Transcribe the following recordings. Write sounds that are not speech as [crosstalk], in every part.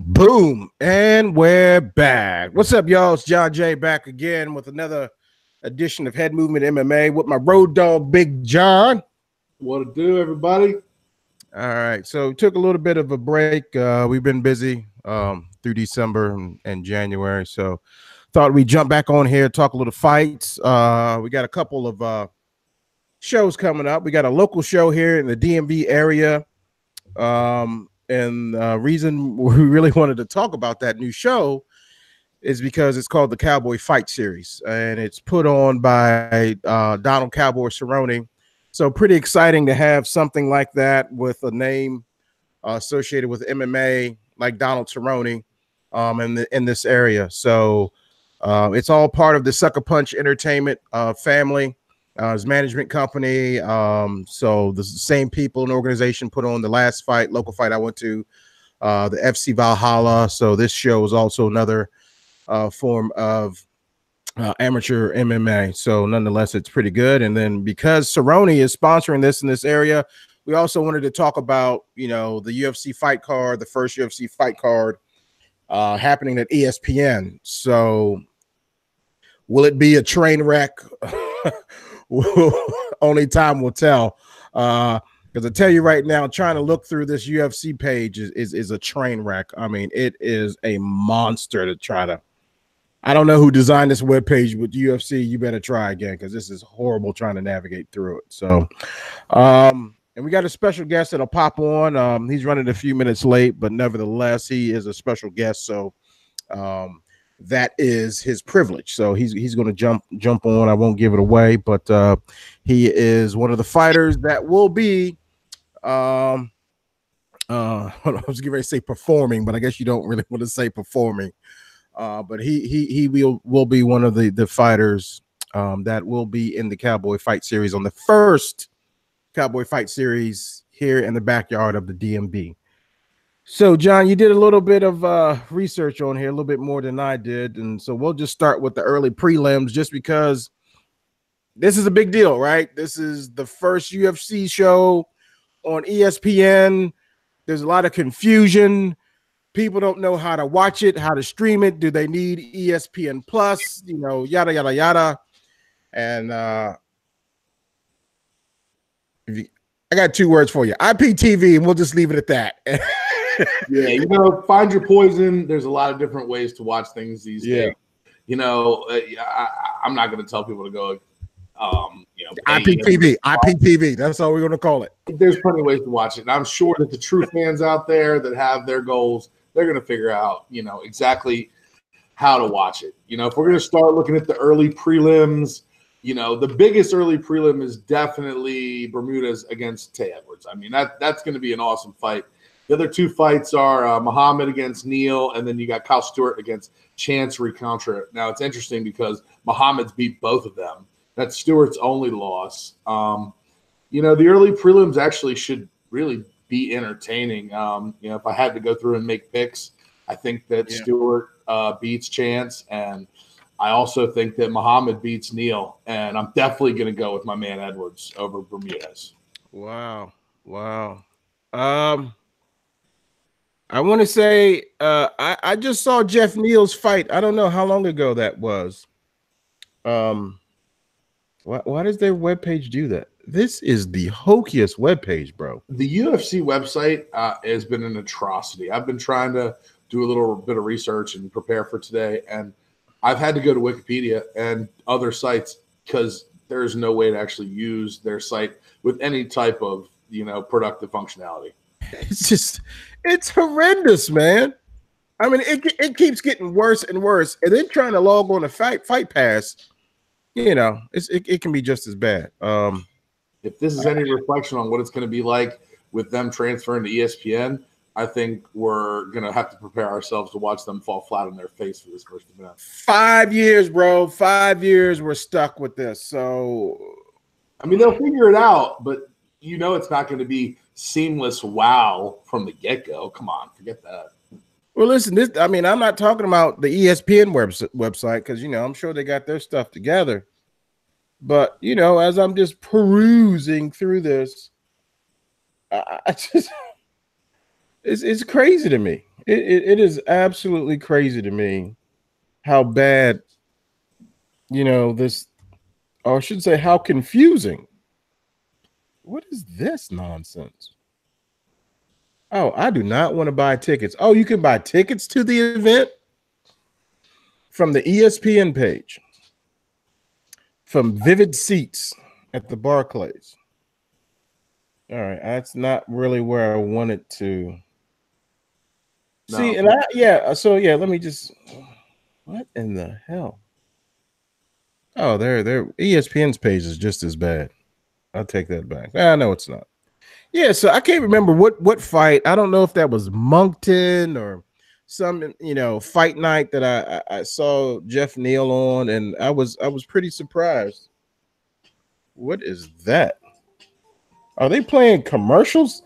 Boom. And we're back. What's up, y'all? It's John Jay back again with another edition of Head Movement MMA with my road dog, Big John. What to do, everybody? All right. So took a little bit of a break. Uh, we've been busy um, through December and, and, January. So thought we'd jump back on here, talk a little fights. Uh, we got a couple of uh, shows coming up. We got a local show here in the DMV area. Um, and uh, reason [laughs] we really wanted to talk about that new show is because it's called the Cowboy Fight Series, and it's put on by uh, Donald Cowboy Cerrone. So pretty exciting to have something like that with a name uh, associated with MMA like Donald Cerrone um, in the, in this area. So uh, it's all part of the Sucker Punch Entertainment uh, family uh, his management company. Um, so the same people and organization put on the last fight, local fight I went to, uh, the FC Valhalla. So this show is also another uh, form of uh, amateur MMA. So nonetheless, it's pretty good. And then because Cerrone is sponsoring this in this area, we also wanted to talk about you know the UFC fight card, the first UFC fight card uh, happening at ESPN. So will it be a train wreck? [laughs] [laughs] only time will tell. Uh, because I tell you right now, trying to look through this UFC page is, is, is a train wreck. I mean, it is a monster to try to. I don't know who designed this web page with UFC. You better try again because this is horrible trying to navigate through it. So, um, and we got a special guest that'll pop on. Um, he's running a few minutes late, but nevertheless, he is a special guest. So, um, that is his privilege. So he's he's going to jump jump on. I won't give it away, but uh, he is one of the fighters that will be. Um, uh, [laughs] I was getting ready to say performing, but I guess you don't really want to say performing. Uh, but he he he will will be one of the the fighters um, that will be in the Cowboy Fight Series on the first Cowboy Fight Series here in the backyard of the DMV. So, John, you did a little bit of uh, research on here, a little bit more than I did, and so we'll just start with the early prelims, just because this is a big deal, right? This is the first UFC show on ESPN. There's a lot of confusion. People don't know how to watch it, how to stream it. Do they need ESPN Plus? You know, yada yada yada. And uh, you, I got two words for you: IPTV, and we'll just leave it at that. [laughs] yeah, you know, find your poison. There's a lot of different ways to watch things these yeah. days. You know, uh, I, am not going to tell people to go. Um, you know, IPTV, IPTV. That's all we're going to call it. There's plenty of ways to watch it, and I'm sure that the true fans out there that have their goals, they're going to figure out, you know, exactly how to watch it. You know, if we're going to start looking at the early prelims, you know, the biggest early prelim is definitely Bermudez against Tay Edwards. I mean, that that's going to be an awesome fight. The other two fights are uh, Muhammad against Neal, and then you got Kyle Stewart against Chance Rencountre. Now it's interesting because Muhammad's beat both of them. That's Stewart's only loss. Um, you know, the early prelims actually should really be entertaining. Um, you know, if I had to go through and make picks, I think that yeah. Stewart uh, beats Chance, and I also think that Muhammad beats Neal. and I'm definitely going to go with my man Edwards over Bermudez. Wow, wow. Um, I want to say uh, I, I just saw Geoff Neal's fight. I don't know how long ago that was. Um, why, why does their webpage do that? This is the hokiest webpage, bro. The UFC website uh, has been an atrocity. I've been trying to do a little bit of research and prepare for today, and I've had to go to Wikipedia and other sites because there's no way to actually use their site with any type of you know productive functionality. [laughs] It's just it's horrendous, man. I mean, it it keeps getting worse and worse, and then trying to log on a fight fight pass, you know, it's it, it can be just as bad. Um, if this is any reflection on what it's going to be like with them transferring to ESPN, I think we're going to have to prepare ourselves to watch them fall flat on their face for this first event. Five years, bro. Five years. We're stuck with this. So, I mean, they'll figure it out, but you know, it's not going to be seamless wow from the get go. Come on, forget that. Well, listen, this I mean, I'm not talking about the ESPN web, website because you know I'm sure they got their stuff together. But you know, as I'm just perusing through this, I, I just it's it's crazy to me. It, it, it is absolutely crazy to me how bad, you know, this, or I should say, how confusing. What is this nonsense? Oh, I do not want to buy tickets. Oh, you can buy tickets to the event from the ESPN page, from Vivid Seats at the Barclays. All right, that's not really where I wanted to. No. See, and I yeah, uh, so yeah, let me just what in the hell? Oh, there, there. ESPN's page is just as bad. I'll take that back. I ah, know it's not. Yeah, so I can't remember what what fight. I don't know if that was Moncton or some you know fight night that I, I, I saw Geoff Neal on, and I was I was pretty surprised. What is that? Are they playing commercials?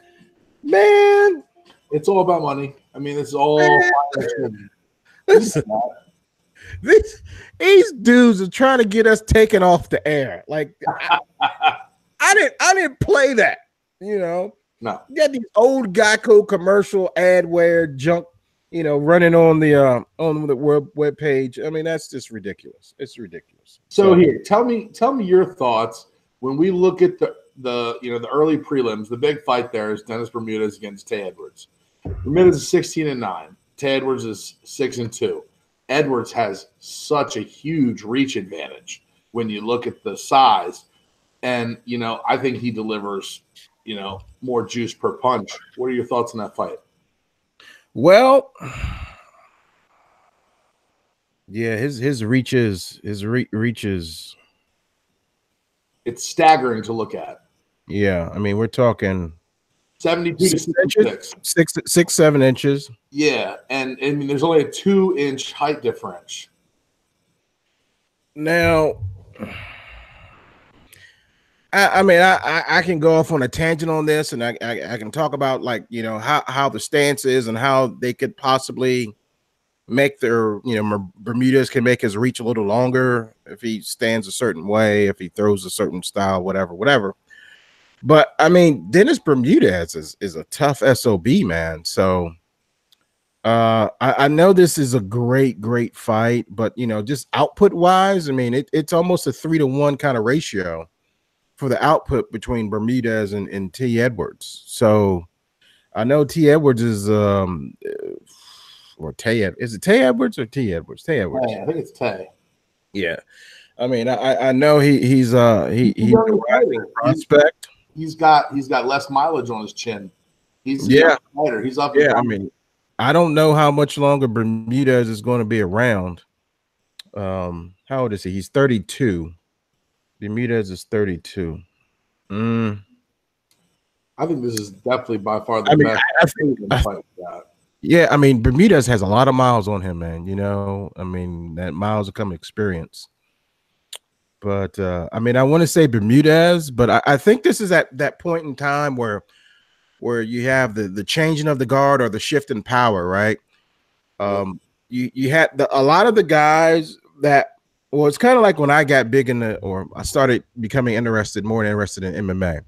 Man, it's all about money. I mean, it's all. Listen, these these dudes are trying to get us taken off the air. Like I, I didn't I didn't play that. You know, no. You got these old Geico commercial adware junk, you know, running on the uh, on the web web page. I mean, that's just ridiculous. It's ridiculous. So, so here, tell me, tell me your thoughts when we look at the the you know the early prelims. The big fight there is Dennis Bermudez against Tay Edwards. Bermudez is sixteen and nine. Tay Edwards is six and two. Edwards has such a huge reach advantage when you look at the size. And, you know, I think he delivers you know, more juice per punch. What are your thoughts on that fight? Well, yeah, his his reaches his re- reaches. It's staggering to look at. Yeah, I mean, we're talking seventy-two six inches, six six seven inches. Yeah, and I mean, there's only a two inch height difference. Now I, I mean, I, I can go off on a tangent on this, and I, I, I can talk about like you know how how the stance is and how they could possibly make their you know Bermudez can make his reach a little longer if he stands a certain way, if he throws a certain style, whatever, whatever. But I mean, Dennis Bermudez is is a tough sob man. So uh I, I know this is a great, great fight, but you know, just output wise, I mean, it, it's almost a three to one kind of ratio for the output between Bermudez and, and T. Edwards. So I know T. Edwards is um or Tay is it Tay Edwards or T. Edwards? Tay Edwards. I think it's Tay. Yeah. I mean, I, I know he he's uh he he's, he's a prospect. He's got he's got less mileage on his chin. He's yeah fighter. He's up. Yeah, I mean, I don't know how much longer Bermudez is going to be around. Um, how old is he? He's 32. Bermudez is 32. Mm. I think this is definitely by far the I mean, best. I, think, I, yeah, I mean, Bermudez has a lot of miles on him, man. You know, I mean, that miles come experience. But uh, I mean, I want to say Bermudez, but I, I think this is at that point in time where where you have the the changing of the guard or the shift in power, right? Um, you you had the, a lot of the guys that well, it's kind of like when I got big in the, or I started becoming interested, more interested in MMA.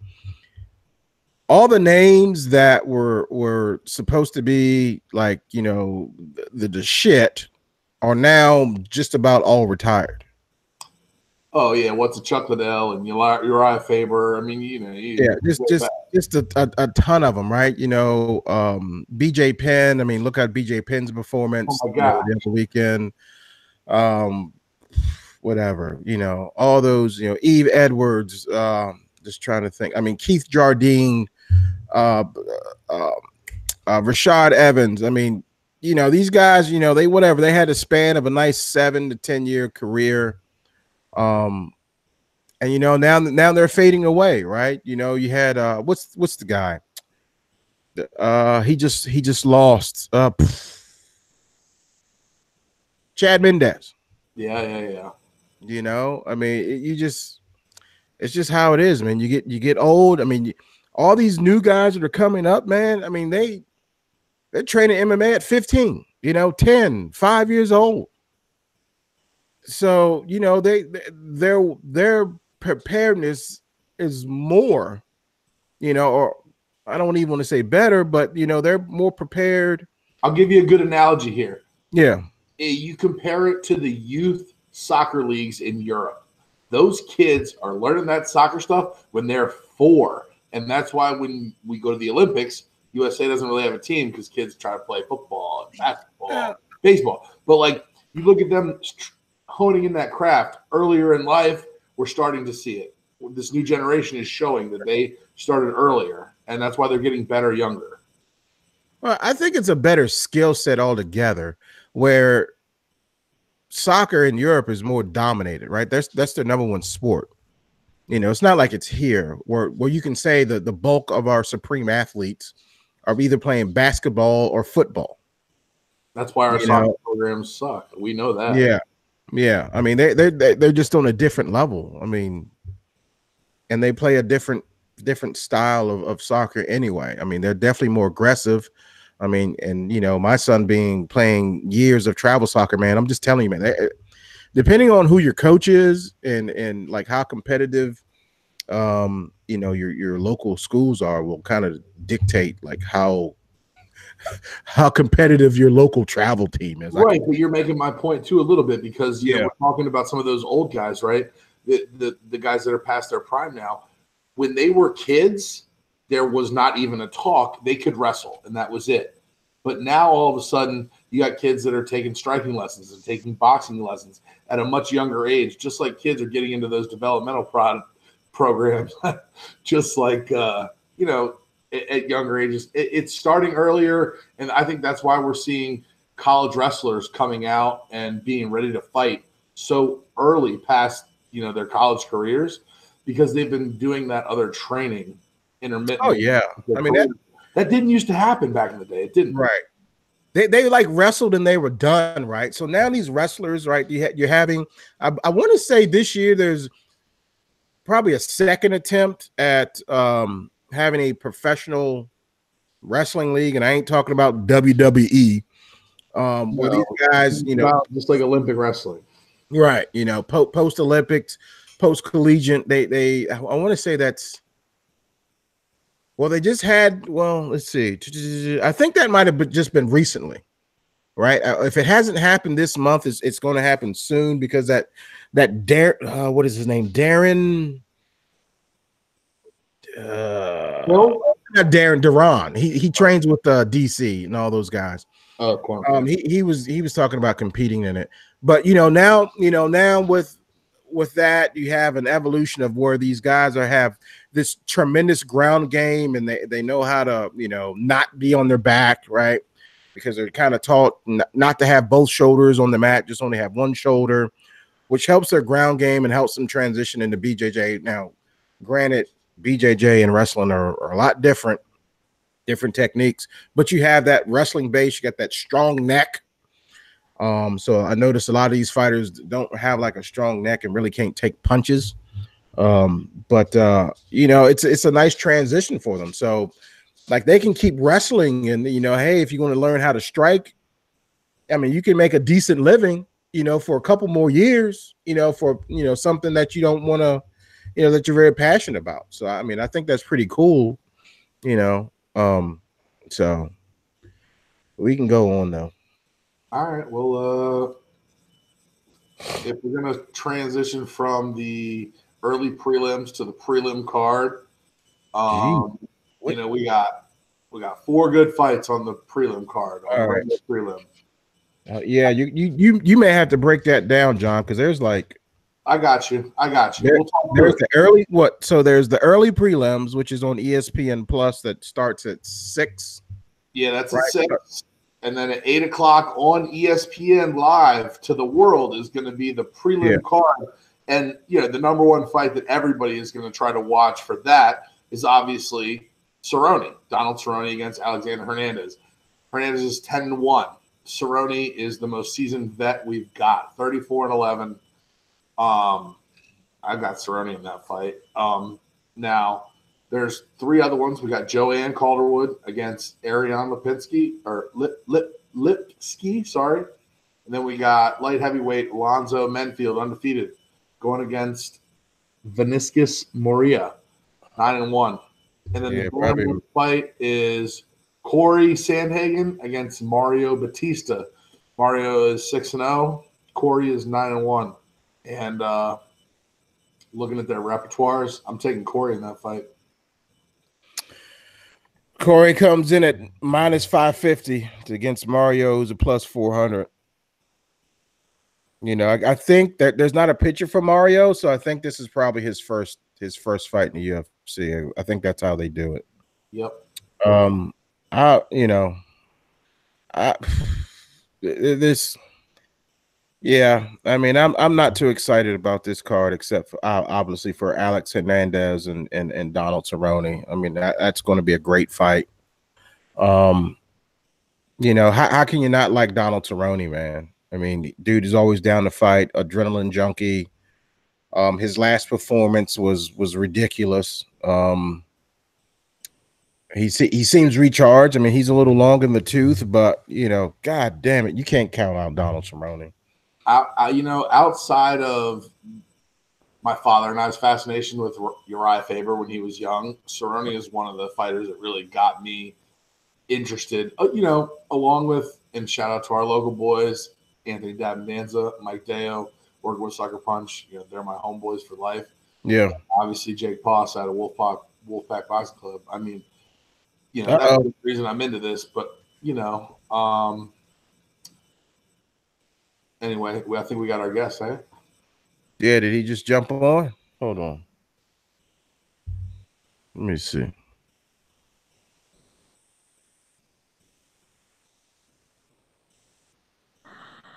All the names that were were supposed to be like you know the, the shit are now just about all retired. Oh yeah, what's a Chuck Liddell and Urijah Faber? I mean, you know, you yeah, just just just a, a, a, ton of them, right? You know, um, BJ Penn. I mean, look at BJ Penn's performance oh my God. the other weekend. Um, whatever, you know, all those, you know, Yves Edwards, um, just trying to think. I mean, Keith Jardine, uh, uh, uh, Rashad Evans. I mean, you know, these guys, you know, they whatever they had a span of a nice seven to ten year career. Um, and you know, now now they're fading away, right? You know, you had uh what's what's the guy? Uh he just he just lost uh Chad Mendes. Yeah, yeah, yeah. You know, I mean, it, you just it's just how it is, man. You get you get old. I mean, you, all these new guys that are coming up, man. I mean, they they're training MMA at 15, you know, 10, 5 years old. So, you know, they, they their their preparedness is more, you know, or I don't even want to say better, but you know, they're more prepared I'll give you a good analogy here. Yeah. Eh, You compare it to the youth soccer leagues in Europe. Those kids are learning that soccer stuff when they're four. And that's why when we go to the Olympics, USA doesn't really have a team because kids try to play football basketball, Yeah. baseball. But like you look at them honing in that craft earlier in life, we're starting to see it. This new generation is showing that they started earlier, and that's why they're getting better younger. Well, I think it's a better skill set altogether where soccer in Europe is more dominated, right? That's that's their number one sport. You know, it's not like it's here where where you can say that the bulk of our supreme athletes are either playing basketball or football. That's why our You soccer know- programs suck. We know that. Yeah. Yeah. I mean, they they they- they're just on a different level. I mean, and they play a different different style of, of soccer anyway. I mean, they're definitely more aggressive. I mean, and you know, my son being playing years of travel soccer, man, I'm just telling you, man, they- depending on who your coach is and and like how competitive um you know your your local schools are will kind of dictate like how [laughs] how competitive your local travel team is. Right, but you're making my point too a little bit because you know, Yeah. we're talking about some of those old guys, right? The, the the guys that are past their prime now. When they were kids, there was not even a talk. They could wrestle, and that was it. But now all of a sudden, you got kids that are taking striking lessons and taking boxing lessons at a much younger age. Just like kids are getting into those developmental prod programs, [laughs] just like uh, you know at, at younger ages. It, it's starting earlier, and I think that's why we're seeing college wrestlers coming out and being ready to fight so early past you know their college careers because they've been doing that other training intermittently. Oh yeah. I mean that that didn't used to happen back in the day. It didn't. right. They they like wrestled and they were done, right? So now these wrestlers, right? You you're having. I, I want to say this year there's probably a second attempt at um having a professional wrestling league, and I ain't talking about WWE. Um, where No. these guys, you know, just like Olympic wrestling. Right. You know, po- post Olympics, post collegiate. They they I want to say that's well, they just had. Well, let's see. I think that might have just been recently, right? Uh, If it hasn't happened this month, it's it's going to happen soon because that that Dar uh, what is his name? Darren. Uh, No. not Darren Duran. He he trains with uh, DC and all those guys Oh, corn. um he, he was he was talking about competing in it but you know now you know now with with that you have an evolution of where these guys are have this tremendous ground game and they, they know how to you know not be on their back right because they're kind of taught not to have both shoulders on the mat just only have one shoulder which helps their ground game and helps them transition into bjj now granted bjj and wrestling are, are a lot different different techniques but you have that wrestling base, you got that strong neck. Um, so I noticed a lot of these fighters don't have like a strong neck and really can't take punches. Um, but uh, you know, it's it's a nice transition for them. So like they can keep wrestling and you know, hey, if you want to learn how to strike, I mean, you can make a decent living, you know, for a couple more years, you know, for you know, something that you don't want to, you know, that you're very passionate about. So I mean, I think that's pretty cool, you know. Um, so we can go on though. All right. Well, uh, if we're gonna transition from the early prelims to the prelim card, um, you know, we got we got four good fights on the prelim card. On All right. prelim. Uh, yeah, you you you you may have to break that down, John, because there's like I got you. I got you. There- We'll talk there's the early what so there's the early prelims, which is on ESPN Plus that starts at six. Yeah, that's at six. And then at eight o'clock on ESPN Live to the world is going to be the prelim Yeah. card. And you know, the number one fight that everybody is going to try to watch for that is obviously Cerrone, Donald Cerrone against Alexander Hernandez. Hernandez is 10 to 1. Cerrone is the most seasoned vet we've got, 34 and 11. Um, I've got Cerrone in that fight. Um, now, there's three other ones. We got Joanne Calderwood against Ariane Lipinski or Lip, Lip, Lipski, sorry. And then we got light heavyweight Alonzo Menifield, undefeated, going against Vinicius Moreira, nine and one. And then Yeah, the probably- fight is Cory Sandhagen against Mario Bautista. Mario is six and zero. Cory is nine and one. And uh, looking at their repertoires, I'm taking Cory in that fight. Cory comes in at minus 550 against Mario, who's a plus 400. You know, I, I, think that there's not a picture for Mario, so I think this is probably his first his first fight in the UFC. I think that's how they do it. Yep. Um, I you know, I [sighs] this yeah, I mean, I'm I'm not too excited about this card, except for uh, obviously for Alex Hernandez and and, and Donald Cerrone. I mean, that, that's going to be a great fight. Um, you know, how, how can you not like Donald Cerrone, man? I mean, dude is always down to fight, adrenaline junkie. Um, his last performance was was ridiculous. Um, he he seems recharged. I mean, he's a little long in the tooth, but you know, god damn it, you can't count out Donald Cerrone. I, I, you know, outside of my father and I's fascination with Urijah Faber when he was young, Cerrone is one of the fighters that really got me interested. Uh, you know, along with and shout out to our local boys, Anthony Davidanza, Mike Deo, working with Sucker Punch. You know, they're my homeboys for life. Yeah. Obviously, Jake Poss out of Wolfpack Wolfpack Boxing Club. I mean, you know, Uh-oh. that's the reason I'm into this. But you know, um, Anyway, I think we got our guest, eh? Yeah, did he just jump on? Hold on. Let me see.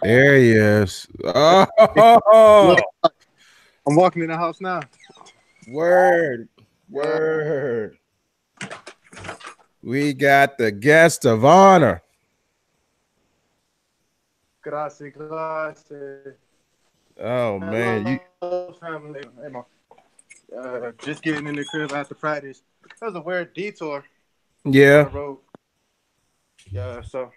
There he is. Oh, I'm walking in the house now. Word, word. We got the guest of honor. Grazie, grazie. Oh man, you family. Uh, just getting in the crib after practice. That was a weird detour. Yeah. Yeah. So.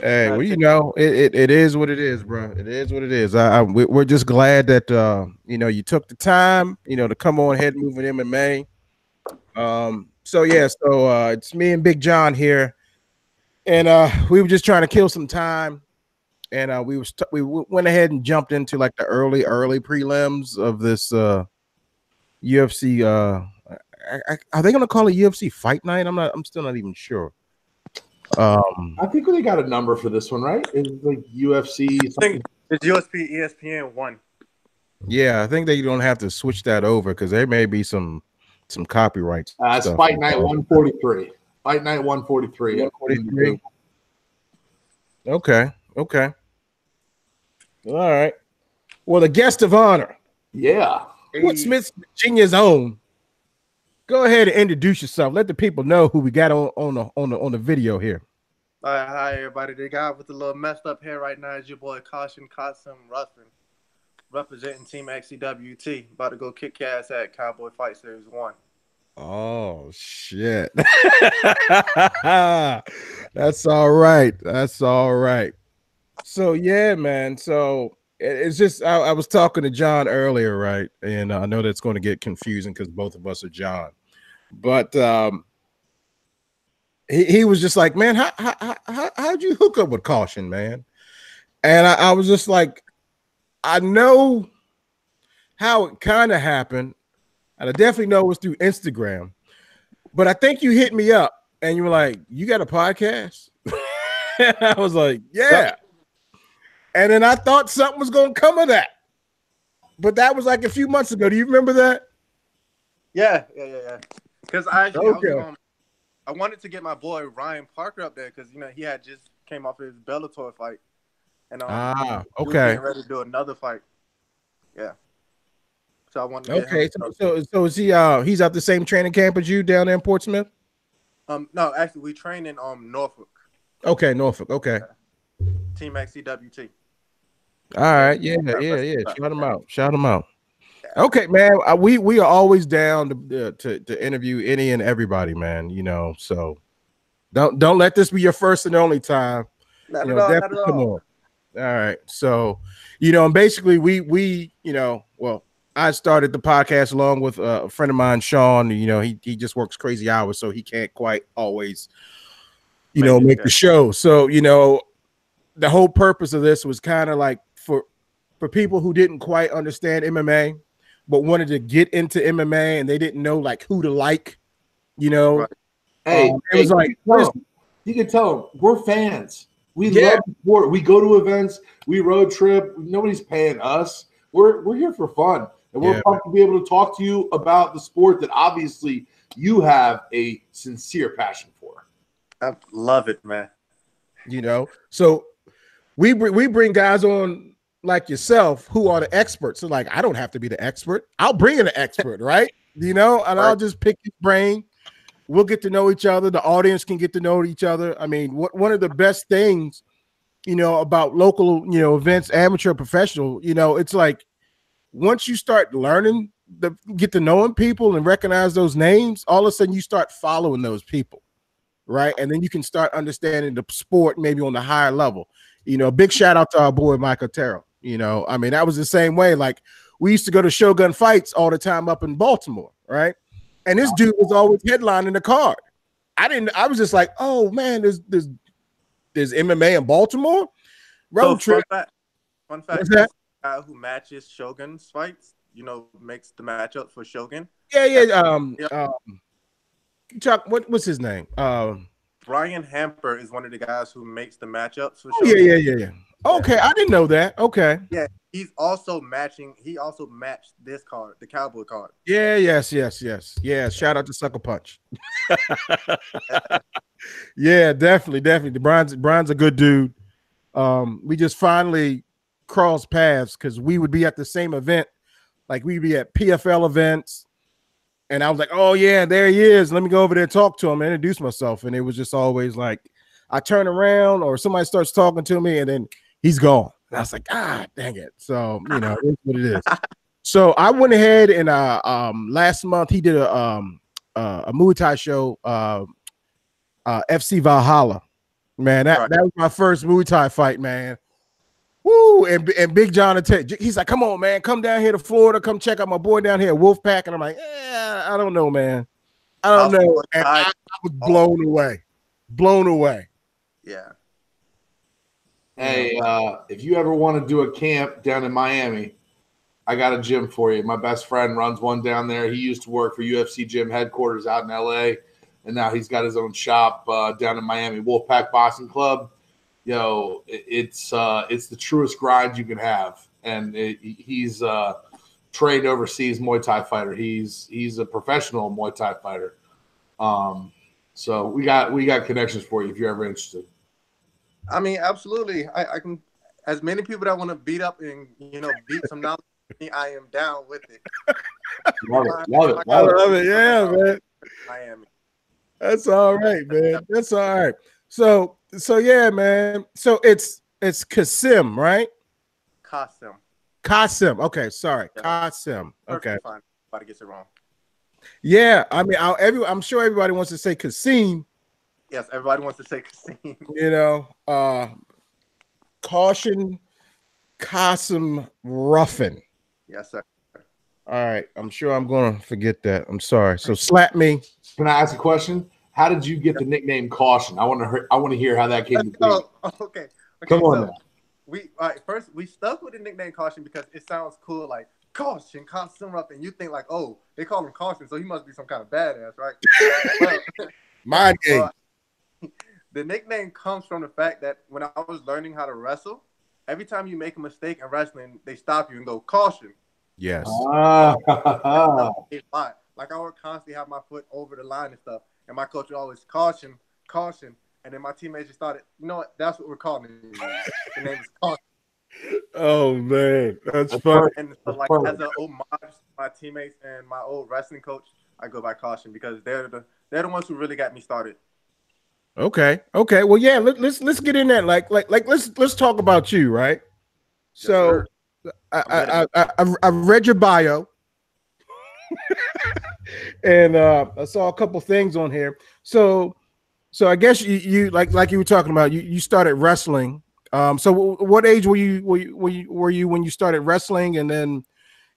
Hey, well, you know, it, it, it is what it is, bro. It is what it is. I, I we're just glad that uh, you know you took the time, you know, to come on ahead and move in MMA. Um, so yeah, so uh, it's me and Big John here, and uh, we were just trying to kill some time and uh, we was t- we w- went ahead and jumped into like the early early prelims of this uh, UFC. Uh, I, I, are they to call it UFC Fight Night? I'm not. I'm still not even sure. Um, I think they got a number for this one, right? It's like UFC. I think it's USP ESPN one. Yeah, I think they don't have to switch that over because there may be some some copyrights. Uh, it's Fight Night 143. Fight Night 143. 143. Okay. Okay. All right. Well, the guest of honor. Yeah. What Smith Virginia's own. Go ahead and introduce yourself. Let the people know who we got on, on the on the on the video here. All right, hi everybody. The guy with the little messed up hair right now is your boy Caution Qasim Ruffin, representing Team XCWT. About to go kick ass at Cowboy Fight Series One. Oh shit. [laughs] That's all right. That's all right. So yeah, man. So it's just I, I, was talking to John earlier, right? And I know that's going to get confusing because both of us are John. But um he, he was just like, man, how, how, how how'd you hook up with caution, man? And I, I was just like, I know how it kind of happened, and I definitely know it was through Instagram. But I think you hit me up and you were like, You got a podcast? [laughs] I was like, Yeah. And then I thought something was going to come of that. But that was like a few months ago. Do you remember that? Yeah, yeah, yeah, yeah. Because I, okay. I, um, I wanted to get my boy Ryan Parker up there because you know he had just came off his Bellator fight, and um, ah, okay, ready to do another fight. Yeah. So I wanted. okay, so, so so is he? Uh, he's at the same training camp as you down there in Portsmouth. Um, no, actually, we train in um Norfolk. Okay, Norfolk. Okay. Team XCWT. All right, yeah, yeah, yeah. Shout them out. Shout them out. Okay, man. Uh, we we are always down to, to to interview any and everybody, man. You know, so don't don't let this be your first and only time. Not you know, all, definitely come on. All right. So, you know, and basically we we, you know, well, I started the podcast along with a friend of mine, Sean. You know, he he just works crazy hours, so he can't quite always you know, Make it make the show. So, you know, the whole purpose of this was kind of like for for people who didn't quite understand MMA, but wanted to get into MMA and they didn't know like who to like, you know. Right. Hey, Um, it was like, you can tell 'em- you tell them we're fans. We Yeah. love sport. We go to events. We road trip. Nobody's paying us. We're we're here for fun, and we're Yeah. pumped to be able to talk to you about the sport that obviously you have a sincere passion for. I love it, man. you know. So we we bring guys on like yourself who are the experts. So like I don't have to be the expert. I'll bring in an expert, right? [laughs] You know, and I'll just pick his brain. We'll get to know each other. The audience can get to know each other. I mean, what one of the best things, you know, about local, you know, events, amateur, professional, you know, it's like once you start learning the get to knowing people and recognize those names, all of a sudden you start following those people right? And then you can start understanding the sport maybe on the higher level. You know, big shout out to our boy Mike Otero. You know, I mean, that was the same way. Like we used to go to Shogun fights all the time up in Baltimore, right? And this dude was always headlining the card. I didn't. I was just like, oh man, there's there's there's MMA in Baltimore. Road So, trip. Fun fact, fun fact that? guy who matches Shogun's fights, you know, makes the matchup for Shogun. Yeah, yeah. Um, Yep. um, Chuck, what what's his name? Um, Brian Hamper is one of the guys who makes the matchups for oh, yeah, yeah, yeah, yeah. Okay, I didn't know that. Okay. Yeah, he's also matching. He also matched this card, the Cowboy card. Yeah, yes, yes, yes. Yeah, shout out to Sucker Punch. [laughs] yeah, definitely, definitely. Brian's Brian's a good dude. Um, we just finally crossed paths because we would be at the same event, like we'd be at PFL events. And I was like, oh yeah, there he is. Let me go over there talk to him and introduce myself. And it was just always like I turn around or somebody starts talking to me and then he's gone. And I was like, ah, dang it. So, you know, it's what it is. So I went ahead and uh um last month he did a um uh, a Muay Thai show, uh, uh FC Valhalla. Man, that, Right. that was my first Muay Thai fight, man. Woo! And, and Big John, atta- he's like, "Come on, man, come down here to Florida, come check out my boy down here, at Wolfpack." And I'm like, "Yeah, I don't know, man. I don't know." And I was blown away, blown away. Yeah. Hey, uh, if you ever want to do a camp down in Miami, I got a gym for you. My best friend runs one down there. He used to work for UFC gym headquarters out in LA, and now he's got his own shop uh, down in Miami, Wolfpack Boxing Club. Yo, it- it's uh, it's the truest grind you can have, and it, he's uh, trained overseas Muay Thai fighter. He's he's a professional Muay Thai fighter. Um, so we got we got connections for you if you're ever interested. I mean, absolutely. I, I can, as many people that want to beat up and you know beat some knowledge, I am down with it. Love it, love it, I love it. it, yeah, man. Miami. That's all right, man. That's all right. So, so yeah, man. So it's it's Kasim, right? Kasim. Kasim. Okay, sorry, Yeah. Kasim. Okay. Perfect Fine. About to get it wrong. Yeah, I mean, I'll, every, I'm sure everybody wants to say Kasim. Yes, everybody wants to say Kasim. You know, uh, caution, Kasim Ruffin. yes, sir. All right, I'm sure I'm gonna forget that. I'm sorry. So slap me. Can I ask a question? How did you get the nickname Caution? I want to hear. I want to hear how that came to be. Oh, [laughs] okay. okay. Come on so now. We all right, first we stuck with the nickname Caution because it sounds cool, like Caution, Caution up, and you think like, oh, they call him Caution, so he must be some kind of badass, right? [laughs] [laughs] But- Mind game. Well, the nickname comes from the fact that when I was learning how to wrestle, every time you make a mistake in wrestling, they stop you and go caution. Yes. Ah, [laughs] Like I would constantly have my foot over the line and stuff, and my coach would always caution, caution, and then my teammates just started. You know what? That's what we're calling it. The name is caution. Oh man, that's That's funny. And so, like Perfect. as an homage to my teammates and my old wrestling coach, I go by caution because they're the they're the ones who really got me started. Okay. Okay. Well, yeah. Let, let's let's get in that. Like like like let's let's talk about you, right? So I, I, I I I read your bio, [laughs] and uh, I saw a couple things on here. So so I guess you, you like like you were talking about you you started wrestling. Um. So w- what age were you were you, were you were you when you started wrestling, and then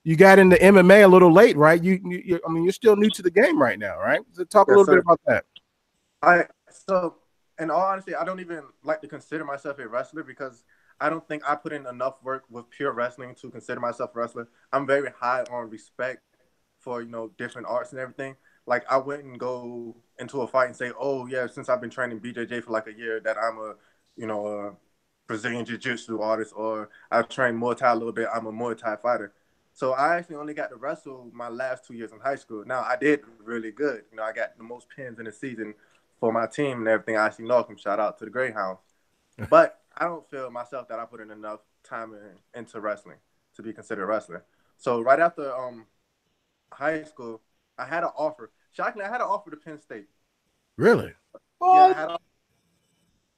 you got into MMA a little late, right? You, you, you I mean, you're still new to the game right now, right? So talk a Yes, little bit about that. I so in all honesty, I don't even like to consider myself a wrestler because I don't think I put in enough work with pure wrestling to consider myself a wrestler. I'm very high on respect for you know different arts and everything. Like I wouldn't go into a fight and say, "Oh yeah, since I've been training BJJ for like a year, that I'm a you know a Brazilian Jiu-Jitsu artist, or I've trained Muay Thai a little bit. I'm a Muay Thai fighter." So I actually only got to wrestle my last two years in high school. Now I did really good. You know, I got the most pins in the season for my team and everything. I see Malcolm. Shout out to the Greyhounds. [laughs] but I don't feel myself that I put in enough time in, into wrestling to be considered a wrestler. So right after um high school, I had an offer. Shockingly, I had an offer to Penn State. Really? Yeah, I, had a,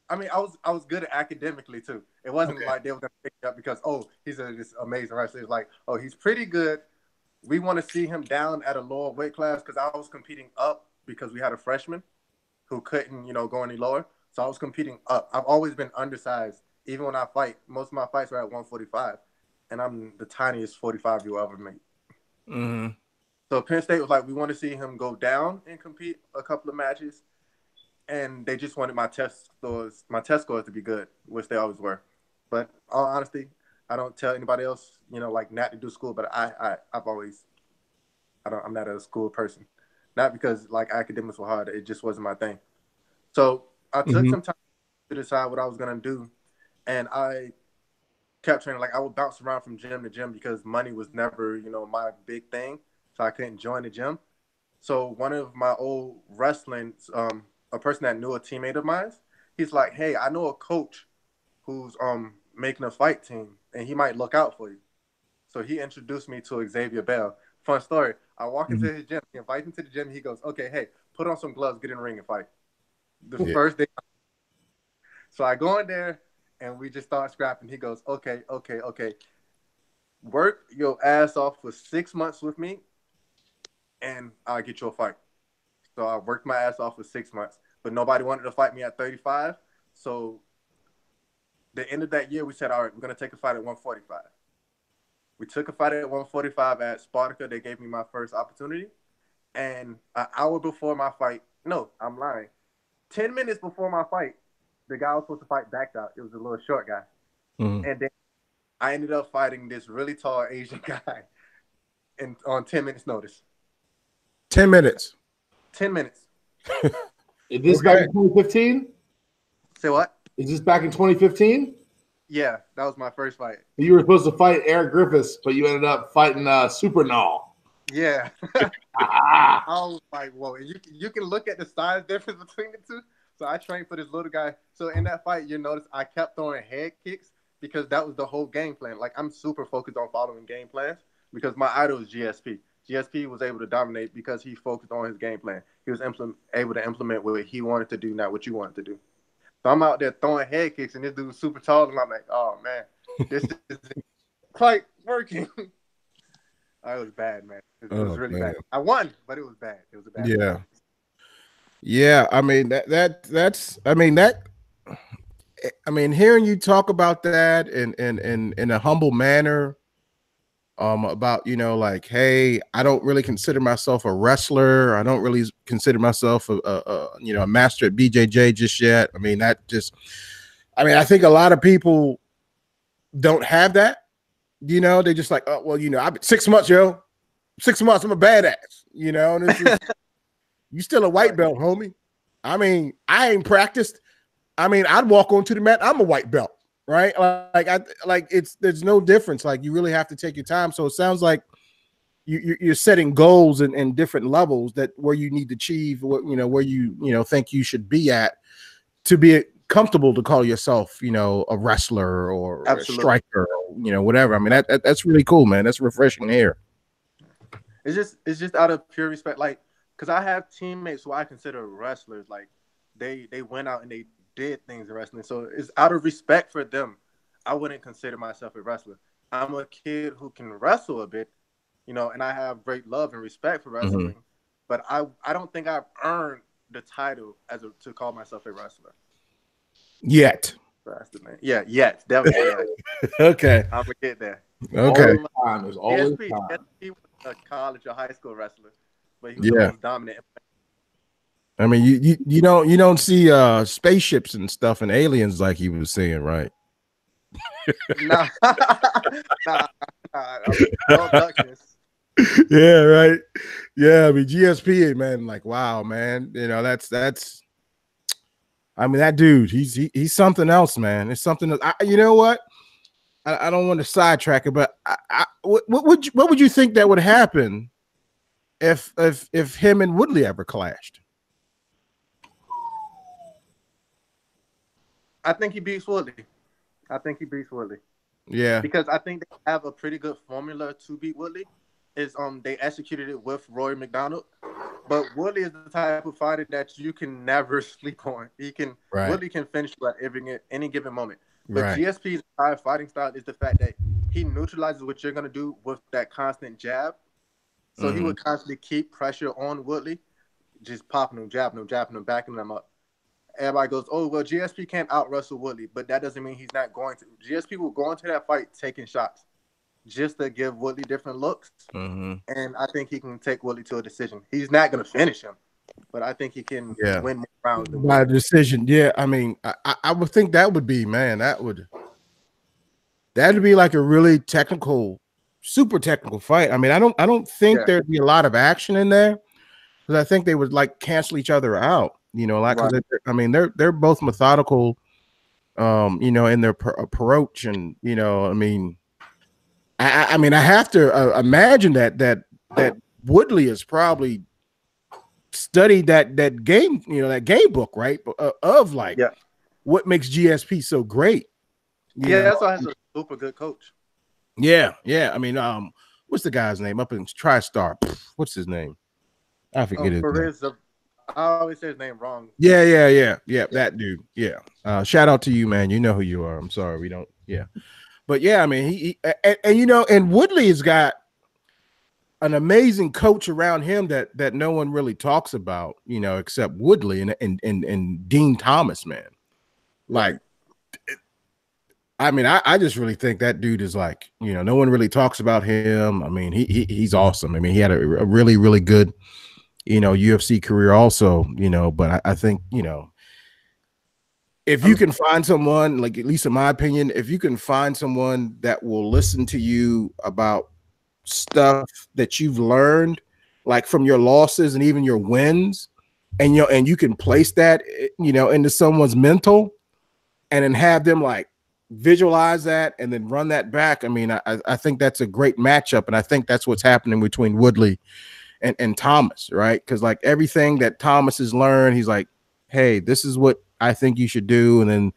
I mean, I was I was good academically too. It wasn't Okay. like they were gonna pick me up because oh he's a this amazing wrestler. It's like oh he's pretty good. We want to see him down at a lower weight class because I was competing up because we had a freshman who couldn't you know go any lower. So I was competing up. I've always been undersized. Even when I fight, most of my fights are at 145, and I'm the tiniest 45 you'll ever meet. Mm-hmm. So Penn State was like, we want to see him go down and compete a couple of matches, and they just wanted my test scores, my test scores to be good, which they always were. But all honesty, I don't tell anybody else, you know, like not to do school. But I, I, I've always, I don't, I'm not a school person, not because like academics were hard. It just wasn't my thing. So I took Mhm. some time to decide what I was gonna do, and I kept training. Like I would bounce around from gym to gym because money was never, you know, my big thing. So I couldn't join the gym. So one of my old wrestling, um, a person that knew a teammate of mine, he's like, "Hey, I know a coach who's um making a fight team, and he might look out for you." So he introduced me to Xavier Bell. Fun story. I walk into mm-hmm. his gym. He invites me to the gym. He goes, "Okay, hey, put on some gloves, get in the ring and fight." The Yeah. first day. So I go in there and we just start scrapping. He goes, "Okay, okay, okay. Work your ass off for six months with me, and I'll get you a fight." So I worked my ass off for six months, but nobody wanted to fight me at 35. So the end of that year, we said, "All right, we're gonna take a fight at 145." We took a fight at 145 at Spartica. They gave me my first opportunity, and an hour before my fight, no, I'm lying. Ten minutes before my fight, the guy I was supposed to fight backed out. It was a little short guy. Mhm. And then I ended up fighting this really tall Asian [laughs] guy in on 10 minutes notice. Ten minutes. 10 minutes. [laughs] Is this Okay. back in 2015? Say what? Is this back in 2015? Yeah, that was my first fight. You were supposed to fight Eric Griffiths, but you ended up fighting uh, Super Null. Yeah. Ah, [laughs] I was like, whoa. And you, you can look at the size difference between the two. So I trained for this little guy. So in that fight, you notice I kept throwing head kicks because that was the whole game plan. Like I'm super focused on following game plans because my idol is GSP. GSP was able to dominate because he focused on his game plan. He was implement, able to implement what he wanted to do, not what you wanted to do. So I'm out there throwing head kicks, and this dude's super tall, and I'm like, oh man, this [laughs] is quite working. [laughs] Oh, it was bad, man. It, it was Oh, really man. bad. I won, but it was bad. It was a bad. Yeah. Yeah, I mean that that that's I mean that I mean hearing you talk about that in in in in a humble manner um about you know like hey I don't really consider myself a wrestler I don't really consider myself a, a, a you know a master at BJJ just yet I mean that just I mean I think a lot of people don't have that you know they just like oh well you know I've been six months yo six months I'm a badass you know and it's just, [laughs] you still a white belt, homie. I mean, I ain't practiced. I mean, I'd walk onto the mat. I'm a white belt, right? Like, I like it's there's no difference. Like, you really have to take your time. So it sounds like you, you- you're setting goals and in, different levels that where you need to achieve what you know where you you know think you should be at to be comfortable to call yourself you know a wrestler or a striker or you know whatever. I mean, that, that that's really cool, man. That's refreshing hear. It's just it's just out of pure respect, like because I have teammates who I consider wrestlers. Like they they went out and they did things in wrestling, so it's out of respect for them. I wouldn't consider myself a wrestler. I'm a kid who can wrestle a bit, you know, and I have great love and respect for mm-hmm. wrestling. But I I don't think I've earned the title as a, to call myself a wrestler. Yet, That's the name. Yeah, yes, definitely. yes. [laughs] okay, I'm gonna get there. okay, Always time. There's always GSP, time. GSP was a college or high school wrestler, but he was Yeah. dominant. I mean, you, you you don't you don't see uh spaceships and stuff and aliens like he was saying, right? [laughs] [laughs] nah, nah, nah, no [laughs] yeah, right. Yeah, I mean GSP, man, like wow, man. You know, that's that's I mean, that dude, he's he, he's something else, man. It's something that I, you know what? I, I don't want to sidetrack it, but I, I, what, what would you, what would you think that would happen if if if him and Woodley ever clashed? I think he beats Woodley. I think he beats Woodley. Yeah, because I think they have a pretty good formula to beat Woodley. Is um they executed it with Rory MacDonald. but Woodley is the type of fighter that you can never [laughs] sleep on. He can right. Woodley can finish at every any given moment. But right. GSP's entire fighting style is the fact that he neutralizes what you're gonna do with that constant jab. So mm-hmm. he would constantly keep pressure on Woodley, just popping him, jabbing him, jabbing him, backing him up everybody goes, "Oh, well, GSP can't out wrestle Woodley," but that doesn't mean he's not going to. GSP will go into that fight taking shots, just to give Woodley different looks, mm-hmm. and I think he can take Woodley to a decision. He's not going to finish him, but I think he can yeah. win more rounds. By decision, yeah. I mean, I, I would think that would be man. That would that would be like a really technical, super technical fight. I mean, I don't I don't think yeah. there'd be a lot of action in there because I think they would like cancel each other out. You know, like right. I mean, they're they're both methodical, um, you know, in their approach, and you know, I mean, I, I mean, I have to uh, imagine that that that Woodley is probably studied that that game, you know, that game book, right? Uh, of like, yeah. what makes GSP so great. Yeah, know? that's why he's a super good coach. Yeah, yeah. I mean, um, what's the guy's name up in TriStar? What's his name? I forget oh, his name. I always say his name wrong. Yeah, yeah, yeah, yeah. That dude. Yeah. Uh, shout out to you, man. You know who you are. I'm sorry we don't. Yeah, but yeah, I mean, he, he and, and, you know, and Woodley has got an amazing coach around him that that no one really talks about, you know, except Woodley and and and, and Din Thomas, man. Like, I mean, I, I just really think that dude is like, you know, no one really talks about him. I mean, he, he he's awesome. I mean, he had a, a really really good you know, UFC career also, you know, but I, I think, you know, if you can find someone, like at least in my opinion, if you can find someone that will listen to you about stuff that you've learned, like from your losses and even your wins, and you know, and you can place that, eh, you know, into someone's mental, and then have them like visualize that and then run that back. I mean, I, I think that's a great matchup, and I think that's what's happening between Woodley and, and Thomas, right? Because like everything that Thomas has learned, he's like, hey, this is what I think you should do. And then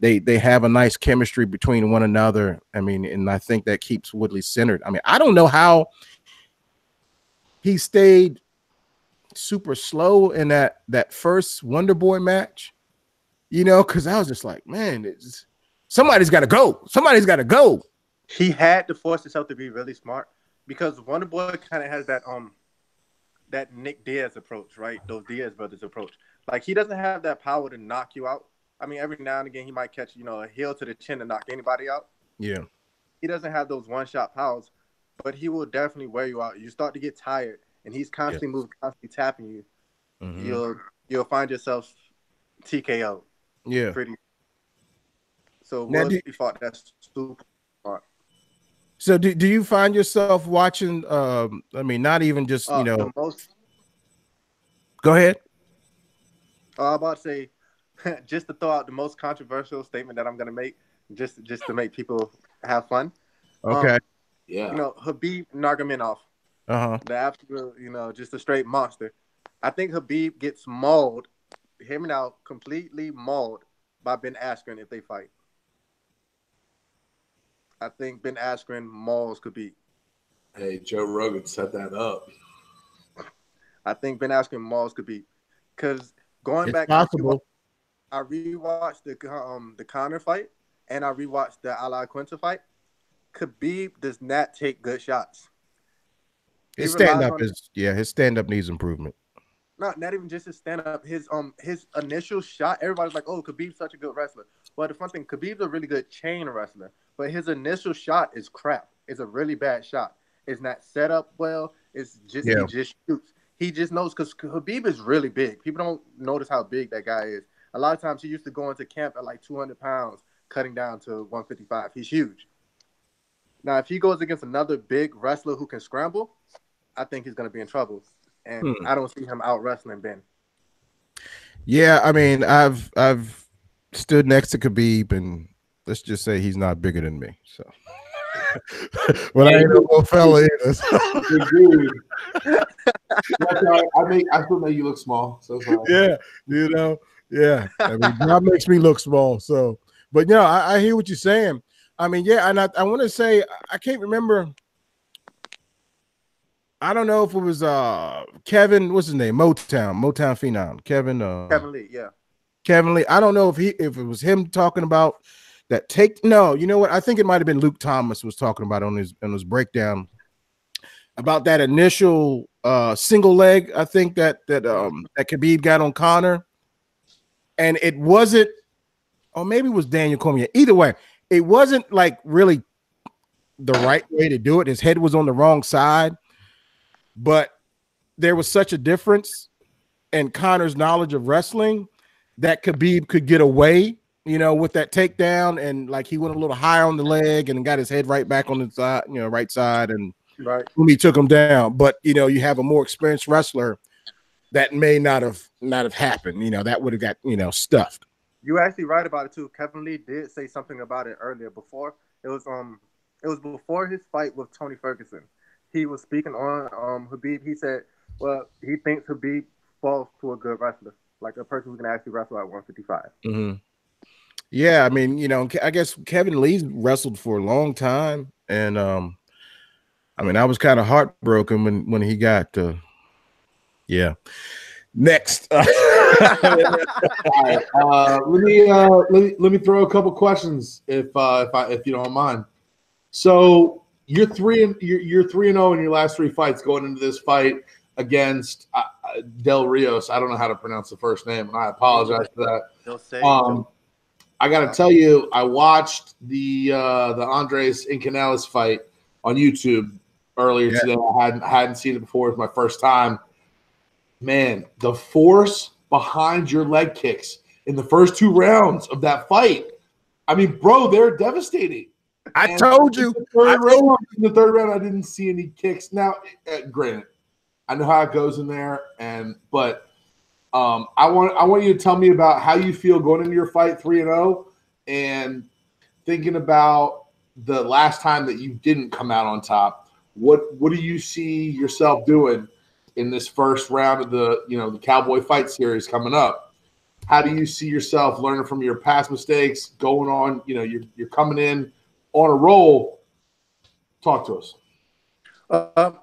they they have a nice chemistry between one another. I mean, and I think that keeps Woodley centered. I mean, I don't know how he stayed super slow in that that first Wonder Boy match, you know, because I was just like, man, somebody's got to go. Somebody's got to go. He had to force himself to be really smart because Wonder Boy kind of has that um that Nick Diaz approach, right? Those Diaz brothers approach. Like he doesn't have that power to knock you out. I mean, every now and again he might catch, you know, a heel to the chin to knock anybody out. Yeah. He doesn't have those one shot powers, but he will definitely wear you out. You start to get tired and he's constantly yeah. moving, constantly tapping you. Mm-hmm. You'll you'll find yourself TKO. Yeah. Pretty. So now, you fought that super so do, do you find yourself watching um I mean not even just you uh, know most go ahead. Uh, I'm about to say [laughs] just to throw out the most controversial statement that I'm gonna make, just just to make people have fun. Okay. Um, yeah. You know, Khabib Nurmagomedov. Uh-huh. The absolute, you know, just a straight monster. I think Khabib gets mauled, him now completely mauled by Ben Askren if they fight. I think Ben Askren Malls could beat. Hey, Joe Rogan set that up. I think Ben Askren Malls could beat because going it's back, possible. I rewatched the um the Conor fight and I rewatched the Al Iaquinta fight. Khabib does not take good shots. His stand up is yeah, his stand up needs improvement. Not not even just his stand up. His um his initial shot, everybody's like, oh, Khabib's such a good wrestler. But the fun thing, Khabib's a really good chain wrestler but his initial shot is crap. It's a really bad shot. It's not set up well. It's just yeah. he just shoots. he just knows because Khabib is really big. People don't notice how big that guy is. A lot of times he used to go into camp at like 200 pounds, cutting down to 155. He's huge. Now, if he goes against another big wrestler who can scramble, I think he's going to be in trouble. And hmm. I don't see him out wrestling Ben. Yeah, I mean, I've I've stood next to Khabib, and let's just say he's not bigger than me. So, [laughs] but I ain't a little fella either. So. I make I still make you look small. So yeah, you know, yeah. I mean, that makes me look small. So, but yeah, I, I hear what you're saying. I mean, yeah, and I, I want to say I can't remember. I don't know if it was uh Kevin, what's his name? Motown, Motown Phenom, Kevin. Uh, Kevin Lee, yeah. Kevin Lee. I don't know if he if it was him talking about that take. No, you know what? I think it might have been Luke Thomas was talking about on his on his breakdown about that initial uh single leg. I think that that um that Khabib got on Conor, and it wasn't, or maybe it was Daniel Cormier. Either way, it wasn't like really the right way to do it. His head was on the wrong side, but there was such a difference in Conor's knowledge of wrestling that Khabib could get away, you know, with that takedown and like he went a little higher on the leg and got his head right back on the side, you know, right side, and right. he took him down. But you know, you have a more experienced wrestler that may not have not have happened. You know, that would have got you know stuffed. You're actually right about it too. Kevin Lee did say something about it earlier. Before it was um it was before his fight with Tony Ferguson. He was speaking on um Khabib. He said, well, he thinks Khabib falls to a good wrestler, like a person who can actually wrestle at 155. Mm-hmm. Yeah, I mean, you know, I guess Kevin Lee wrestled for a long time, and um, I mean, I was kind of heartbroken when when he got, uh, yeah. Next. [laughs] uh, let me uh, let me let me throw a couple questions if uh, if I if you don't mind. So you're three and you're, you're three and zero in your last three fights going into this fight against uh, uh, Del Rios. I don't know how to pronounce the first name, and I apologize for that. Um, I got to tell you, I watched the uh, the Andres Canales fight on YouTube earlier yeah. today. I hadn't hadn't seen it before. It was my first time man, the force behind your leg kicks in the first two rounds of that fight. I mean, bro, they're devastating. I and told you. The third, round, in the third round, I didn't see any kicks. Now, uh, granted, I know how it goes in there, and but um, I want I want you to tell me about how you feel going into your fight three and zero, oh and thinking about the last time that you didn't come out on top. What what do you see yourself doing in this first round of the you know the Cowboy Fight Series coming up. How do you see yourself learning from your past mistakes, going on? You know, you're you're coming in on a roll. Talk to us. Uh, um,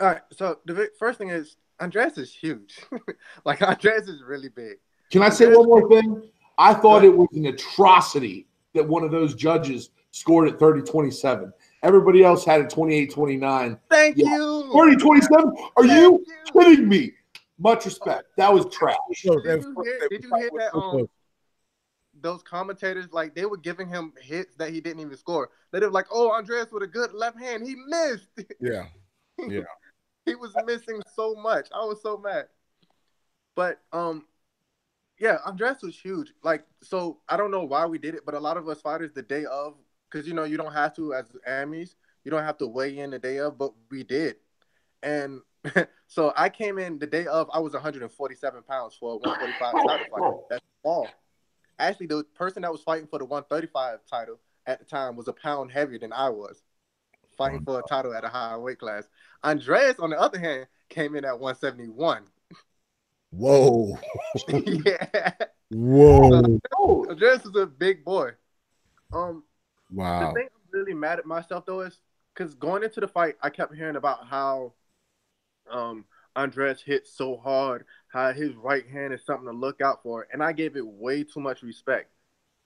all right. So the first thing is Andres is huge. [laughs] like Andres is really big. Can I say one more thing? I thought it was an atrocity that one of those judges scored at 30 27. Everybody else had it 28 29. Thank yeah. you. 30 27? Are you, you, kidding me? Much respect. That was trash. Did you hear, did you hear that? Um, those commentators, like, they were giving him hits that he didn't even score. They were like, oh, Andreas with a good left hand. He missed. [laughs] Yeah. Yeah. He was missing so much. I was so mad. But, um, yeah, Andres was huge. Like, so I don't know why we did it, but a lot of us fighters, the day of because you know you don't have to as amis you don't have to weigh in the day of but we did and [laughs] so i came in the day of i was 147 pounds for a 145 title fight that's all actually the person that was fighting for the 135 title at the time was a pound heavier than i was fighting for a title at a higher weight class. Andreas on the other hand came in at 171 whoa. [laughs] [laughs] Yeah. Whoa. So, andreas is a big boy. Um Wow. The thing I'm really mad at myself though is because going into the fight, I kept hearing about how um Andres hit so hard, how his right hand is something to look out for, and I gave it way too much respect.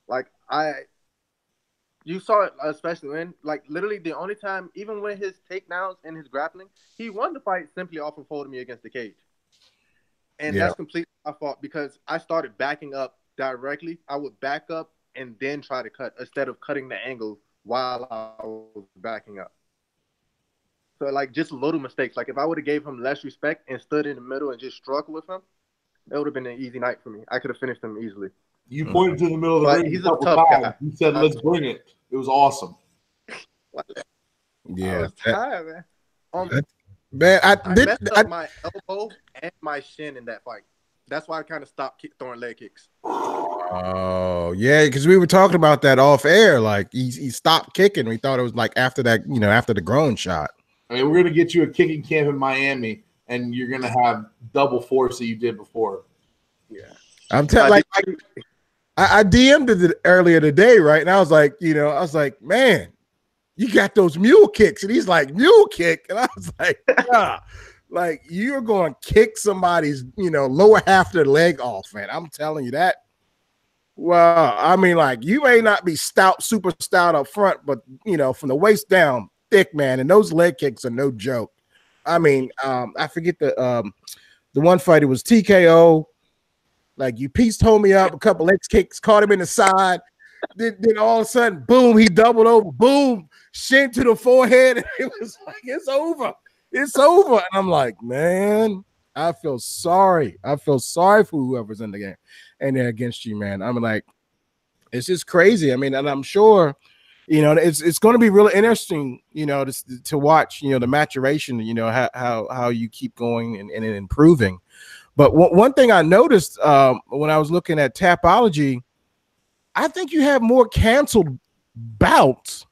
Like I, you saw it especially when, like, literally the only time, even with his takedowns and his grappling, he won the fight simply off of holding me against the cage, and yeah. that's completely my fault because I started backing up directly. I would back up and then try to cut instead of cutting the angle while I was backing up. So like just little mistakes. Like if I would have gave him less respect and stood in the middle and just struck with him, it would have been an easy night for me. I could have finished him easily. You pointed to the middle of the But ring. he's a a tough times. guy. You said, "Let's bring it." It was awesome. I Yeah, was tired, man. Um, That- man. I I did. messed I, up my elbow and my shin in that fight. That's why I kind of stopped kick, throwing leg kicks. Oh yeah, because we were talking about that off air. Like he, he stopped kicking. We thought it was like after that, you know, after the grown shot. I mean, we're gonna get you a kicking camp in Miami, and you're gonna have double force that you did before. Yeah. I'm telling I like, did- I, I DM'd it earlier today, right? And I was like, you know, I was like, man, you got those mule kicks, and he's like, mule kick, and I was [laughs] like, like you're going to kick somebody's, you know, lower half their leg off, man. I'm telling you that. Well, I mean, like you may not be stout, super stout up front, but you know, from the waist down, thick man, and those leg kicks are no joke. I mean, um, I forget the um, the one fight. It was TKO. Like you pieced homie up, a couple X kicks, caught him in the side. Then, then all of a sudden, boom, he doubled over, boom, shin to the forehead. [laughs] And it was like, it's over. It's over. And I'm like, man, I feel sorry. I feel sorry for whoever's in the game and they're against you, man. I'm like, it's just crazy. I mean, and I'm sure, you know, it's it's going to be really interesting, you know, to, to watch, you know, the maturation, you know, how how, how you keep going and, and improving. But one, one thing I noticed um, when I was looking at Tapology, I think you have more canceled bouts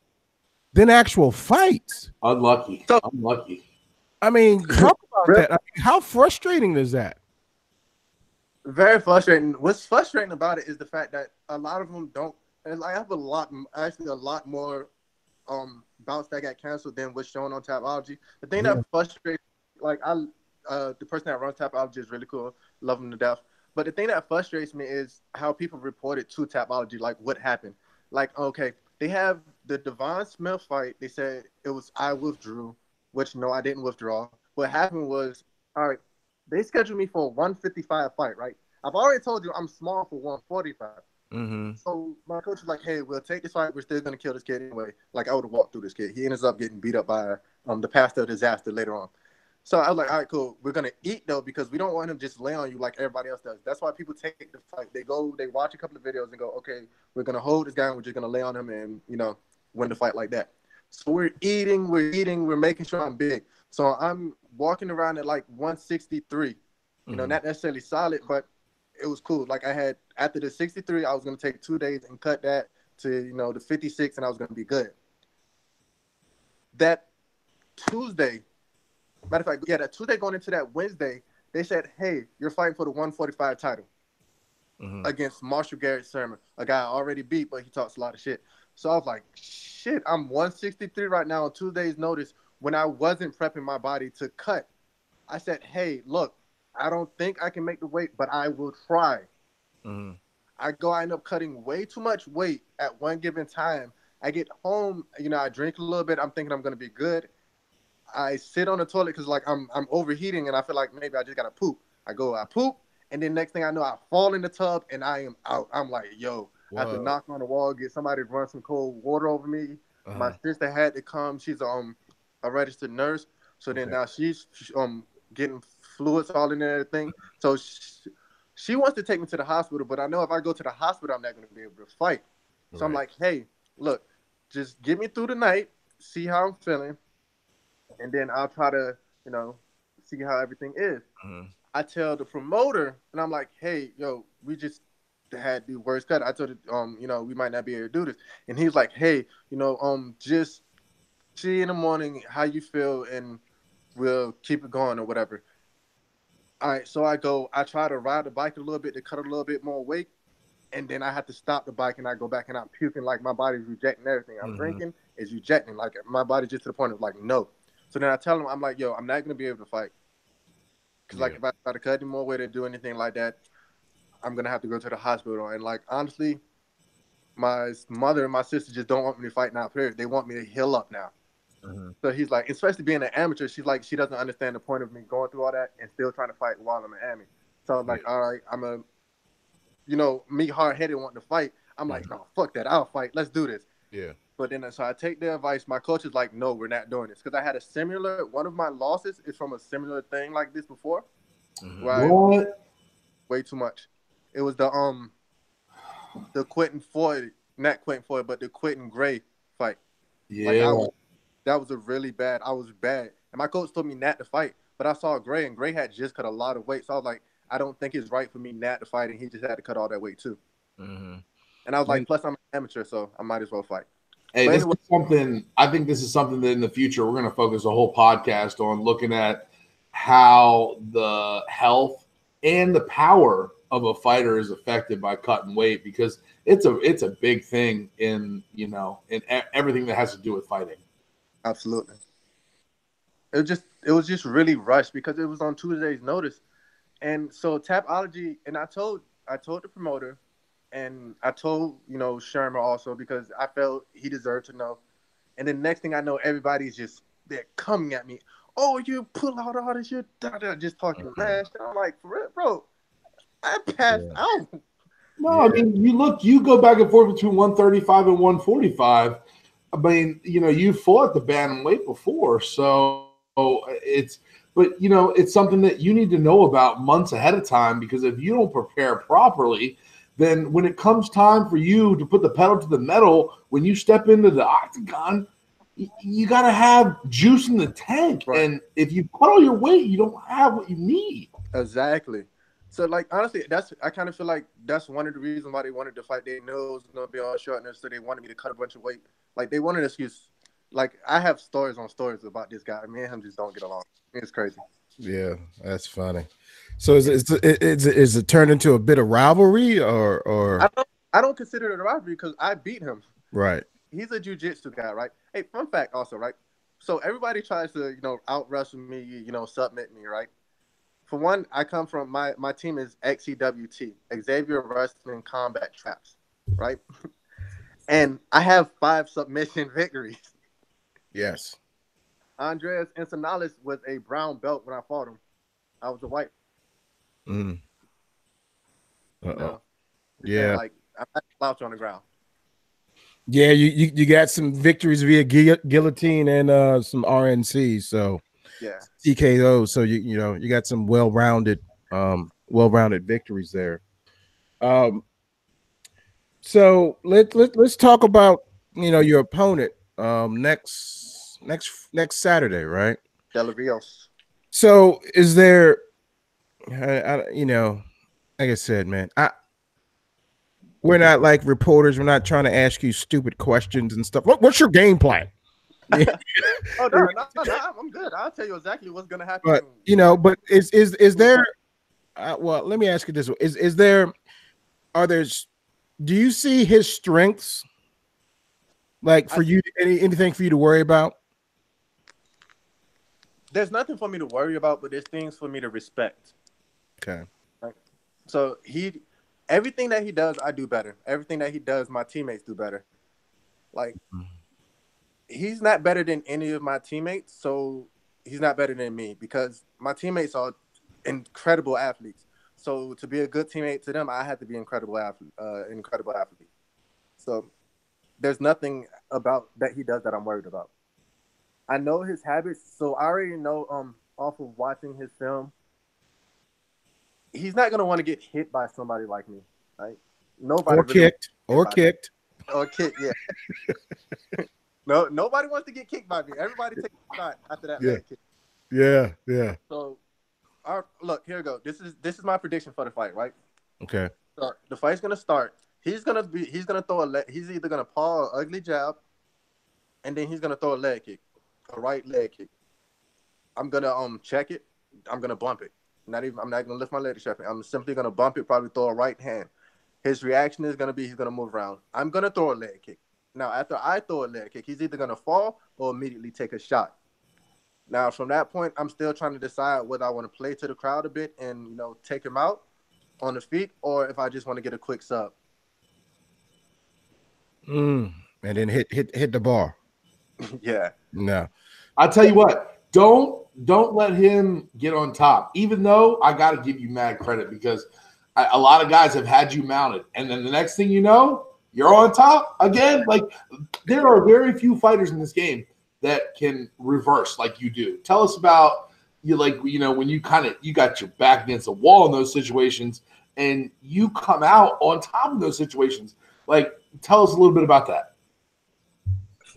than actual fights. Unlucky. So- Unlucky. I mean, [laughs] talk about that. I mean, how frustrating is that? Very frustrating. What's frustrating about it is the fact that a lot of them don't. And I have a lot, actually, a lot more um bouts that got canceled than what's shown on Tapology. The thing Yeah. that frustrates, like I, uh, the person that runs Tapology is really cool, love him to death. But the thing that frustrates me is how people reported to Tapology, like what happened. Like, okay, they have the Devon Smith fight. They said it was I withdrew, which no, I didn't withdraw. What happened was, all right, they scheduled me for a 155 fight, right? I've already told you I'm small for 145. Mm-hmm. So my coach was like, "Hey, we'll take this fight. We're still gonna kill this kid anyway." Like I would have walked through this kid. He ends up getting beat up by um the pastor of disaster later on. So I was like, "All right, cool. We're gonna eat though because we don't want him just lay on you like everybody else does. That's why people take the fight. They go, they watch a couple of videos and go, "Okay, we're gonna hold this guy. and We're just gonna lay on him and you know win the fight like that." So we're eating, we're eating, we're making sure I'm big. So I'm walking around at like 163. You know, Mhm. not necessarily solid, but it was cool. Like I had after the 63, I was gonna take two days and cut that to you know the 56, and I was gonna be good. That Tuesday, matter of fact, yeah, that Tuesday going into that Wednesday, they said, "Hey, you're fighting for the 145 title Mhm. against Marshall Garrett Sermon, a guy I already beat, but he talks a lot of shit." So I was like, "Shit, I'm 163 right now on Tuesday's notice." When I wasn't prepping my body to cut, I said, "Hey, look, I don't think I can make the weight, but I will try." Mhm. I go, I end up cutting way too much weight at one given time. I get home, you know, I drink a little bit. I'm thinking I'm gonna be good. I sit on the toilet because like I'm I'm overheating and I feel like maybe I just gotta poop. I go, I poop, and then next thing I know, I fall in the tub and I am out. I'm like, yo, I have to knock on the wall, get somebody to run some cold water over me. Uh-huh. My sister had to come. She's um a registered nurse, so then Okay. now she's um getting fluids all in there and everything. So she, she wants to take me to the hospital, but I know if I go to the hospital, I'm not going to be able to fight. So I'm like, hey, look, just get me through the night, see how I'm feeling, and then I'll try to, you know, see how everything is. Mhm. I tell the promoter, and I'm like, hey, yo, we just had the worst cut. I told it, um, you know, we might not be able to do this. And he's like, hey, you know, um, just see in the morning how you feel, and we'll keep it going or whatever. All right, so I go, I try to ride the bike a little bit to cut a little bit more weight, and then I have to stop the bike and I go back and I'm puking like my body's rejecting everything. I'm Mhm. drinking, it's rejecting. Like my body's just to the point of like, no. So then I tell him, I'm like, yo, I'm not gonna be able to fight. Cause like if I try to cut any more weight or do anything like that, I'm gonna have to go to the hospital. And like honestly, my mother and my sister just don't want me to fight now. Period. They want me to heal up now. Mhm. So he's like, especially being an amateur, she's like, she doesn't understand the point of me going through all that and still trying to fight while I'm an amateur. So I'm like, all right, I'm a, you know, me hard headed wanting to fight. I'm like, no, fuck that, I'll fight. Let's do this. Yeah. But then, so I take their advice. My coach is like, "No, we're not doing this," because I had a similar. One of my losses is from a similar thing like this before. Mhm. Where I What? way too much. It was the um, the Quentin Floyd, not Quentin Floyd, but the Quentin Gray fight. Yeah. Like I was, that was a really bad. I was bad, and my coach told me not to fight. But I saw Gray, and Gray had just cut a lot of weight, so I was like, I don't think it's right for me not to fight, and he just had to cut all that weight too. Mhm. And I was like, plus I'm an amateur, so I might as well fight. Hey, this anyway- is something. I think this is something that in the future we're going to focus a whole podcast on looking at how the health and the power of a fighter is affected by cutting weight because it's a it's a big thing in you know in everything that has to do with fighting. Absolutely. It was just it was just really rushed because it was on Tuesday's notice. And so Tapology and I told I told the promoter and I told, you know, Shermer also because I felt he deserved to know. And then next thing I know, everybody's just they're coming at me. Oh, you pull out all this shit, da, da, just talking Mhm. trash. And I'm like, for real, bro, I passed Yeah. out. No, I mean you look, you go back and forth between 135 and 145. I mean, you know, you fought the bantamweight before, so it's but you know, it's something that you need to know about months ahead of time because if you don't prepare properly, then when it comes time for you to put the pedal to the metal, when you step into the octagon, you got to have juice in the tank. Right. And if you put all your weight, you don't have what you need. Exactly. So like honestly, that's I kind of feel like that's one of the reasons why they wanted to fight. They knew it was gonna be all shortness, so they wanted me to cut a bunch of weight. Like they wanted an excuse. Like I have stories on stories about this guy. Me and him just don't get along. It's crazy. Yeah, that's funny. So is it, is it, is it turned into a bit of rivalry or or I don't I don't consider it a rivalry because I beat him. right? He's a jujitsu guy, right? Hey, fun fact also, right? So everybody tries to, you know, out wrestle me, you know, submit me, right? For one, I come from my my team is XEWT, Xavier Wrestling Combat Traps, right? [laughs] and I have five submission [laughs] victories. Yes. Andreas Ensenales was a brown belt when I fought him. I was a white. Mm. Uh-oh. know? Yeah. Like I'm not a slouch on the ground. Yeah, you, you you got some victories via guillotine and uh some RNC, so Yeah. TKO. So you you know you got some well-rounded um well-rounded victories there. Um so let, let let's talk about you know your opponent um next next next Saturday, right? Del Rios. So is there I, I, you know, like I said, man, I we're not like reporters. We're not trying to ask you stupid questions and stuff. What, what's your game plan? [laughs] Oh [laughs] no, no, no, no, I'm good. I'll tell you exactly what's gonna happen. But you know, but is is is there? Uh, well, let me ask you this: way. Is is there? Are there's? Do you see his strengths? Like for I- you, any anything for you to worry about? there's nothing for me to worry about, but there's things for me to respect. Okay. So he, everything that he does, I do better. Everything that he does, my teammates do better. Like, Mhm. he's not better than any of my teammates, so he's not better than me because my teammates are incredible athletes. So to be a good teammate to them, I have to be incredible athlete, uh, incredible athlete. So there's nothing about that he does that I'm worried about. I know his habits, so I already know um off of watching his film he's not gonna want to get hit by somebody like me, right? Nobody Or kicked, or kicked. or kicked, yeah. [laughs] no, nobody wants to get kicked by me. Everybody takes a shot after that Yeah. kick. Yeah, yeah. So, our, look here we go. This is this is my prediction for the fight, right? Okay. So the fight's gonna start. He's gonna be. He's gonna throw a. Le- he's either gonna paw an ugly jab, and then he's gonna throw a leg kick, a right leg kick. I'm gonna um check it. I'm gonna bump it. Not even. I'm not gonna lift my leg to check it. I'm simply gonna bump it. Probably throw a right hand. His reaction is gonna be he's gonna move around. I'm gonna throw a leg kick. Now after I throw a leg kick, he's either gonna fall or immediately take a shot. Now from that point, I'm still trying to decide whether I want to play to the crowd a bit and you know take him out on the feet, or if I just want to get a quick sub. Mm. And then hit hit hit the bar. [laughs] yeah, No. I tell you what, don't don't let him get on top. Even though I got to give you mad credit because I, a lot of guys have had you mounted, and then the next thing you know, you're on top again. Like there are very few fighters in this game that can reverse like you do. Tell us about you like you know when you kind of you got your back against the wall in those situations and you come out on top of those situations. Like tell us a little bit about that.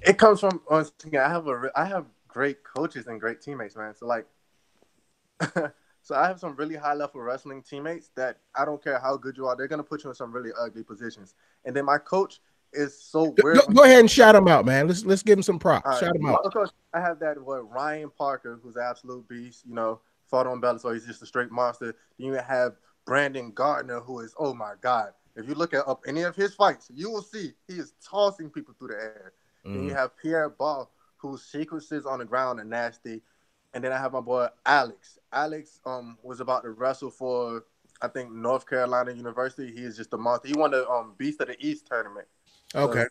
It comes from I have a I have great coaches and great teammates, man. So like [laughs] So I have some really high level wrestling teammates that I don't care how good you are, they're gonna put you in some really ugly positions. And then my coach is so weird. Go, go ahead and shout him out, man. Let's let's give him some props. Right. Shout him out. Coach, I have that what Ryan Parker, who's an absolute beast. You know, fought on Bellator, he's just a straight monster. Then you have Brandon Gardner, who is oh my god. If you look at up any of his fights, you will see he is tossing people through the air. Mm. Then you have Pierre Ball, whose sequences on the ground are nasty. And then I have my boy Alex. Alex um was about to wrestle for I think North Carolina University. He is just a monster. He won the um Beast of the East tournament. Okay. So,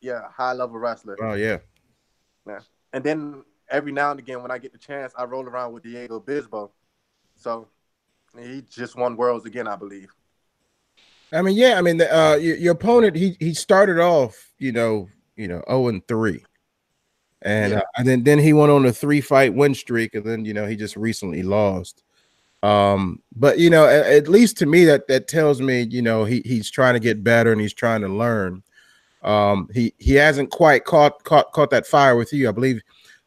yeah, high level wrestler. Oh yeah. Yeah. And then every now and again when I get the chance, I roll around with Diego Bisbo. So he just won worlds again, I believe. I mean, yeah, I mean, uh, your, your opponent he he started off, you know, you know, zero oh and three, and, yeah. uh, and then then he went on a three fight win streak, and then you know he just recently lost. Um, but you know, at, at, least to me, that that tells me you know he he's trying to get better and he's trying to learn. Um, he he hasn't quite caught caught caught that fire with you, I believe.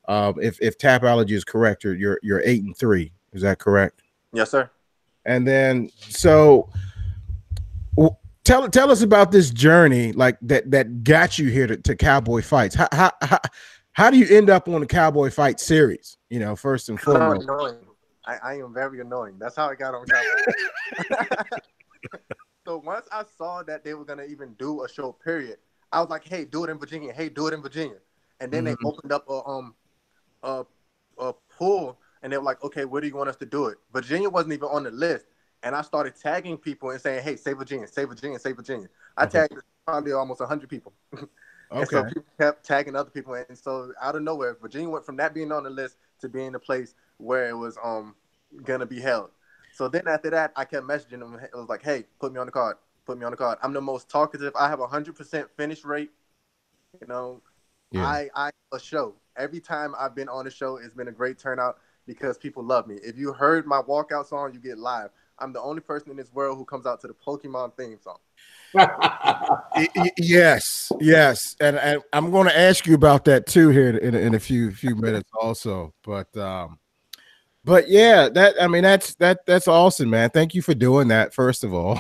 Uh, if if Tapology is correct, you're you're, you're eight and three. Is that correct? Yes, sir. And then so tell tell us about this journey like that that got you here to, to cowboy fights how, how, how, how do you end up on the Cowboy Fight series? You know, first and foremost. I, I am very annoying. That's how I got on Cowboy. [laughs] so once I saw that they were gonna even do a show, period, I was like, "Hey, do it in Virginia. Hey, do it in Virginia." And then mm-hmm. they opened up a um a a pool, and they were like, "Okay, where do you want us to do it?" Virginia wasn't even on the list, and I started tagging people and saying, "Hey, say Virginia, say Virginia, say Virginia." I okay. tagged probably almost hundred people. [laughs] Okay. And so people kept tagging other people, and so out of nowhere, Virginia went from that being on the list to being the place where it was um gonna be held. So then after that, I kept messaging them. It was like, "Hey, put me on the card. Put me on the card. I'm the most talkative. I have a hundred percent finish rate. You know, yeah. I I a show. Every time I've been on the show, it's been a great turnout because people love me. If you heard my walkout song, you get live. I'm the only person in this world who comes out to the Pokemon theme song yes, yes, and, and I'm going to ask you about that too here in, in a few few minutes also. But um, but yeah, that I mean that's that that's awesome, man. Thank you for doing that first of all.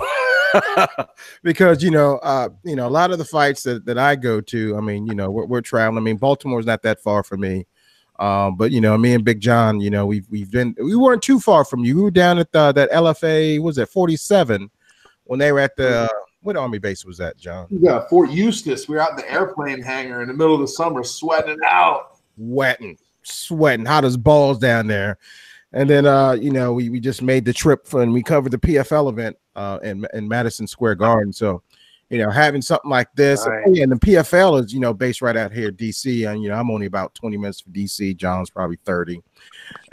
[laughs] because you know, uh, you know, a lot of the fights that, that I go to, I mean, you know, we're, we're traveling. I mean, Baltimore's not that far from me, um, but you know, me and Big John, you know, we've we've been we weren't too far from you. We were down at the, that LFA, was it 47 when they were at the uh, what army base was that, John? Yeah, Fort Eustis. We were out in the airplane hangar in the middle of the summer, sweating it out, wetting, sweating, hot as balls down there. And then, uh, you know, we, we just made the trip for, and we covered the PFL event uh, in, in Madison Square Garden. So, you know, having something like this, right. and the PFL is, you know, based right out here, DC. And, you know, I'm only about 20 minutes from DC. John's probably 30.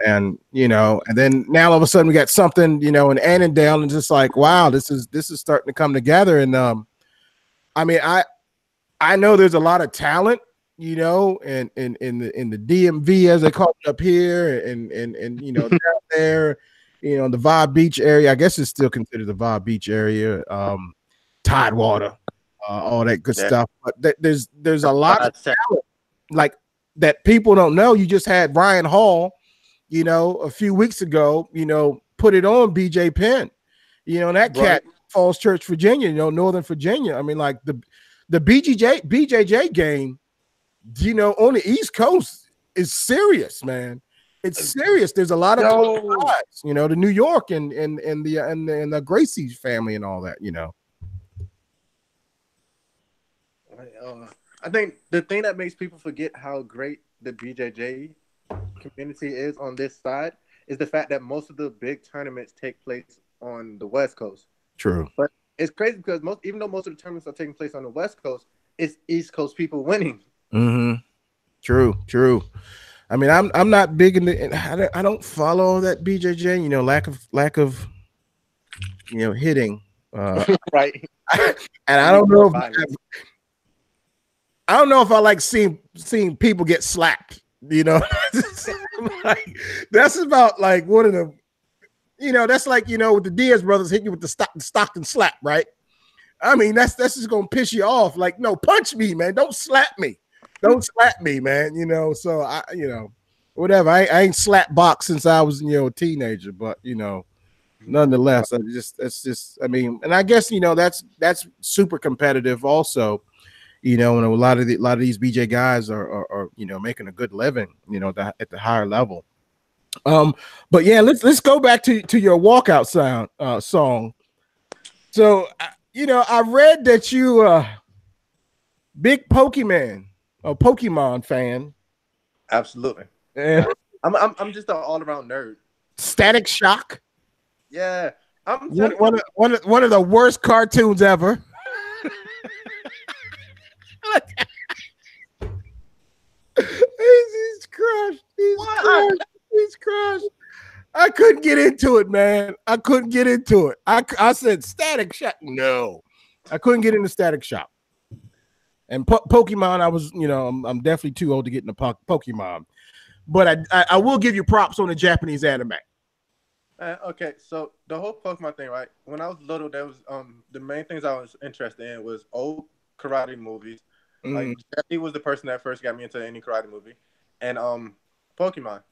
And, you know, and then now all of a sudden we got something, you know, in Annandale, and just like, wow, this is this is starting to come together. And um, I mean, I I know there's a lot of talent, you know, and in, in, in the in the DMV as they call it up here, and and and you know, [laughs] down there, you know, the Vibe Beach area. I guess it's still considered the Vibe Beach area. Um, Tidewater, uh, all that good yeah. stuff. But th- there's there's a lot of talent like that people don't know. You just had Ryan Hall, you know, a few weeks ago, you know, put it on BJ Penn. You know, that cat right. Falls Church, Virginia, you know, Northern Virginia. I mean, like the the BJJ BJJ game, you know, on the East Coast is serious, man. It's serious. There's a lot of no. you know, the New York and and and the and, and the Gracie family and all that, you know. Uh, I think the thing that makes people forget how great the BJJ community is on this side is the fact that most of the big tournaments take place on the West Coast. True. But it's crazy because most, even though most of the tournaments are taking place on the West Coast, it's East Coast people winning. Mm-hmm. True. True. I mean, I'm I'm not big in the. I don't, I don't follow that BJJ. You know, lack of lack of, you know, hitting Uh, [laughs] right. [laughs] and I don't know if I don't know if I like seeing seeing people get slapped. You know, [laughs] like that's about like one of the, you know, that's like you know with the Diaz brothers hitting you with the Stockton, Stockton slap, right? I mean, that's that's just gonna piss you off. Like, no, punch me, man. Don't slap me. Don't slap me, man. You know, so I, you know, whatever. I, I ain't slap box since I was, you know, a teenager, but you know, nonetheless, I just that's just I mean, and I guess you know that's that's super competitive also. You know, and a lot of the, a lot of these BJ guys are, are, are you know making a good living, you know, the, at the higher level. Um, but yeah, let's let's go back to to your walkout sound uh song. So you know, I read that you uh big Pokemon a Pokemon fan. Absolutely. Yeah. I'm I'm, I'm just an all around nerd. Static Shock. Yeah. I'm one, one, of, one, of, one of the worst cartoons ever. He's, he's crushed. He's what? crushed. He's crushed. I couldn't get into it, man. I couldn't get into it. I, I said Static Shock. No, I couldn't get into Static Shock. And po- Pokemon, I was, you know, I'm, I'm, definitely too old to get into po- Pokemon, but I, I, I will give you props on the Japanese anime. Uh, okay, so the whole Pokemon thing, right? When I was little, there was um the main things I was interested in was old karate movies. Mm. Like he was the person that first got me into any karate movie, and um Pokemon.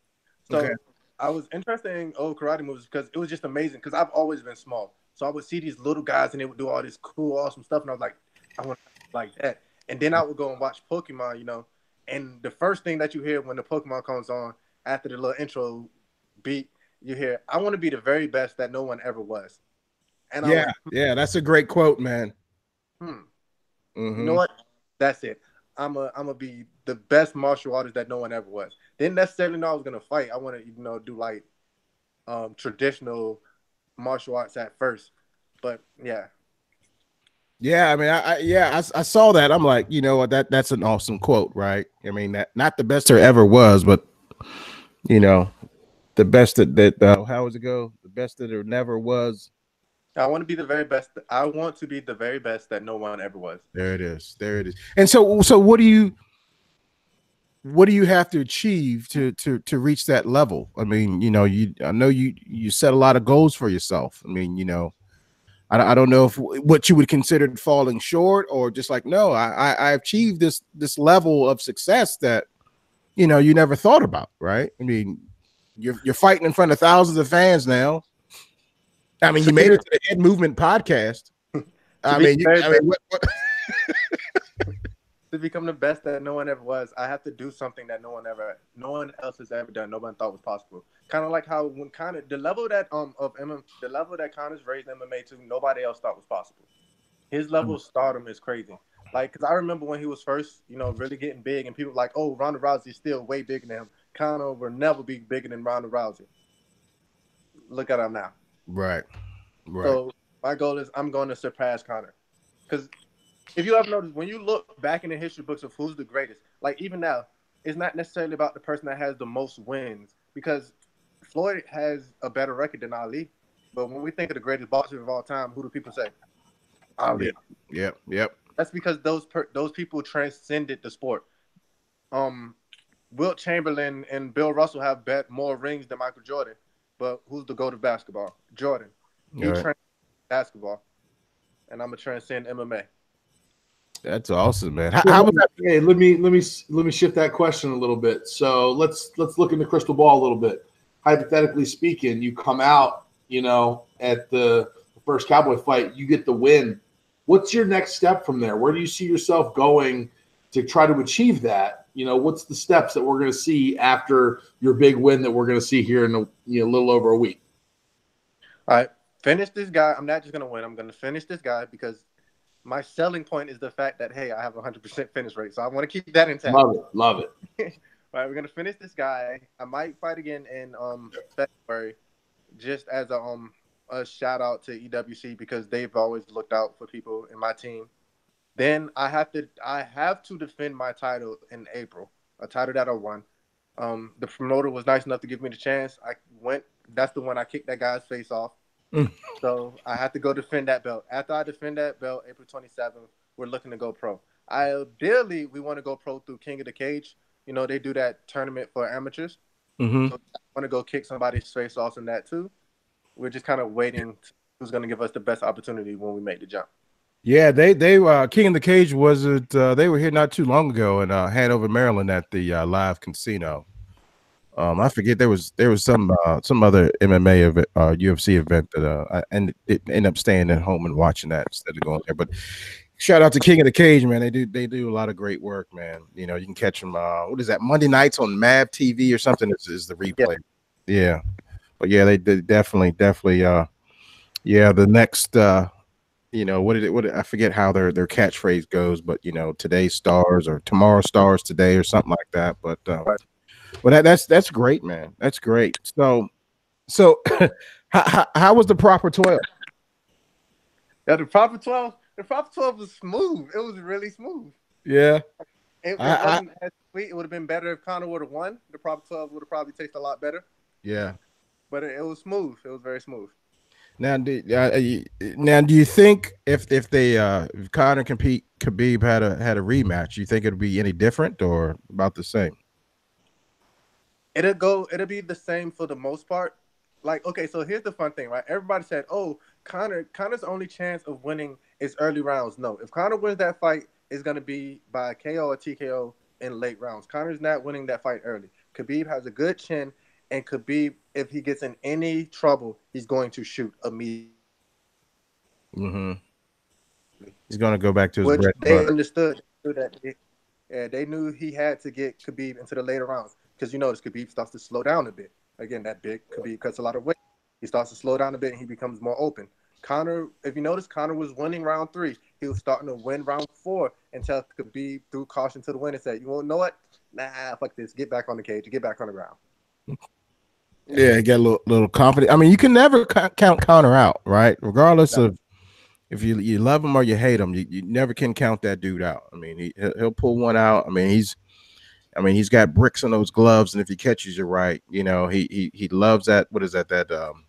So okay. I was interested in old karate movies because it was just amazing. Because I've always been small, so I would see these little guys and they would do all this cool, awesome stuff, and I was like, I want like that. And then I would go and watch Pokemon, you know. And the first thing that you hear when the Pokemon comes on after the little intro beat, you hear, I want to be the very best that no one ever was. And yeah, yeah, that's a great quote, man. Hmm. Mm-hmm. You know what? That's it. I'm a I'm gonna be the best martial artist that no one ever was. Didn't necessarily know I was gonna fight. I want to you know do like um traditional martial arts at first, but yeah, yeah, I mean, I, I yeah, I, I, saw that. I'm like, you know what, that that's an awesome quote, right? I mean, that not the best there ever was, but you know, the best that that uh, how does it go? The best that there never was. I want to be the very best. I want to be the very best that no one ever was. There it is. There it is. And so, so what do you, what do you have to achieve to to to reach that level? I mean, you know, you I know you you set a lot of goals for yourself. I mean, you know, I, I don't know if what you would consider falling short or just like no, I, I achieved this this level of success that you know you never thought about, right? I mean, you're you're fighting in front of thousands of fans now. I mean, you made it to the Head Movement podcast. [laughs] I mean, you, I mean, what, what to become the best that no one ever was, I have to do something that no one ever, no one else has ever done. No one thought was possible. Kind of like how when Conor, the level that um of MMA, the level that Conor's raised MMA to, nobody else thought was possible. His level of stardom is crazy. Like, cause I remember when he was first, you know, really getting big, and people like, oh, Ronda Rousey's still way bigger than him. Conor will never be bigger than Ronda Rousey. Look at him now. Right. Right. So my goal is I'm going to surpass Conor, because if you have noticed, when you look back in the history books of who's the greatest, like even now, it's not necessarily about the person that has the most wins because Floyd has a better record than Ali. But when we think of the greatest boxer of all time, who do people say? Ali. Yep. Yep. That's because those per- those people transcended the sport. Um, Wilt Chamberlain and Bill Russell have bet more rings than Michael Jordan, but who's the goat of basketball? Jordan. He right. transcended basketball, and I'm gonna transcend MMA. That's awesome, man. How, how was that? Hey, let me let me let me shift that question a little bit. So let's let's look in the crystal ball a little bit. Hypothetically speaking, you come out, you know, at the first Cowboy fight, you get the win. What's your next step from there? Where do you see yourself going to try to achieve that? You know, what's the steps that we're going to see after your big win that we're going to see here in a you know, a little over a week? All right, finish this guy. I'm not just going to win. I'm going to finish this guy because my selling point is the fact that hey, I have a hundred percent finish rate, so I want to keep that intact. Love it, love it. [laughs] All right, we're gonna finish this guy. I might fight again in um February, just as a um a shout out to EWC because they've always looked out for people in my team. Then I have to I have to defend my title in April, a title that I won. Um, the promoter was nice enough to give me the chance. I went. That's the one I kicked that guy's face off. Mm. So I have to go defend that belt. After I defend that belt, April 27th, we're looking to go pro. Ideally, we want to go pro through King of the Cage. You know, they do that tournament for amateurs. Mm-hmm. So I want to go kick somebody's face off in that too. We're just kind of waiting who's going to give us the best opportunity when we make the jump. Yeah, they they uh King of the Cage was it uh, they were here not too long ago in uh Hanover, Maryland at the uh, live casino. Um I forget there was there was some uh some other MMA event uh UFC event that uh I ended, it ended up staying at home and watching that instead of going there. But shout out to King of the Cage, man. They do they do a lot of great work, man. You know, you can catch them uh what is that Monday nights on MAVTV or something is, is the replay. Yeah. But yeah, they, they definitely definitely uh yeah, the next uh you know what did it what did, I forget how their their catchphrase goes, but you know today's stars or tomorrow stars today or something like that. But uh, well, that that's that's great, man. That's great. So so [laughs] how, how how was the proper twelve? Yeah, the proper 12, the proper 12 was smooth. It was really smooth. Yeah, It, it I- I- wasn't as sweet. It would have been better if Conor would have won. The proper 12 would have probably tasted a lot better. yeah. But it, it was smooth. It was very smooth. Now, do, uh, you- now, do you think if if they uh if Conor compete Khabib had a had a rematch, you think it'd be any different or about the same? It'll go. It'll be the same for the most part. Like, okay, so here's the fun thing, right? Everybody said, "Oh, Conor, Conor's only chance of winning is early rounds." No, if Conor wins that fight, it's gonna be by KO or TKO in late rounds. Conor's not winning that fight early. Khabib has a good chin, and Khabib, if he gets in any trouble, he's going to shoot immediately. Mm-hmm. He's gonna go back to his Which bread they butter. understood that. They, yeah, they knew he had to get Khabib into the later rounds because you notice Khabib starts to slow down a bit. Again, that big Khabib cuts a lot of weight. He starts to slow down a bit and he becomes more open. Conor, if you notice, Conor was winning round three. He was starting to win round four until Khabib threw caution to the wind and said, "You won't know what? Nah, fuck this. Get back on the cage. Get back on the ground." [laughs] Yeah, get a little little confident. I mean, you can never count Conor out, right? Regardless of if you you love him or you hate him, you, you never can count that dude out. I mean, he he'll, he'll pull one out. I mean, he's I mean, he's got bricks on those gloves, and if he catches you right, you know, he he he loves that. What is that? That um,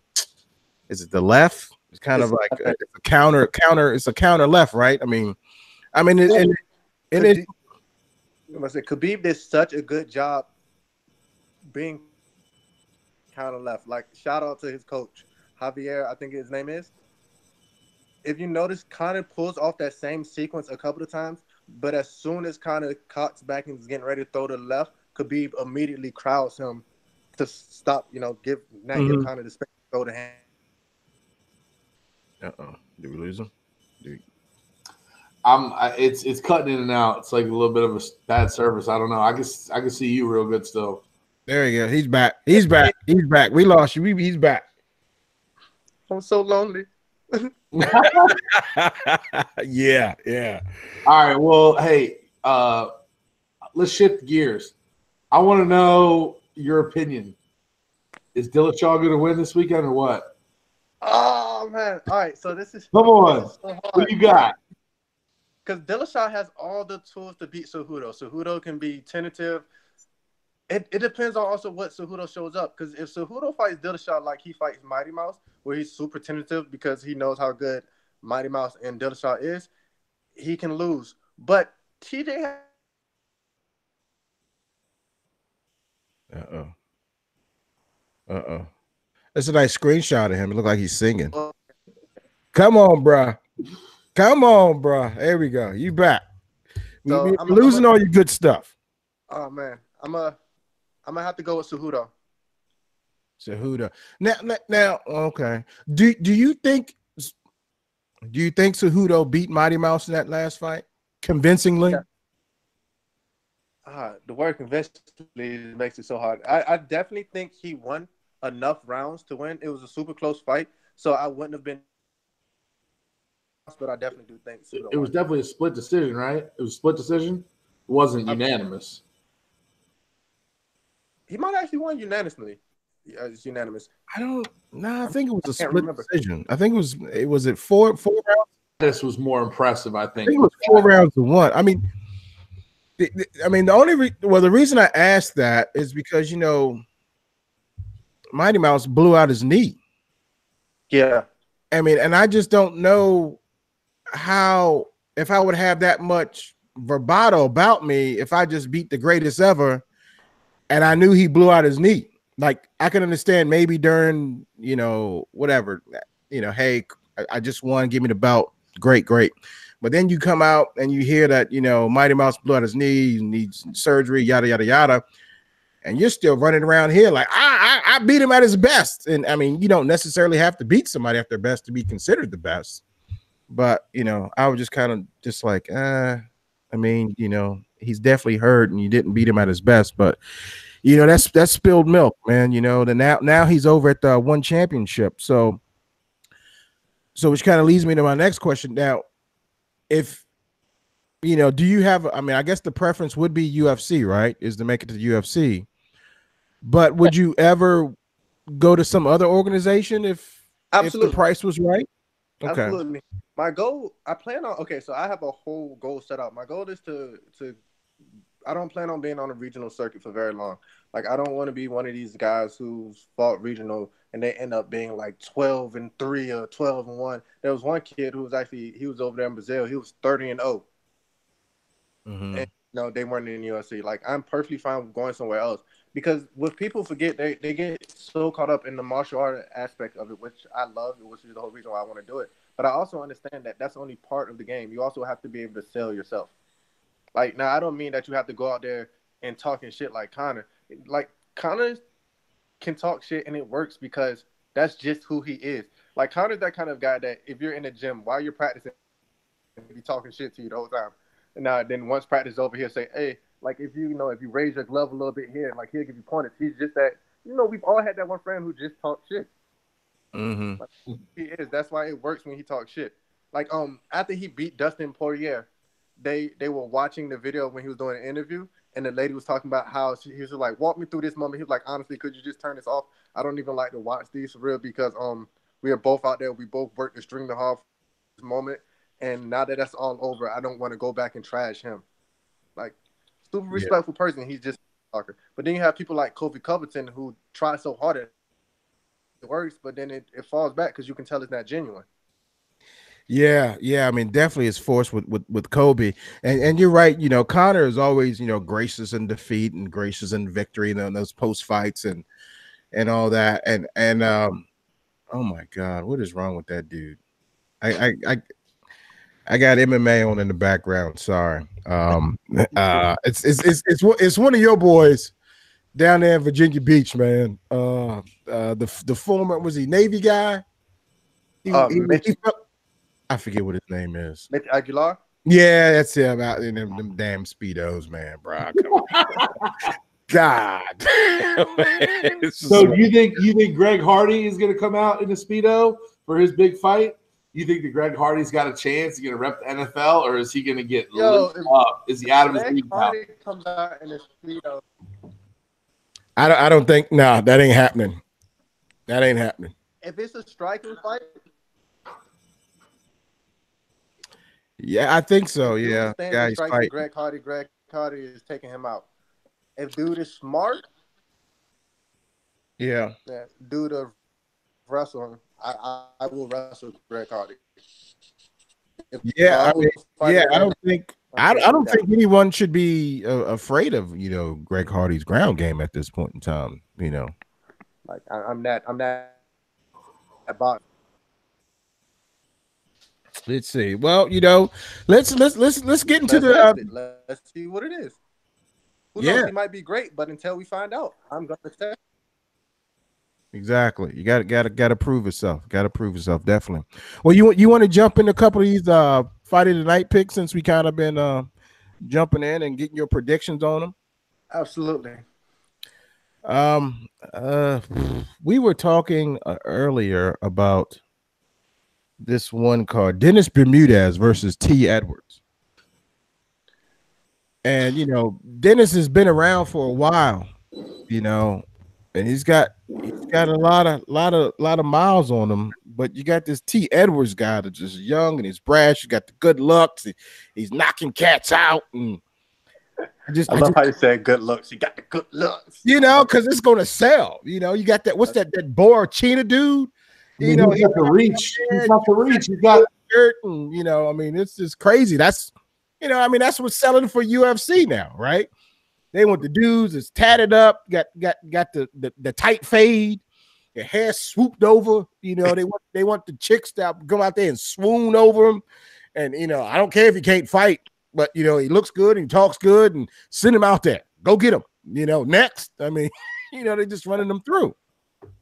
is it the left? It's kind of like a, a counter counter. It's a counter left, right? I mean, I mean, it, and and it, I said Khabib did such a good job being counter left. Like shout out to his coach Javier, I think his name is. If you notice, Conor pulls off that same sequence a couple of times, but as soon as Conor cuts back and is getting ready to throw to the left, Khabib immediately crowds him to stop. You know, give not Mhm. give Conor the space to throw the hand. uh oh, did we lose him? I'm. I, it's it's cutting in and out. It's like a little bit of a bad service. I don't know. I can I can see you real good still. There you go. He's back. He's back. He's back. We lost you. We, he's back. I'm so lonely. [laughs] yeah, yeah. All right. Well, hey, uh, let's shift gears. I want to know your opinion. Is Dillashaw going to win this weekend or what? Oh man! All right, so this is Come on. is so. What you got? because Dillashaw has all the tools to beat Cejudo. Cejudo can be tentative. It, it depends on also what Cejudo shows up. Because if Cejudo fights Dillashaw like he fights Mighty Mouse, where he's super tentative because he knows how good Mighty Mouse and Dillashaw is, he can lose. But TJ, Uh oh. Uh oh. That's a nice screenshot of him. It looked like he's singing. Come on, bruh. Come on, bruh. There we go. You back. So, we- I'm- we're losing a- all your good stuff. oh man, I'm a, I'm gonna have to go with Cejudo. Cejudo. Now, now, now, okay. Do do you think do you think Cejudo beat Mighty Mouse in that last fight convincingly? Yeah. Ah, the word convincingly makes it so hard. I, I definitely think he won enough rounds to win. It was a super close fight, so I wouldn't have been. But I definitely do think Cejudo It was won. definitely a split decision, right? It was a split decision. It wasn't unanimous. He might actually won unanimously. Yeah, it's unanimous. I don't. Nah, I think it was a split remember. decision. I think it was. It was it four four rounds. This was more impressive, I I think. think it was four rounds to one. I mean, the, the- I mean, the only re- well, the reason I asked that is because you know, Mighty Mouse blew out his knee. Yeah, I mean, and I just don't know how if I would have that much bravado about me if I just beat the greatest ever and I knew he blew out his knee. Like I can understand maybe during, you know, whatever, you know, hey, I just won, give me the belt. Great, great. But then you come out and you hear that, you know, Mighty Mouse blew out his knee, needs surgery, yada, yada, yada. And you're still running around here like, I, I, I beat him at his best. And I mean, you don't necessarily have to beat somebody at their best to be considered the best. But, you know, I was just kind of just like, uh, I mean, you know, he's definitely hurt and you didn't beat him at his best, but you know, that's that's spilled milk, man. You know, the now now he's over at the one championship. So so which kind of leads me to my next question. Now, if you know, do you have I mean, I guess the preference would be UFC, right? Is to make it to the UFC. But would you ever go to some other organization if Absolutely. if the price was right? Okay. Absolutely. My goal, I plan on. Okay, so I have a whole goal set out. My goal is to to. I don't plan on being on a regional circuit for very long. Like I don't want to be one of these guys who's fought regional and they end up being like twelve and three or twelve and one. There was one kid who was actually he was over there in Brazil. He was thirty and 0 mm-hmm. And no, they weren't in the UFC. Like I'm perfectly fine with going somewhere else because what people forget, they, they get so caught up in the martial art aspect of it, which I love, which is the whole reason why I want to do it. But I also understand that that's only part of the game. You also have to be able to sell yourself. Like now, I don't mean that you have to go out there and talking shit like Conor. Like Conor can talk shit and it works because that's just who he is. Like Conor's that kind of guy that if you're in the gym while you're practicing, he be talking shit to you the whole time. And now then once practice is over, here say, hey, like if you, you know if you raise your glove a little bit here, like he'll give you pointers. He's just that you know we've all had that one friend who just talks shit. Mm-hmm. Like, he is. That's why it works when he talks shit. Like um after he beat Dustin Poirier, they they were watching the video when he was doing an interview, and the lady was talking about how she, he was like, "Walk me through this moment." He was like, "Honestly, could you just turn this off? I don't even like to watch these for real because um we are both out there. We both worked extremely hard for this moment, and now that that's all over, I don't want to go back and trash him. Like super respectful yeah. person. He's just talker. But then you have people like Colby Covington who try so hard at it works, but then it, it falls back because you can tell it's not genuine. Yeah, yeah. I mean, definitely it's forced with with with Colby. and and you're right. You know, Conor is always you know gracious in defeat and gracious in victory, and you know, those post fights and and all that. And and um, oh my God, what is wrong with that dude? I I I, I got MMA on in the background. Sorry. Um, [laughs] uh, it's it's it's it's it's one of your boys down there in Virginia Beach, man. Uh, uh, the the former was he Navy guy? He, uh, he, he, I forget what his name is. Mitch Aguilar. Yeah, that's him out in them, them damn speedos, man, bro. [laughs] God. so do you think you think Greg Hardy is going to come out in the speedo for his big fight? You think that Greg Hardy's got a chance to get a rep the NFL, or is he going to get Yo, up? Is he out of his league Hardy comes out in a speedo. I don't, I don't think no, nah, that ain't happening. That ain't happening. If it's a striking fight, yeah, I think so. Yeah, yeah, he's fighting Greg Hardy. Greg Hardy is taking him out. If dude is smart, yeah, yeah dude of wrestling, I, I, I will wrestle Greg Hardy. If yeah, I mean, yeah, I don't think I, I don't think anyone should be uh, afraid of you know Greg Hardy's ground game at this point in time. You know, like I, am not I'm that about. Let's see. Well, you know, let's let's let's let's get into let's the. Uh, let's see what it is. Who yeah. knows? He might be great, but until we find out, I'm gonna say. Exactly. You gotta got to got to prove yourself. Got to prove yourself. Definitely. Well, you you want to jump in a couple of these uh fighting the night picks since we kind of been uh jumping in and getting your predictions on them. Absolutely. Um. Uh. We were talking uh, earlier about this one card, Dennis Bermudez versus Te Edwards. And you know, Dennis has been around for a while. You know, and he's got he's got a lot of lot of lot of miles on him. But you got this Te Edwards guy that's just young and he's brash. He's got the good looks. He's knocking cats out and. I just I love I just, how you said good looks. You got the good looks. You know, because it's gonna sell. You know, you got that. What's that? That Borrachinha dude. You know, he's got the reach. He's got the reach. He's got shirt and you know, I mean, it's just crazy. That's you know, I mean, that's what's selling for UFC now, right? They want the dudes that's tatted up, got got got the the, the tight fade, their hair swooped over. You know, they want they want the chicks to come out there and swoon over them. And you know, I don't care if he can't fight, but you know, he looks good and he talks good, and send him out there. Go get him. You know, next. I mean, [laughs] you know, they're just running them through.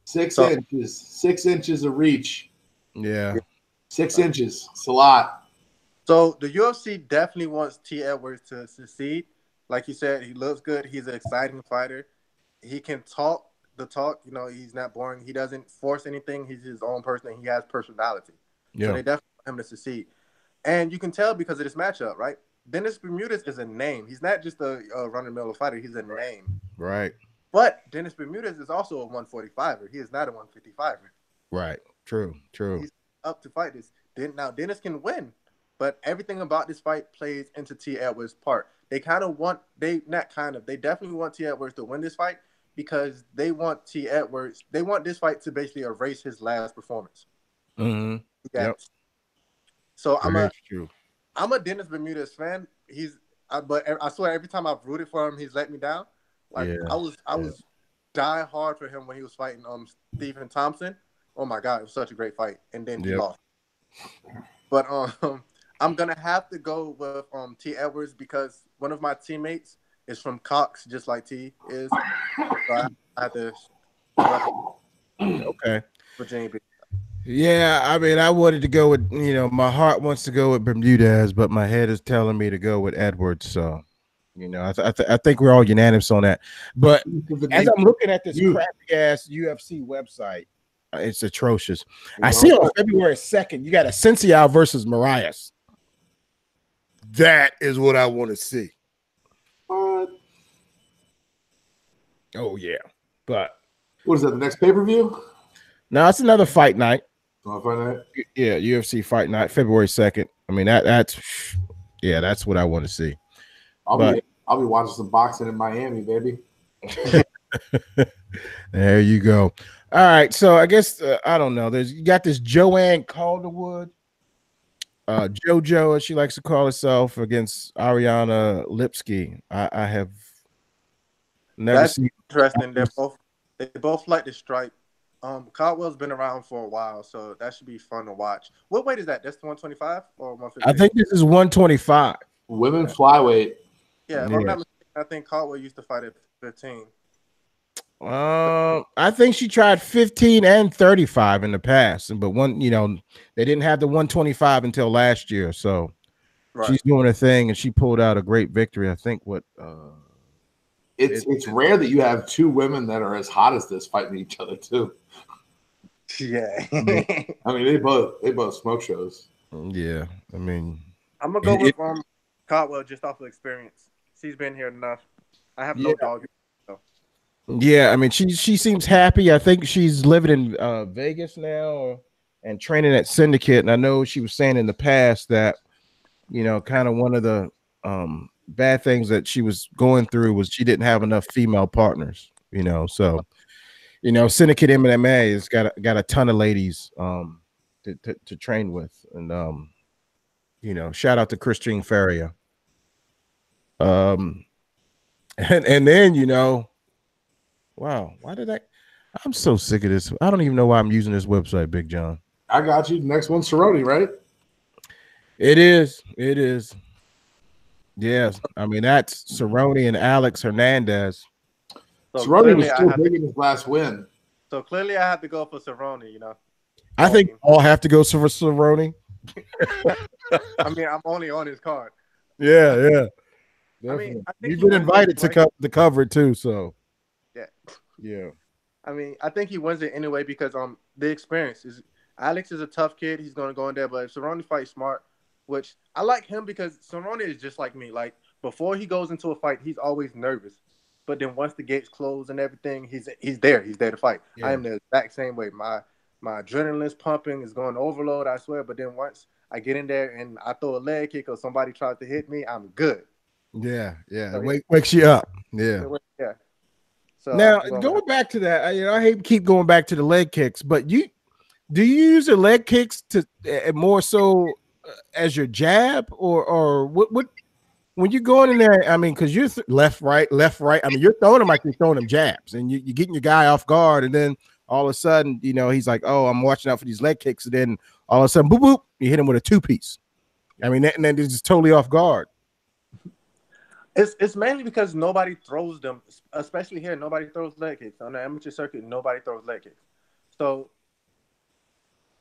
Six So- inches, six inches of reach. Yeah. Six inches. It's a lot. So the UFC definitely wants Te Edwards to succeed. Like you said, he looks good. He's an exciting fighter. He can talk the talk. You know, he's not boring. He doesn't force anything. He's his own person. He has personality. Yeah. So they definitely want him to succeed. And you can tell because of this matchup, right? Dennis Bermudez is a name. He's not just a, a run of the mill fighter. He's a name. Right. But Dennis Bermudez is also a 145er. He is not a 155er. Right. True. True. He's- Up to fight this. Now Dennis can win, but everything about this fight plays into Te Edwards' part. They kind of want they not kind of they definitely want Te Edwards to win this fight because they want Te Edwards. They want this fight to basically erase his last performance. Mm-hmm. Yeah. Yep. So I'm a true. I'm a Dennis Bermudez fan. He's I, but I swear every time I've rooted for him, he's let me down. Like Yeah. I was I was dying hard for him when he was fighting um Stephen Thompson. Oh my god, it was such a great fight, and then he lost. But um, [laughs] I'm gonna have to go with um Te Edwards because one of my teammates is from Cox, just like T is. So I, I had to [clears throat] Okay. Virginia Beach. Yeah, I mean, I wanted to go with you know, my heart wants to go with Bermudez, but my head is telling me to go with Edwards. So, you know, I, th- I, th- I think we're all unanimous on that. But as I'm looking at this You- crappy ass UFC website, uh, it's atrocious. I see on February 2nd, you got Assunção versus Moraes. That is what I want to see. What? Oh yeah, but What is that? The next pay per view? no, it's another fight night. Want to find? Yeah, UFC fight night, February 2nd. I mean, that that's yeah, that's what I want to see. I'll But- be I'll be watching some boxing in Miami, baby. [laughs] There you go. All right, so I guess uh, I don't know. There's you got this Joanne Calderwood, uh, JoJo, as she likes to call herself, against Ariane Lipski. I, I have never That's- seen. Interesting. They're both they both like to strike. Um, Caldwell's been around for a while, so that should be fun to watch. What weight is that? That's 125 or 150? I think this is 125. Women flyweight. Yeah, if Yeah. I'm not mistaken, I think Caldwell used to fight at 15. Um, I think she tried 15 and 35 in the past, but one, you know, they didn't have the 125 until last year. So Right. she's doing her thing, and she pulled out a great victory. I think what uh It's it's rare that you have two women that are as hot as this fighting each other too. yeah. [laughs] I mean, they both they both smoke shows. yeah, I mean, I'm gonna go It- with um Caldwell just off of experience. She's been here enough. I have no Yeah. dog. yeah, I mean, she she seems happy. I think she's living in uh Vegas now and training at Syndicate. And I know she was saying in the past that, you know, kind of one of the um bad things that she was going through was she didn't have enough female partners, you know. So, you know, Syndicate MMA has got a, got a ton of ladies um to, to, to train with. And um, you know, shout out to Christine Feria. Um and and then you know, wow, why did I I'm so sick of this. I don't even know why I'm using this website, Big John. I got you. Next one, Cerrone, right? It is. It is. Yes. I mean, that's Cerrone and Alex Hernandez. So Cerrone was clearly, I still have to, big in his last win. so clearly I have to go for Cerrone, you know. I think all have to go for Cerrone. [laughs] I mean, I'm only on his card. Yeah, yeah. I mean, I You've been invited to co- the cover too, so Yeah. yeah. I mean, I think he wins it anyway because um the experience is Alex is a tough kid. He's gonna go in there, but if Cerrone fights smart, which I like him because Cerrone is just like me. Like before he goes into a fight, he's always nervous, but then once the gates close and everything, he's he's there. He's there to fight. Yeah. I am the exact same way. My my adrenaline's pumping, is going to overload. I swear. But then once I get in there and I throw a leg kick or somebody tries to hit me, I'm good. Yeah, yeah. So, wake, wakes you up. Yeah. Yeah. So Now going- going back to that, I, you know, I hate to keep going back to the leg kicks, but you do you use your leg kicks to uh, more so uh, as your jab or or what what when you're going in there, I mean, because you're th- left, right, left, right. I mean, you're throwing them like you're throwing them jabs, and you, are getting your guy off guard, and then all of a sudden, you know, he's like, "Oh, I'm watching out for these leg kicks," and then all of a sudden, boop boop, you hit him with a two piece. I mean, and then he's just totally off guard. It's it's mainly because nobody throws them, especially here. Nobody throws leg kicks on the amateur circuit. Nobody throws leg kicks, so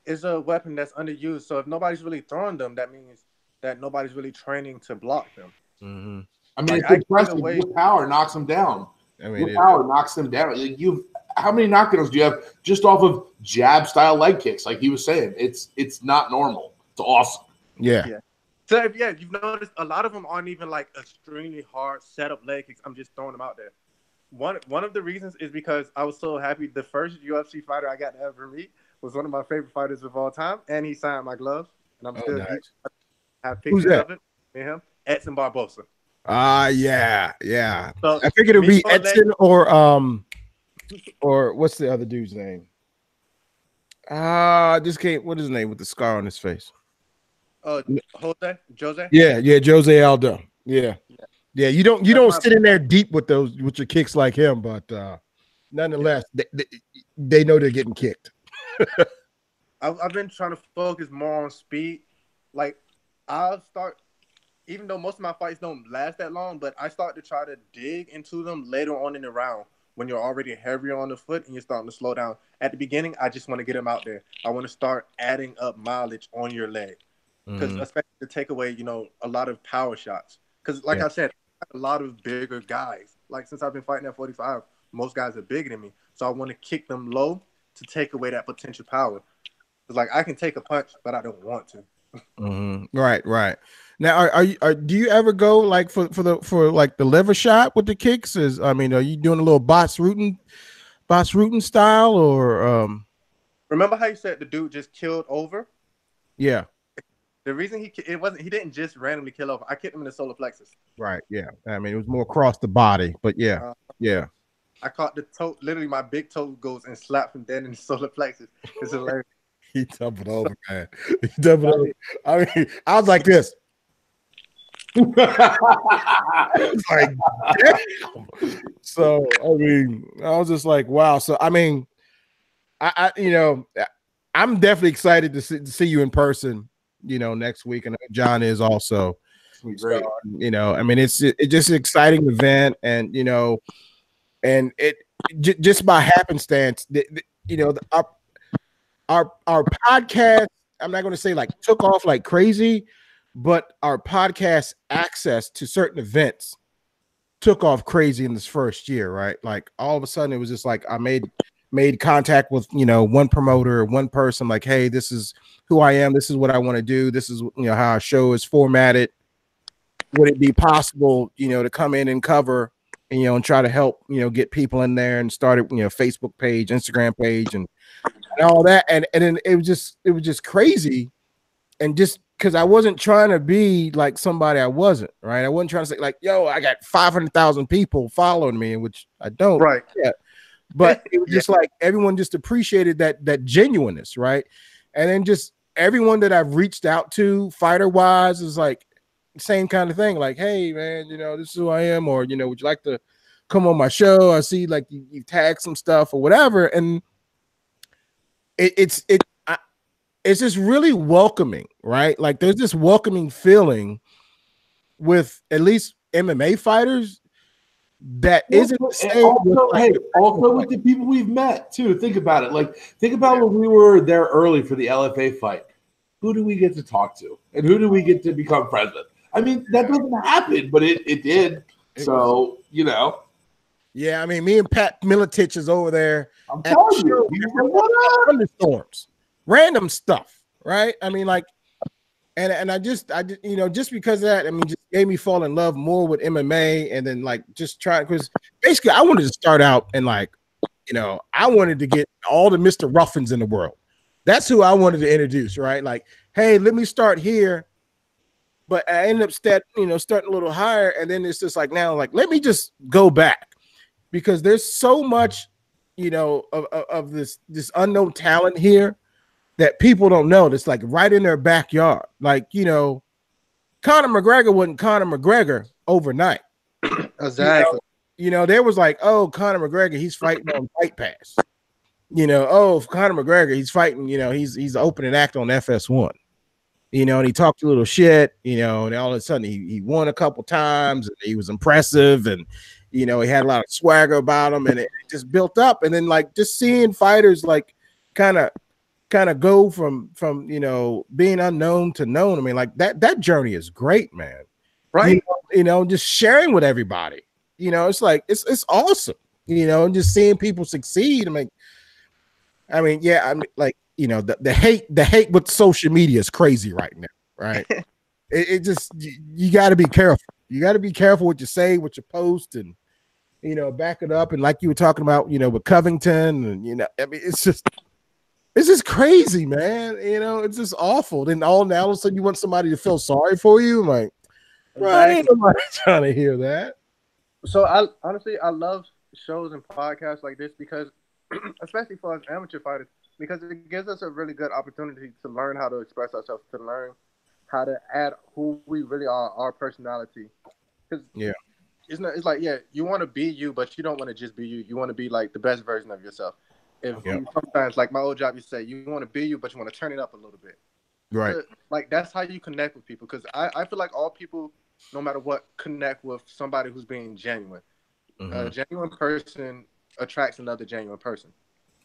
it's a weapon that's underused. So if nobody's really throwing them, that means that nobody's really training to block them. Mm-hmm. I mean, like, impressive. Way- power knocks them down. I mean, it, power knocks them down. You, how many knockdowns do you have just off of jab style leg kicks? Like he was saying, it's it's not normal. It's awesome. Yeah. yeah. So if, yeah, you've noticed a lot of them aren't even like extremely hard setup leg kicks. I'm just throwing them out there. One one of the reasons is because I was so happy. The first UFC fighter I got to ever meet was one of my favorite fighters of all time, and he signed my gloves, and I'm oh, still nice. have pictures of it. Me him, Edson Barboza. Ah, uh, yeah, yeah. So, I figured it'd be Edson or um, or what's the other dude's name? Ah, uh, this came. What is his name with the scar on his face? Oh, Jose, Jose. Yeah, yeah, Jose Aldo. Yeah, yeah. yeah you don't you don't sit in there deep with those with your kicks like him, but uh nonetheless, they, they, they know they're getting kicked. [laughs] I've, I've been trying to focus more on speed. Like I'll start, even though most of my fights don't last that long, but I start to try to dig into them later on in the round when you're already heavier on the foot and you're starting to slow down. At the beginning, I just want to get them out there. I want to start adding up mileage on your leg because mm-hmm. especially to take away, you know, a lot of power shots. Because like yeah. I said, a lot of bigger guys. Like since I've been fighting at 45, most guys are bigger than me, so I want to kick them low to take away that potential power. It's like I can take a punch, but I don't want to. Mm-hmm. Right, right. Now, are, are you are do you ever go like for for the for like the liver shot with the kicks? Is I mean, are you doing a little Bas Rutten, Bas Rutten style or um? Remember how you said the dude just killed over? Yeah. The reason he it wasn't he didn't just randomly kill off. I kicked him in the solar plexus. Right. Yeah. I mean, it was more across the body, but yeah, uh, yeah. I caught the toe. Literally, my big toe goes and slapped him dead in the [laughs] solar plexus. It's hilarious. [laughs] he tumbled over, man. He tumbled over. I mean, I was like this. [laughs] like, damn. So I mean, I was just like, wow. So I mean, I, I you know, I'm definitely excited to see, to see you in person. You know, next week, and John is also. So, you know, I mean, it's it's just an exciting event, and you know, and it j- just by happenstance, the, the, you know, the, our our our podcast. I'm not going to say like took off like crazy, but our podcast access to certain events took off crazy in this first year, right? Like all of a sudden, it was just like I made made contact with you know one promoter, one person, like, hey, this is who I am. This is what I want to do. This is you know how our show is formatted. Would it be possible, you know, to come in and cover and you know and try to help you know get people in there and start started you know Facebook page, Instagram page, and, and all that. And and then it was just it was just crazy, and just because I wasn't trying to be like somebody I wasn't, right? I wasn't trying to say like, yo, I got five hundred thousand people following me, which I don't, right? [laughs] Yeah, but it was just like everyone just appreciated that that genuineness, right? And then just everyone that I've reached out to, fighter wise, is like, same kind of thing. Like, hey man, you know, this is who I am, or you know, would you like to come on my show? I see like you, you tagged some stuff or whatever, and it, it's it I, it's just really welcoming, right? Like there's this welcoming feeling with at least MMA fighters that isn't the same. Also, with, like, hey, also with the people we've met too. Think about it. Like think about when we were there early for the LFA fight. Who do we get to talk to, and who do we get to become friends with? I mean, that doesn't happen, but it, it did. so, you know. Yeah, I mean, me and Pat Miletich is over there. I'm telling you, thunderstorms, random stuff, right? I mean, like, and and I just, I you know, just because of that, I mean, just made me fall in love more with MMA, and then like just try because basically, I wanted to start out and like, you know, I wanted to get all the Mister Ruffins in the world. That's who I wanted to introduce, right? Like, hey, let me start here but I ended up start, you know, starting a little higher, and then it's just like now, like let me just go back because there's so much, you know, of, of, of this this unknown talent here that people don't know that's like right in their backyard. Like, you know, Conor McGregor wasn't Conor McGregor overnight. [clears throat] Exactly. You know, there was like, oh, Conor McGregor, he's fighting on Fight Pass. You know, oh, Conor McGregor, he's fighting, you know, he's he's opening act on FS1. You know, and he talked a little shit, you know, and all of a sudden he, he won a couple times and he was impressive and you know, he had a lot of swagger about him and it just built up. And then like just seeing fighters like kind of kind of go from from you know being unknown to known. I mean, like that that journey is great, man. Right. You know, you know, just sharing with everybody. You know, it's like it's it's awesome. You know, and just seeing people succeed. I mean, I mean, yeah, I mean, like you know, the, the hate the hate with social media is crazy right now, right? [laughs] it, it just you, you got to be careful. You got to be careful what you say, what you post, and you know, back it up. And like you were talking about, you know, with Covington, and you know, I mean, it's just it's just crazy, man. You know, it's just awful. Then all now all of a sudden you want somebody to feel sorry for you. I'm like, right, ain't nobody [laughs] trying to hear that. So I honestly I love shows and podcasts like this because [clears throat] especially for us amateur fighters, because it gives us a really good opportunity to learn how to express ourselves, to learn how to add who we really are, our personality. Because yeah, it's not. It's like yeah, you want to be you, but you don't want to just be you. You want to be like the best version of yourself. If Yeah. sometimes, like my old job, you say you want to be you, but you want to turn it up a little bit. right. Like that's how you connect with people. Because I, I feel like all people, no matter what, connect with somebody who's being genuine. Mhm. A genuine person attracts another genuine person.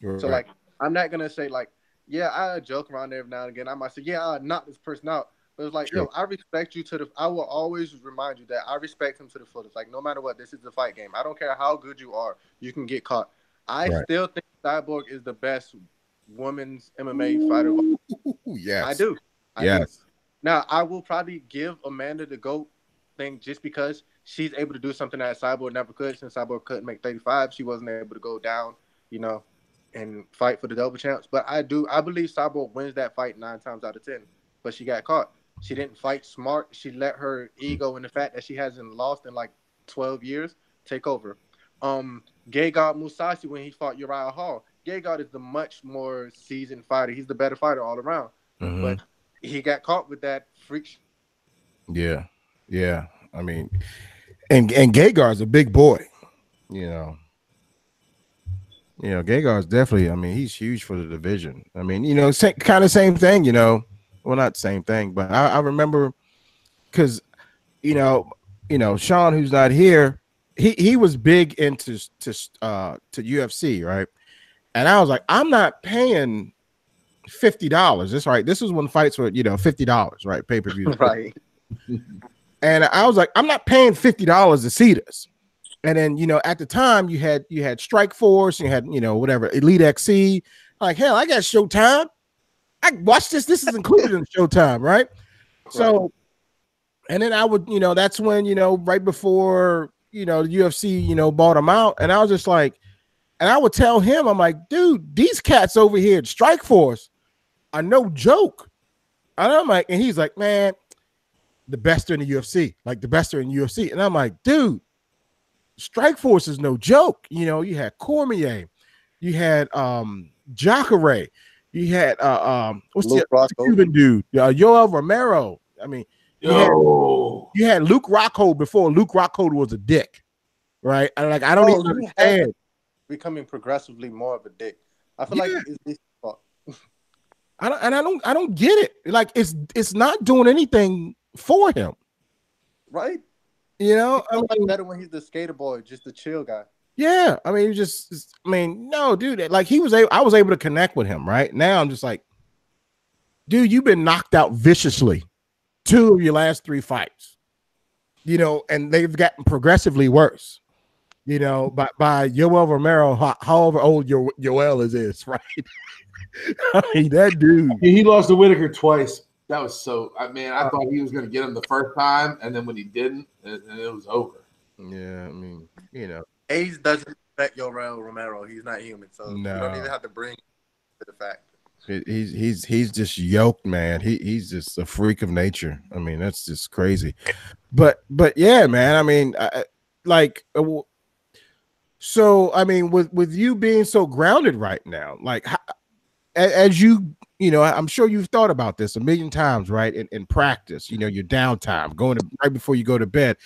You're So like, I'm not gonna say like, yeah, I joke around every now and again. I might say, yeah, I knock this person out. But it's like, Sure. yo, I respect you to the. I will always remind you that I respect him to the fullest. Like, no matter what, this is the fight game. I don't care how good you are, you can get caught. I Right. still think Cyborg is the best women's MMA fighter. Ooh, yes, I do. I do. yes, Now, I will probably give Amanda the GOAT thing just because she's able to do something that Cyborg never could. Since Cyborg couldn't make 35, she wasn't able to go down, you know, and fight for the double champs. But I do, I believe Cyborg wins that fight nine times out of 10. But she got caught. She didn't fight smart. She let her ego and the fact that she hasn't lost in like 12 years take over. Um, Gegard Mousasi, when he fought Uriah Hall, Gegard is the much more seasoned fighter. He's the better fighter all around. Mhm. But he got caught with that freak. yeah, yeah. I mean, and and Gegard's a big boy. You know, you know, Gegard's definitely. I mean, he's huge for the division. I mean, you know, sa- kind of same thing. You know, well, not the same thing, but I, I remember because you know, you know, Sean, who's not here, he he was big into to uh to UFC, right? And I was like, I'm not paying fifty dollars. That's right. This was when fights were, you know, fifty dollars, right? Pay per view, [laughs] Right. and I was like, I'm not paying fifty dollars to see this. And then you know, at the time, you had you had Strike Force, you had you know whatever Elite XC. Like hell, I got Showtime. I watch this. This is included in Showtime, right? So, and then I would, you know, that's when you know, right before you know the UFC, you know, bought him out, and I was just like, and I would tell him, I'm like, dude, these cats over here at Strike Force are no joke. And I'm like, and he's like, man, the best in the UFC, like the best are in UFC. And I'm like, dude, Strike Force is no joke. You know, you had Cormier, you had um Jacare, you had uh um what's Luke the, what's the Rockhold. Cuban dude? Uh, Yoel Romero. I mean, you had, you had Luke Rockhold before Luke Rockhold was a dick, right? And like I don't Oh, even understand. Becoming progressively more of a dick. I feel like Yeah. it's his fault. [laughs] I don't, and I don't, I don't get it. Like it's, it's not doing anything for him. Right? You know, I like mean, better when he's the skater boy, just the chill guy. yeah. I mean, just- I mean, no, dude. Like he was able, I was able to connect with him. Right now, I'm just like, dude, you've been knocked out viciously, two of your last three fights. You know, and they've gotten progressively worse. You know, by by Yoel Romero, however old your Yoel is, is [laughs] right. I mean, that dude. he lost to Whitaker twice. That was so. I mean, I uh, thought he was going to get him the first time, and then when he didn't, and, and it was over. Yeah, I mean, you know. Ace doesn't respect Yoel Romero. He's not human, so you don't even have to bring to the fact. He- He's he's he's just yoked, man. He he's just a freak of nature. I mean, that's just crazy. But but yeah, man. I mean, I- like, uh, so I mean, with with you being so grounded right now, like, how, as you you know, I'm sure you've thought about this a million times, right? In, in practice, you know, your downtime, going to right before you go to bed.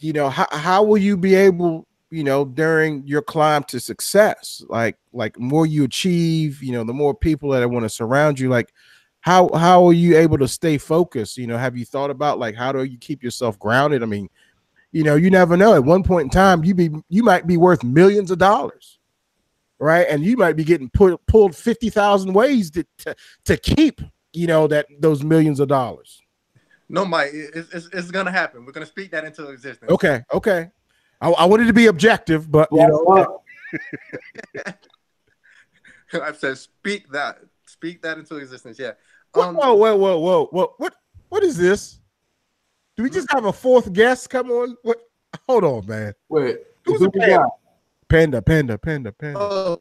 You know, how how will you be able, you know, during your climb to success? Like, like more you achieve, you know, the more people that want to surround you. Like, how how are you able to stay focused? You know, have you thought about like how do you keep yourself grounded? I mean, you know, you never know. At one point in time, you be you might be worth millions of dollars right? And you might be getting put, pulled 50,000 ways to, to, to keep, you know, that those millions of dollars. No, Mike, it's, it's, it's going to happen. We're going to speak that into existence. Okay. Okay. I, I wanted to be objective, but you know. [laughs] I've said speak that, speak that into existence. Yeah. Um, whoa, whoa, whoa, whoa, whoa! What, what is this? Do we just have a fourth guest? Come on, what? Hold on, man. Wait, who's the guy? Panda, panda, panda, panda. Oh.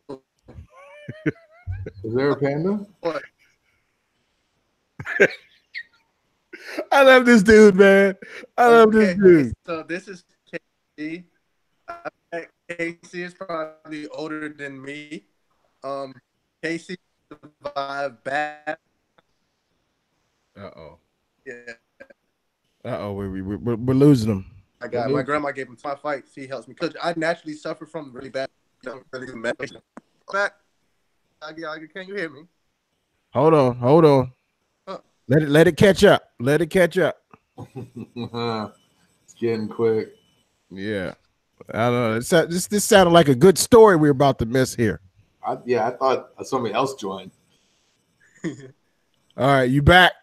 Is there a panda? What? [laughs] I love this dude, man. I love okay, this dude. So this is Casey. Casey is probably older than me. Um, Casey survived bad. Uh oh. Yeah. Uh oh, we, we, we're, we're losing him. I got my grandma gave him my fights. He helps me because I naturally suffer from really bad, really good medication. Back, can you hear me? Hold on, hold on. Huh. Let it let it catch up. Let it catch up. [laughs] it's getting quick. Yeah, I don't know. It's, this this sounded like a good story we are about to miss here. I, yeah, I thought somebody else joined. [laughs] All right, you back?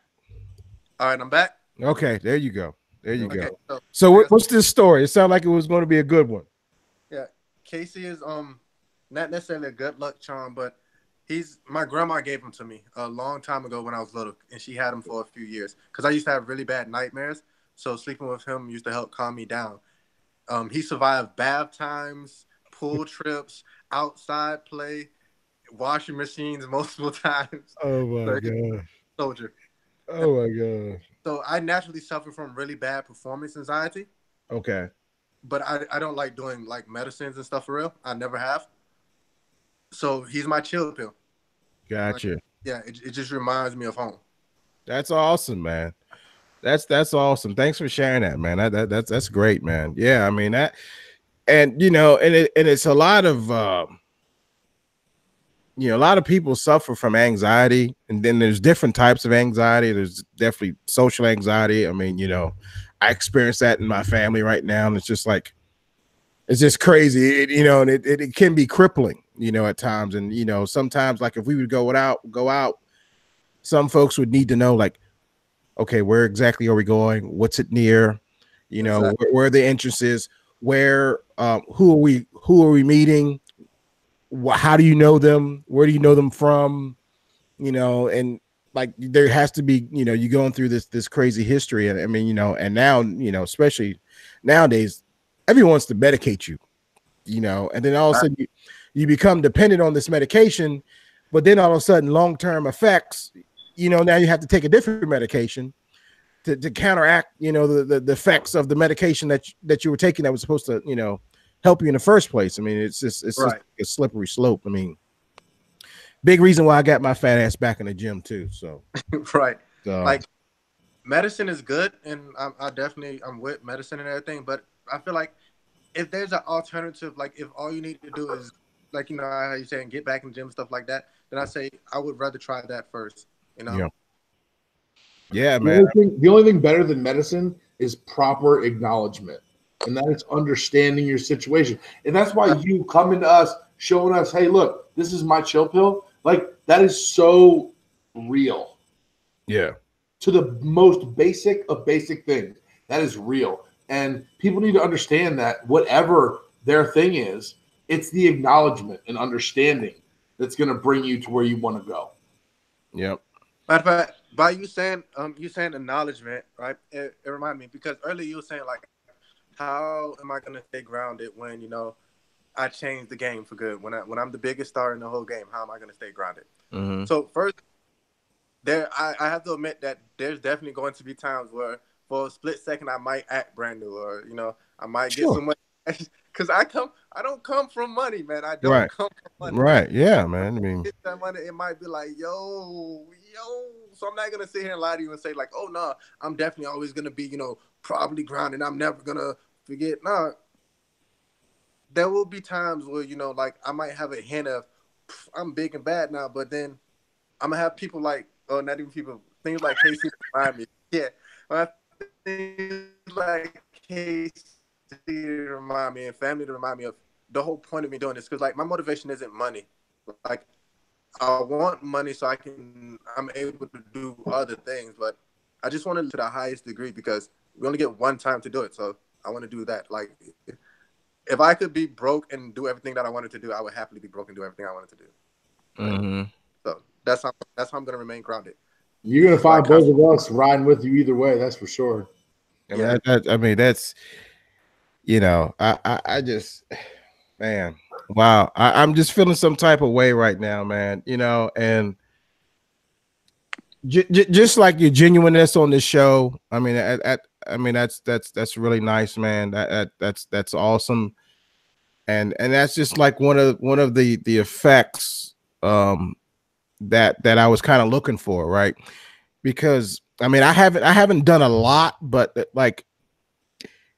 All right, I'm back. Okay, there you go. There you okay, go. So, so what, what's this story? It sounded like it was going to be a good one. Yeah, Casey is um not necessarily a good luck charm, but he's my grandma gave him to me a long time ago when I was little, and she had him for a few years because I used to have really bad nightmares. So sleeping with him used to help calm me down. Um, he survived bath times, pool trips, outside play, washing machines multiple [laughs] times. Oh my god, soldier. Oh my god. So I naturally suffer from really bad performance anxiety. Okay. But I, I don't like doing like medicines and stuff for real. I never have. So he's my chill pill. Gotcha. Like, yeah, it, it just reminds me of home. That's awesome, man. That's that's awesome. Thanks for sharing that, man. That, that that's that's great, man. Yeah, I mean that, and you know, and it and it's a lot of. Um, you know, a lot of people suffer from anxiety, and then there's different types of anxiety. There's definitely social anxiety. I mean, you know, I experience that in my family right now, and it's just like it's just crazy, it, you know, and it, it, it can be crippling, you know, at times. And you know, sometimes like if we would go out, go out, some folks would need to know like, okay, where exactly are we going? What's it near? You know, exactly. where, where are the entrances? Where, um, who are we? Who are we meeting? how do you know them? Where do you know them from? You know, and like there has to be, you know, you going through this this crazy history, and I mean, you know, and now, you know, especially nowadays, everyone wants to medicate you, you know, and then all of a sudden you, you become dependent on this medication, but then all of a sudden, long term effects, you know, now you have to take a different medication to, to counteract, you know, the, the, the effects of the medication that that you were taking that was supposed to, you know, help you in the first place. I mean, it's just it's right. just a slippery slope. I mean, big reason why I got my fat ass back in the gym too. So [laughs] right, so, like medicine is good, and I, I definitely I'm with medicine and everything. But I feel like if there's an alternative, like if all you need to do is like you know how you saying get back in the gym stuff like that, then I say I would rather try that first. You know. Yeah. Yeah, the man. Only thing, the only thing better than medicine is proper acknowledgement and that is understanding your situation. And that's why you coming to us, showing us, hey, look, this is my chill pill. Like that is so real. Yeah. To the most basic of basic things. That is real. And people need to understand that whatever their thing is, it's the acknowledgement and understanding that's going to bring you to where you want to go. Yep. Matter of fact, by you saying um you saying acknowledgement, right? It, it reminded me because earlier you were saying like how am I gonna stay grounded when you know I changed the game for good? When I when I'm the biggest star in the whole game, how am I gonna stay grounded? Mm-hmm. So first, there I, I have to admit that there's definitely going to be times where for a split second I might act brand new, or you know I might sure. get so much [laughs] Cause I come, I don't come from money, man. I don't Right. come from money. Right. Yeah, man. I mean, Get that money, it might be like, yo, yo. So I'm not gonna sit here and lie to you and say like, oh no, I'm definitely always gonna be, you know, probably grounded. I'm never gonna forget. No, there will be times where you know, like I might have a hint of, I'm big and bad now, but then I'm gonna have people like, oh, not even people, things like Casey remind me. Yeah, things like Casey to remind me and family to remind me of the whole point of me doing this because like my motivation isn't money. Like I want money so I can I'm able to do other things, but I just want it to the highest degree because we only get one time to do it. So I want to do that. Like if I could be broke and do everything that I wanted to do, I would happily be broke and do everything I wanted to do. mhm. So that's how that's how I'm gonna remain grounded. You're gonna find both of us riding with you either way. That's for sure. I mean, Yeah. that, that, I mean, that's you know, I, I, I just, man, wow, I, I'm just feeling some type of way right now, man. You know, and j- j- just like your genuineness on this show, I mean, at, at, I mean, that's that's that's really nice, man. That, that that's that's awesome, and and that's just like one of one of the the effects um that that I was kind of looking for, right? Because I mean, I haven't I haven't done a lot, but like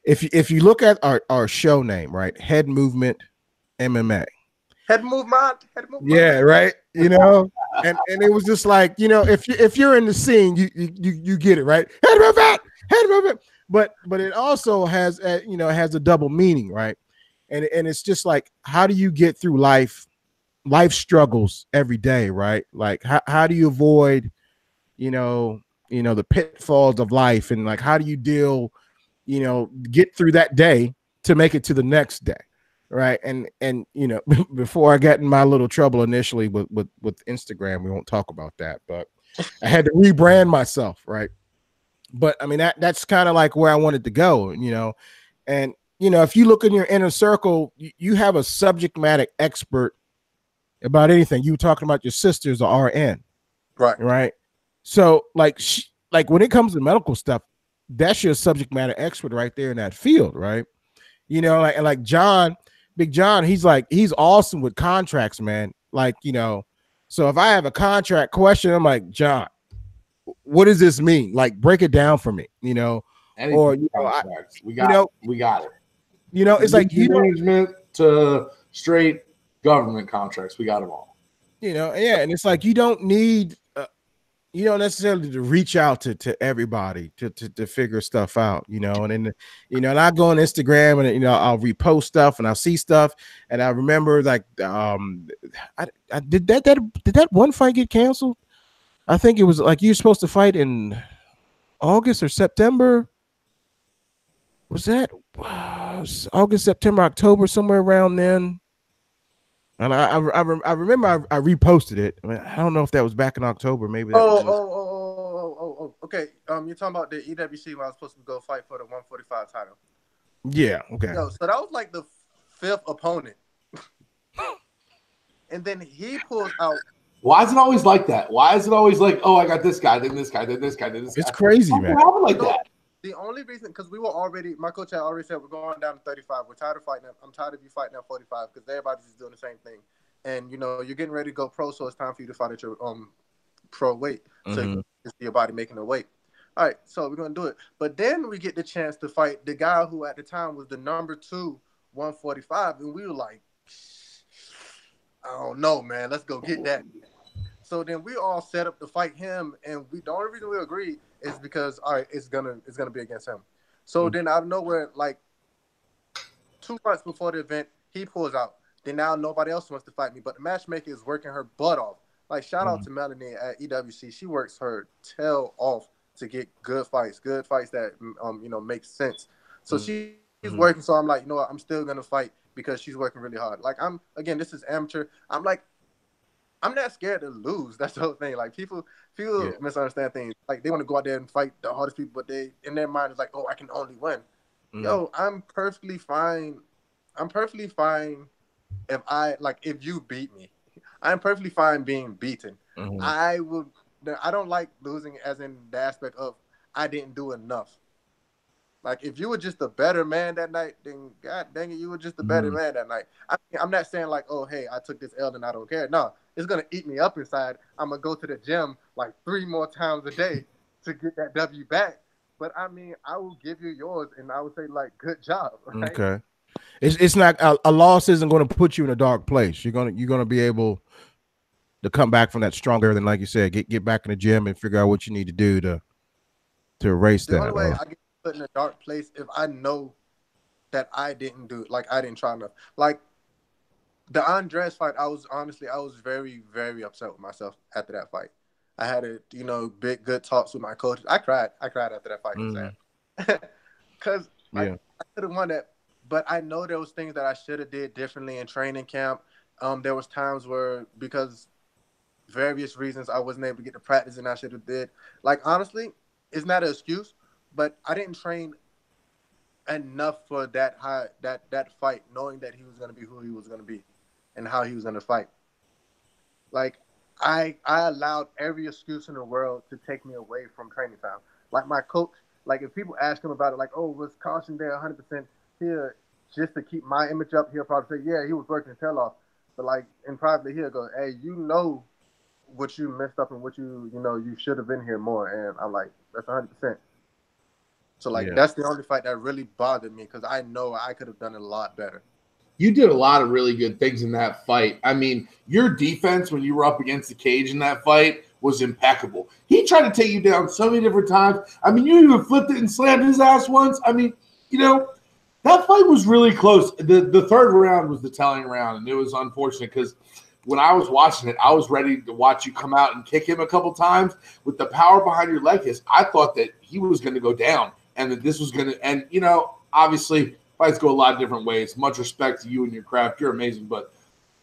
if if you look at our our show name, right, Head Movement MMA, Head movement, head movement. yeah, right, you know, and and it was just like you know, if you if you're in the scene, you you you, you get it, right, Head Movement, Head Movement, but but it also has a, you know has a double meaning, right, and and it's just like how do you get through life life struggles every day right? Like how, how do you avoid you know you know the pitfalls of life? And like how do you deal you know get through that day to make it to the next day right? And and you know [laughs] before i got in my little trouble initially with with with instagram we won't talk about that but i had to rebrand myself right? But i mean that that's kind of like where i wanted to go you know? And you know if you look in your inner circle you, you have a subject matter expert about anything. You were talking about your sisters are rn Right. right? So like sh- like when it comes to medical stuff that's your subject matter expert right there in that field right? You know like like john big john he's like he's awesome with contracts man like you know so if i have a contract question i'm like john what does this mean like break it down for me you know Anything Or, you know, I- we got know- we got it. you know it's like you management to straight government contracts. We got them all. you know yeah and it's like you don't need you don't necessarily to reach out to, to everybody to, to to figure stuff out you know and then you know and i go on instagram and you know i'll repost stuff and i'll see stuff. And i remember like um i, I did that that did that one fight get canceled? I think it was like you're supposed to fight in august or september? Was that was august september october somewhere around then and I, I, I, I remember I, I reposted it. I, mean, I don't know if that was back in October. Maybe. That Oh, was oh, oh, oh, oh, oh, oh, okay. Um, you're talking about the EWC when I was supposed to go fight for the 145 title. yeah. Okay. Yo, so that was like the fifth opponent. [laughs] and then he pulls out. Why is it always like that? Why is it always like, oh, I got this guy, then this guy, then this guy, then this It's guy? It's crazy, Why man. happen like that? The only reason, because we were already, my coach had already said we're going down to 35. We're tired of fighting. At, I'm tired of you fighting at 45 because everybody's just doing the same thing. And you know, you're getting ready to go pro, so it's time for you to fight at your um pro weight. So you can see your body making the weight. All right, so we're gonna do it. But then we get the chance to fight the guy who at the time was the number two 145, and we were like, I don't know, man. Let's go get that. So then we all set up to fight him, and we the only reason we agreed is because all right, it's gonna it's gonna be against him. So then out of nowhere, like two months before the event, he pulls out. Then now nobody else wants to fight me, but the matchmaker is working her butt off. Like shout out to Melanie at EWC, she works her tail off to get good fights, good fights that um you know make sense. So she, she's Mhm. working. So I'm like, you know what, I'm still gonna fight because she's working really hard. Like I'm again, this is amateur. I'm like, I'm not scared to lose. [laughs] That's the whole thing. Like people, people Yeah. misunderstand things. Like they want to go out there and fight the hardest people, but they in their mind is like, oh, I can only win. Mhm. Yo, I'm perfectly fine. I'm perfectly fine if I like if you beat me. I'm perfectly fine being beaten. Mhm. I would. I don't like losing as in the aspect of I didn't do enough. Like if you were just a better man that night, then God dang it, you were just a better Mhm. man that night. I mean, I'm not saying like, oh hey, I took this L and I don't care. No, it's gonna eat me up inside. I'm gonna go to the gym like three more times a day to get that W back. But I mean, I will give you yours, and I would say like, good job. [laughs] Right? Okay. It's it's not a, a loss isn't going to put you in a dark place. You're gonna you're gonna be able to come back from that stronger than like you said, get get back in the gym and figure out what you need to do to to erase The that. only way uh, I get put in a dark place if I know that I didn't do it, like I didn't try enough. Like the Andres fight, I was honestly I was very very upset with myself after that fight. I had a you know big good talks with my coach. I cried. I cried after that fight. [laughs] Because I, yeah. I could have won that, but I know there was things that I should have did differently in training camp. Um, there was times where because various reasons I wasn't able to get to practice and I should have did. Like honestly, it's not an excuse, but I didn't train enough for that high that that fight, knowing that he was to be who he was to be and how he was to fight. Like I I allowed every excuse in the world to take me away from training time. Like my coach, like if people ask him about it, like, oh, was Caution there 100 percent here just to keep my image up? He'll probably say, yeah, he was working his tail off. But like in privately, he'll go, hey, you know what you messed up and what you you know you should have been here more. And I'm like, that's 100 percent. So like Yeah. that's the only fight that really bothered me because I know I could have done it a lot better. You did a lot of really good things in that fight. I mean, your defense when you were up against the cage in that fight was impeccable. He tried to take you down so many different times. I mean, you even flipped it and slammed his ass once. I mean, you know, that fight was really close. The the third round was the telling round, and it was unfortunate because when I was watching it, I was ready to watch you come out and kick him a couple times with the power behind your leg kiss. I thought that he was going to go down and that this was going to, and you know, obviously fights go a lot of different ways. Much respect to you and your craft. You're amazing, but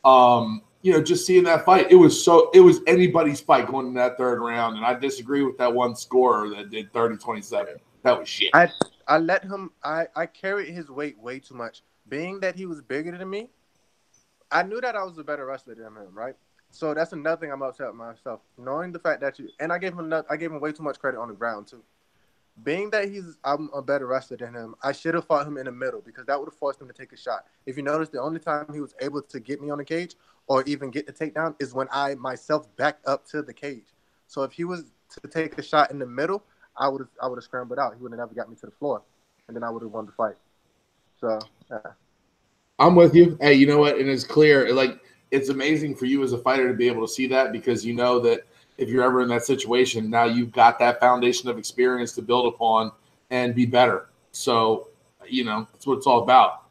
um, you know, just seeing that fight, it was so it was anybody's fight going in that third round. And I disagree with that one scorer that did 30-27. That was shit. I I let him. I I carried his weight way too much. Being that he was bigger than me, I knew that I was a better wrestler than him, right? So that's another thing I'm upset with myself, knowing the fact that you and I gave him another, I gave him way too much credit on the ground too. Being that he's I'm a better wrestler than him, I should have fought him in the middle because that would have forced him to take a shot. If you notice, the only time he was able to get me on the cage or even get the takedown is when I myself backed up to the cage. So if he was to take a shot in the middle, I would have I would have scrambled out. He would have never got me to the floor, and then I would have won the fight. So yeah. I'm with you. Hey, you know what? And it's clear, like it's amazing for you as a fighter to be able to see that because you know that if you're ever in that situation, now you've got that foundation of experience to build upon and be better. So, you know, that's what it's all about.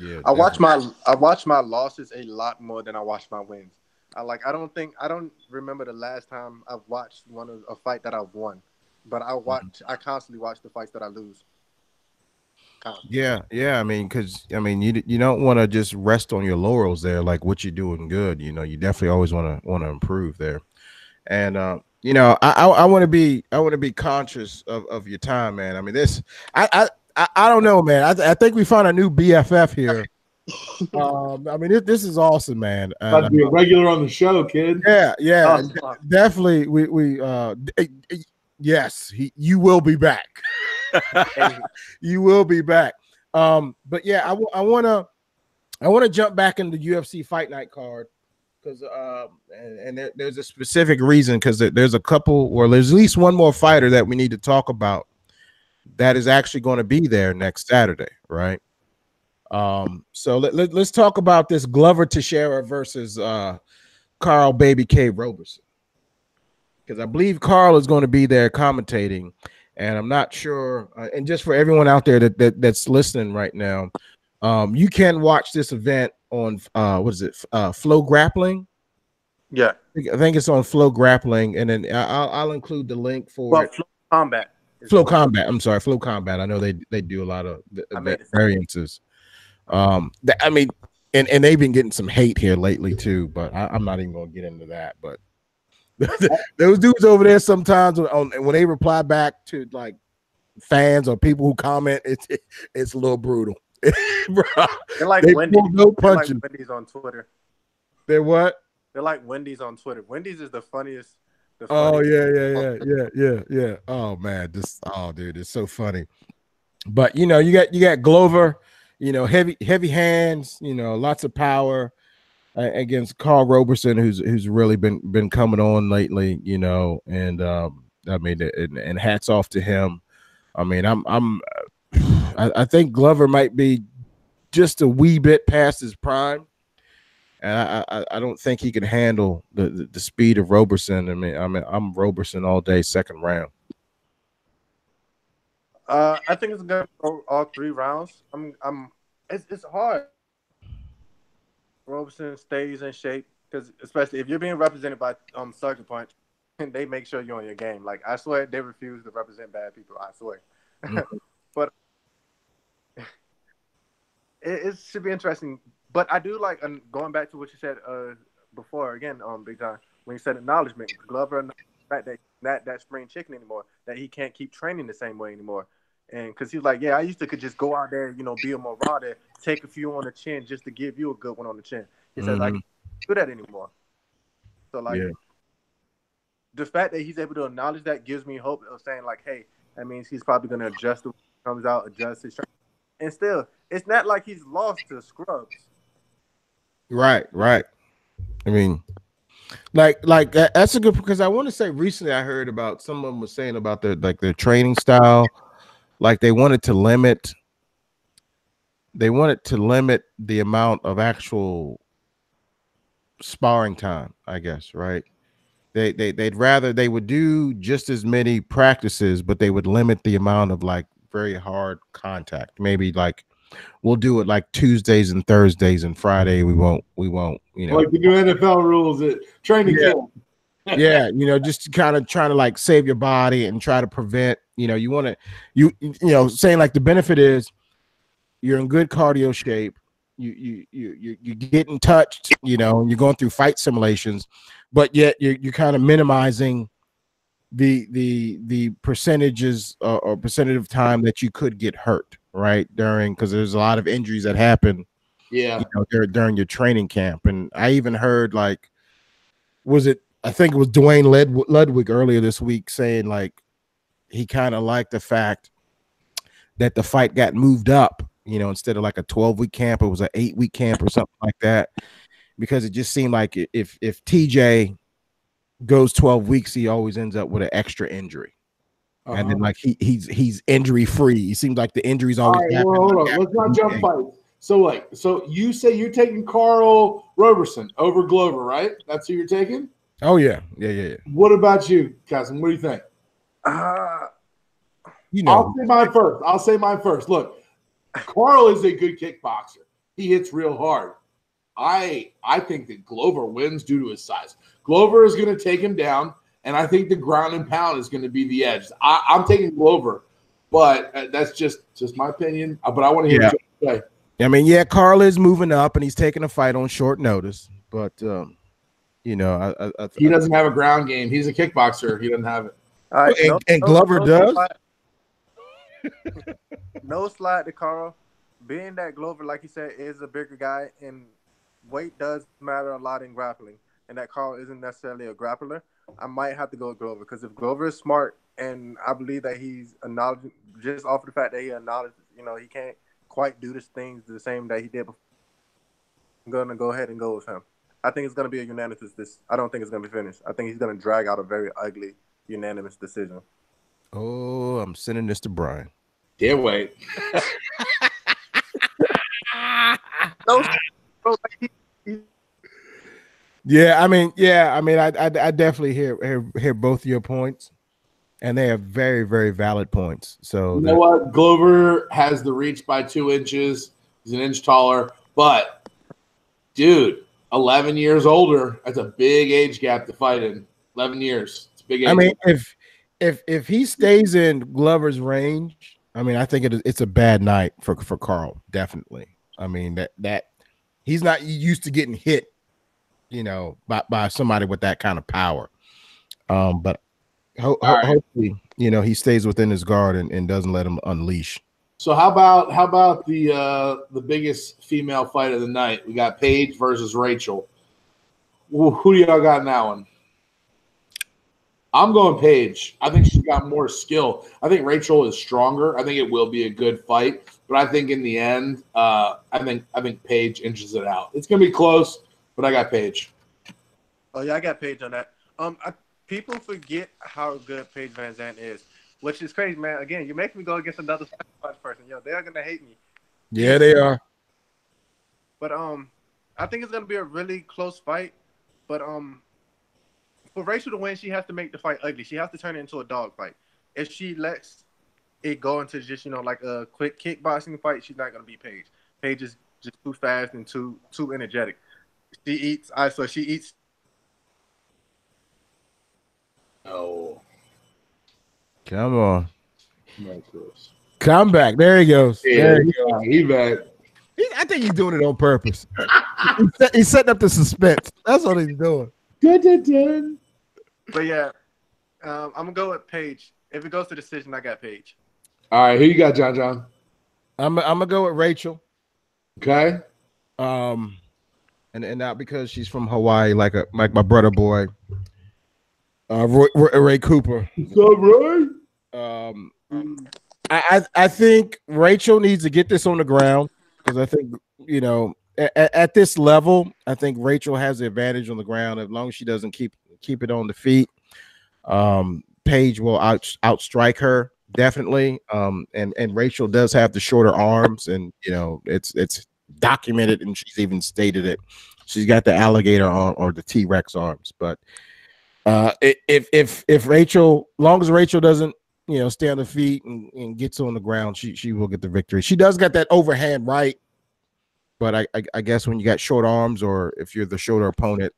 Yeah. I watch my I watch my losses a lot more than I watch my wins. I like I don't think I don't remember the last time I've watched one of a fight that I've won, but I mm-hmm. watch I constantly watch the fights that I lose. Constantly. Yeah, yeah. I mean, because I mean, you you don't want to just rest on your laurels there. Like what you're doing good, you know. You definitely always want to want to improve there, and uh, you know, I I, I want to be I want to be conscious of, of your time, man. I mean, this I I I, I don't know, man. I, I think we found a new BFF here. [laughs] um, I mean, this, this is awesome, man. And, About to be a regular on the show, kid. yeah, yeah, and definitely. We we uh, d- eh, yes, he you will be back. [laughs] You will be back. Um, but yeah, I want to I want to jump back into the UFC Fight Night card because um, and, and there, there's a specific reason because there, there's a couple or there's at least one more fighter that we need to talk about that is actually going to be there next Saturday, right? Um, so let, let, us talk about this Glover Teixeira versus uh Karl Baby K Roberson because I believe Karl is going to be there commentating, and I'm not sure. Uh, and just for everyone out there that, that that's listening right now, um, you can watch this event on uh, what is it? Uh, Flow Grappling. yeah. I think- it's on Flow Grappling, and then I'll, I'll include the link for Well. Flow combat. Flow Combat. I'm sorry, Flow Combat. I know they they do a lot of the, variances. Um, th- I mean, and and they've been getting some hate here lately too, but I, I'm not even gonna get into that. But [laughs] those dudes over there sometimes when, on, when they reply back to like fans or people who comment, it's it's a little brutal. [laughs] Bro, They're like they Wendy's. no They're like. Wendy's on Twitter. They're what? They're like Wendy's on Twitter. Wendy's is the funniest. The Oh yeah, yeah, yeah, yeah, yeah, yeah. Oh man, this oh dude, it's so funny. but you know, you got you got Glover, you know, heavy heavy hands, you know, lots of power uh, against Karl Roberson, who's who's really been been coming on lately, you know, and um, I mean, and, and hats off to him. I mean, I'm I'm I, I think Glover might be just a wee bit past his prime and I, I, I don't think he can handle the, the, the speed of Roberson. I mean, I mean, I'm Roberson all day, second round. Uh, I think it's gonna go all three rounds. I'm, I'm. It's, it's hard. Roberson stays in shape because, especially if you're being represented by um Sucker Punch, and [laughs] they make sure you're on your game. Like I swear, they refuse to represent bad people. I swear. Mm-hmm. [laughs] but it should be interesting but I do like and going back to what you said uh, before again, um, Big John, when you said acknowledgement, Glover, that that that that spring chicken anymore, that he can't keep training the same way anymore. And because he's like, yeah, I used to could just go out there, you know, be a marauder, take a few on the chin just to give you a good one on the chin. He mm-hmm. says, I can't do that anymore. So like, yeah. the fact that he's able to acknowledge that gives me hope of saying like, hey, that means he's probably going to adjust the comes out, adjust his. Training. And still, it's not like he's lost to scrubs. Right, right. I mean, like, like that's a good because I want to say recently I heard about someone was saying about their like their training style, like they wanted to limit, they wanted to limit the amount of actual sparring time. I guess right. They they they'd rather they would do just as many practices, but they would limit the amount of like very hard contact. Maybe like we'll do it like Tuesdays and Thursdays and Friday. We won't. We won't. You know, like the new NFL rules at training yeah. camp. [laughs] yeah, you know, just kind of trying to like save your body and try to prevent. You know, you want to, you you know, saying like the benefit is you're in good cardio shape. You you you you you're getting touched. You know, you're going through fight simulations, but yet you're you're kind of minimizing the the the percentages uh, or percentage of time that you could get hurt right during because there's a lot of injuries that happen yeah. you know, during, during your training camp and i even heard like was it i think it was duane Lud- ludwig earlier this week saying like he kind of liked the fact that the fight got moved up you know instead of like a 12 week camp it was an eight week camp or something like that because it just seemed like if if tj goes 12 weeks he always ends up with an extra injury uh-huh. and then uh-huh. like he he's he's injury free. He seems like the injuries always All right, happen. Well, hold on. Let's not jump fights. So like, so you say you're taking Karl Roberson over Glover, right? That's who you're taking. Oh yeah, yeah, yeah. yeah. What about you, cousin? What do you think? Uh, you know, I'll say mine first. I'll say mine first. Look, Karl is a good kickboxer. He hits real hard. I I think that Glover wins due to his size. Glover is going to take him down. And I think the ground and pound is going to be the edge. I, am taking Glover, but uh, that's just just my opinion. Uh, but I want to hear yeah. you say. I mean, yeah, Karl is moving up and he's taking a fight on short notice, but um, you know, I, I, I, he doesn't have a ground game. He's a kickboxer. He doesn't have it. and, no, and Glover no, does. [laughs] no slide to Karl. Being that Glover, like you said, is a bigger guy, and weight does matter a lot in grappling, and that Karl isn't necessarily a grappler. I might have to go with Glover because if Glover is smart and I believe that he's acknowledging just off of the fact that he acknowledged, you know, he can't quite do this things the same that he did before. I'm gonna go ahead and go with him. I think it's gonna be a unanimous. This I don't think it's gonna be finished. I think he's gonna drag out a very ugly unanimous decision. Oh, I'm sending this to Brian. Can't wait. no, bro, like he, yeah, I mean, yeah, I mean, I I, I definitely hear, hear hear both your points, and they are very very valid points. So you know what, Glover has the reach by two inches. He's an inch taller, but dude, eleven years older. That's a big age gap to fight in. Eleven years. It's big. I mean, gap. if if if he stays in Glover's range, I mean, I think it, it's a bad night for for Karl. Definitely. I mean that that he's not used to getting hit you know, by, by somebody with that kind of power. Um, but ho- ho- right. hopefully, you know, he stays within his guard and, and doesn't let him unleash. So how about how about the uh the biggest female fight of the night? We got Paige versus Rachel. Who, who do y'all got in that one? I'm going Paige. I think she's got more skill. I think Rachel is stronger. I think it will be a good fight, but I think in the end, uh, I think I think Paige inches it out. It's gonna be close, but I got Paige. Oh yeah, I got Paige on that. Um, I, people forget how good Paige VanZant is, which is crazy, man. Again, you're making me go against another punch person. Yo, they're gonna hate me. Yeah, they are. But um, I think it's gonna be a really close fight. But um, for Rachel to win, she has to make the fight ugly. She has to turn it into a dog fight. If she lets it go into just you know like a quick kickboxing fight, she's not gonna be Paige. Paige is just too fast and too too energetic. She eats. I so she eats. Oh, Come on. Come back. There he goes. Yeah, There he he, goes. he back. He- I think he's doing it on purpose. he's, set- he's setting up the suspense. That's what he's doing. Dun, dun, dun. But yeah, um, I'm gonna go with Paige. If it goes to decision, I got Paige. All right, who you got, John? John. I'm, I'm gonna go with Rachel. Okay. Um, and and not because she's from Hawaii, like a like my brother boy, uh, Roy, Roy, Ray Cooper. What's up, Roy? Um, I, I I think Rachel needs to get this on the ground because I think you know at, at this level, I think Rachel has the advantage on the ground as long as she doesn't keep keep it on the feet. Um, Paige will out outstrike her definitely. Um, and and Rachel does have the shorter arms, and you know it's it's documented, and she's even stated it. She's got the alligator arm or the T Rex arms, but uh, if if if Rachel, long as Rachel doesn't you know stay on the feet and, and gets on the ground, she she will get the victory. She does got that overhand right, but I, I I guess when you got short arms or if you're the shorter opponent,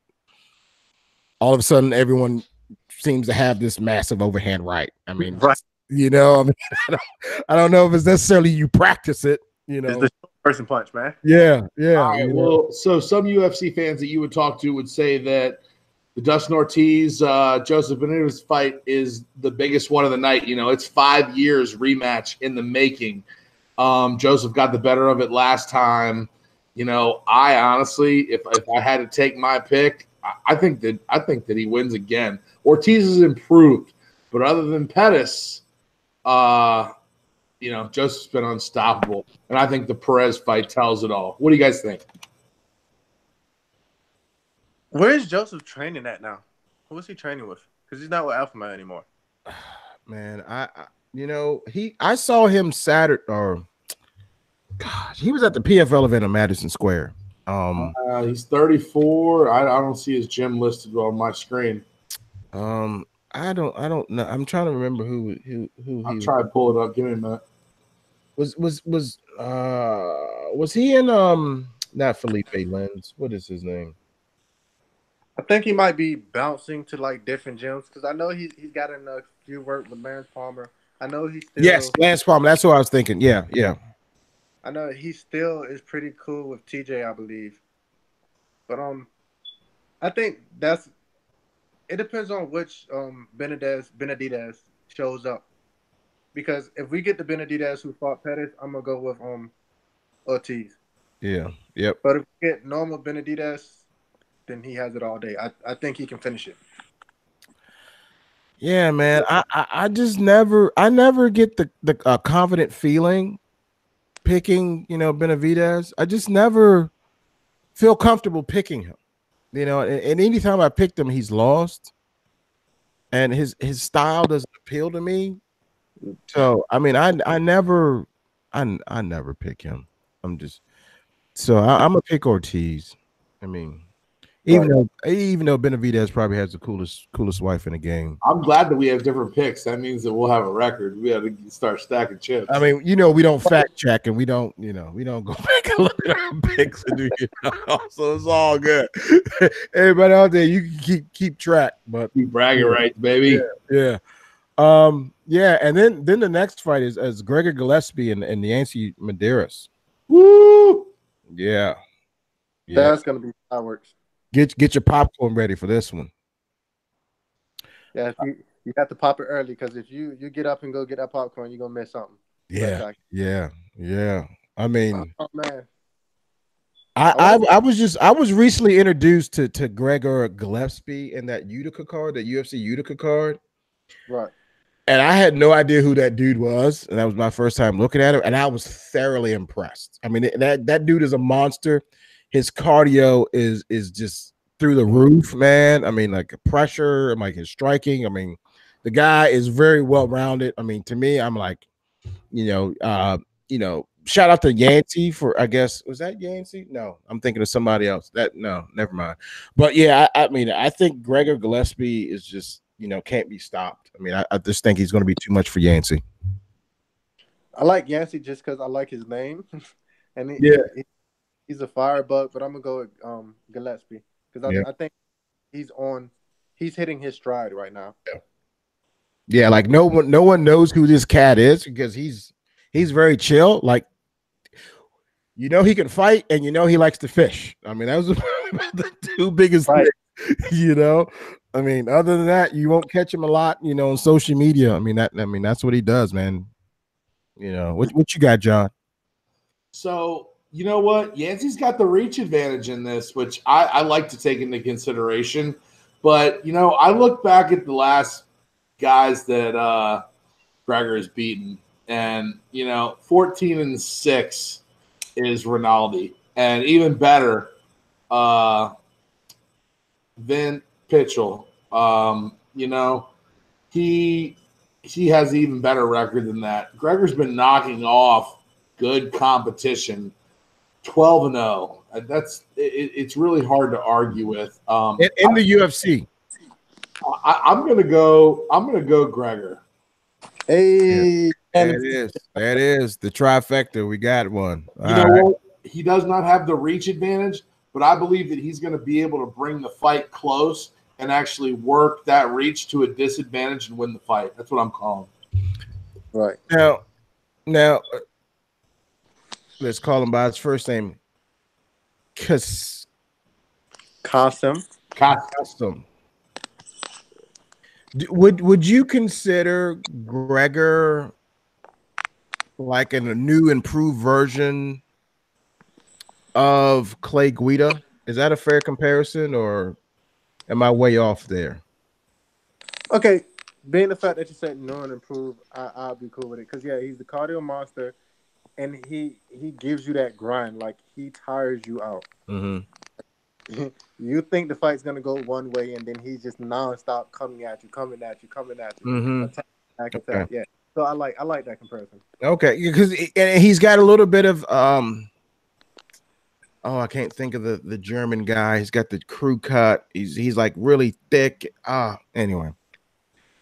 all of a sudden everyone seems to have this massive overhand right. I mean, Right. you know, I mean, [laughs] I don't, I don't know if it's necessarily you practice it. You know, person punch, man. yeah, yeah. All right, you well, so some UFC fans that you would talk to would say that the Dustin Ortiz uh, Joseph Benavidez fight is the biggest one of the night. You know, it's five years rematch in the making. Um, Joseph got the better of it last time. You know, I honestly, if if I had to take my pick, I, I think that I think that he wins again. Ortiz has improved, but other than Pettis, uh, you know, Joseph's been unstoppable, and I think the Perez fight tells it all. What do you guys think? Where is Joseph training at now? Who is he training with? Because he's not with Alpha Male anymore. [sighs] man I, I you know he i saw him saturday or gosh he was at the pfl event in madison square um Uh, he's 34. I, I don't see his gym listed on my screen. um i don't i don't know i'm trying to remember who who who I'll he try to pull it up. Give me a minute. was was was uh was he in um not felipe lens what is his name I think he might be bouncing to like different gyms because I know he he's got in a few work with Lance Palmer. I know he's still, yes lance palmer that's what i was thinking yeah yeah I know he still is pretty cool with TJ, I believe. But um, I think that's it. Depends on which um Benedez Benedidez shows up, because if we get the Benedidez who fought Pettis, I'm gonna go with um Ortiz. yeah yep But if we get normal Benedidez, then he has it all day. I, I think he can finish it. Yeah, man. I, I, I just never I never get the the uh, confident feeling picking, you know, Benavidez. I just never feel comfortable picking him. You know, and, and anytime I picked him, he's lost. And his his style doesn't appeal to me. So, I mean, I I never I I never pick him. I'm just so I, I'm a pick Ortiz. I mean, even though even though Benavidez probably has the coolest coolest wife in the game. I'm glad that we have different picks. That means that we'll have a record. We have to start stacking chips. I mean, you know, we don't fact check and we don't, you know, we don't go [laughs] back and look at our picks and do, you know, [laughs] so it's all good. [laughs] Everybody out there, you can keep keep track, but Keep bragging rights, baby. yeah, um, yeah, and then then the next fight is as Gregor Gillespie and, and Yancy Medeiros. Woo! Yeah, yeah. That's gonna be fireworks. Get get your popcorn ready for this one. Yeah, if you you have to pop it early because if you you get up and go get that popcorn, you're gonna miss something. Yeah, yeah, yeah. I mean, Oh, oh man, I, I I was just I was recently introduced to to Gregor Gillespie in that Utica card, that UFC Utica card. Right. And I had no idea who that dude was, and that was my first time looking at him, and I was thoroughly impressed. I mean, that that dude is a monster. His cardio is is just through the roof, man. I mean, like pressure, and like his striking. I mean, the guy is very well rounded. I mean, to me, I'm like, you know, uh, you know, shout out to Yancy for I guess was that Yancy? No, I'm thinking of somebody else. That no, never mind. But yeah, I, I mean, I think Gregor Gillespie is just you know can't be stopped. I mean, I, I just think he's going to be too much for Yancy. I like Yancy just because I like his name, [laughs] and he, Yeah. he- he's a firebug. But I'm gonna go with um, Gillespie because I, Yeah. I think he's on. He's hitting his stride right now. Yeah, like no one, no one knows who this cat is because he's he's very chill. Like, you know, he can fight, and you know he likes to fish. I mean, that was [laughs] the two biggest Right. things. [laughs] You know, I mean, other than that, you won't catch him a lot. You know, on social media. I mean, that I mean, that's what he does, man. You know, what what you got, John? So you know what? Yancy's got the reach advantage in this, which I, I like to take into consideration. But you know, I look back at the last guys that uh Gregor has beaten, and you know, 14 and 6 is Rinaldi. And even better, uh Vinc Pichel. Um, you know, he he has even better record than that. Gregor's been knocking off good competition 12 and 0 Uh, that's it, it's really hard to argue with um In, in the UFC, I, i'm gonna go i'm gonna go gregor Hey, there it is. That is the trifecta. We got one. you know what he does not have the reach advantage but i believe that he's going to be able to bring the fight close and actually work that reach to a disadvantage and win the fight that's what i'm calling right. Now, now, let's call him by his first name. Cus- Custom. Cost- Custom. Would would you consider Gregor like in a new improved version of Clay Guida? Is that a fair comparison, or am I way off there? Okay, being the fact that you said no and improve, I, I'll be cool with it. Cause yeah, he's the cardio monster, and he he gives you that grind. Like he tires you out. Mm-hmm. [laughs] you think the fight's gonna go one way, and then he's just nonstop coming at you, coming at you, coming at you. Mm-hmm. Attack, attack, attack. Yeah. So I like I like that comparison. Okay, because and he's got a little bit of um. Oh, I can't think of the the German guy. He's got the crew cut. He's he's like really thick. Ah, anyway,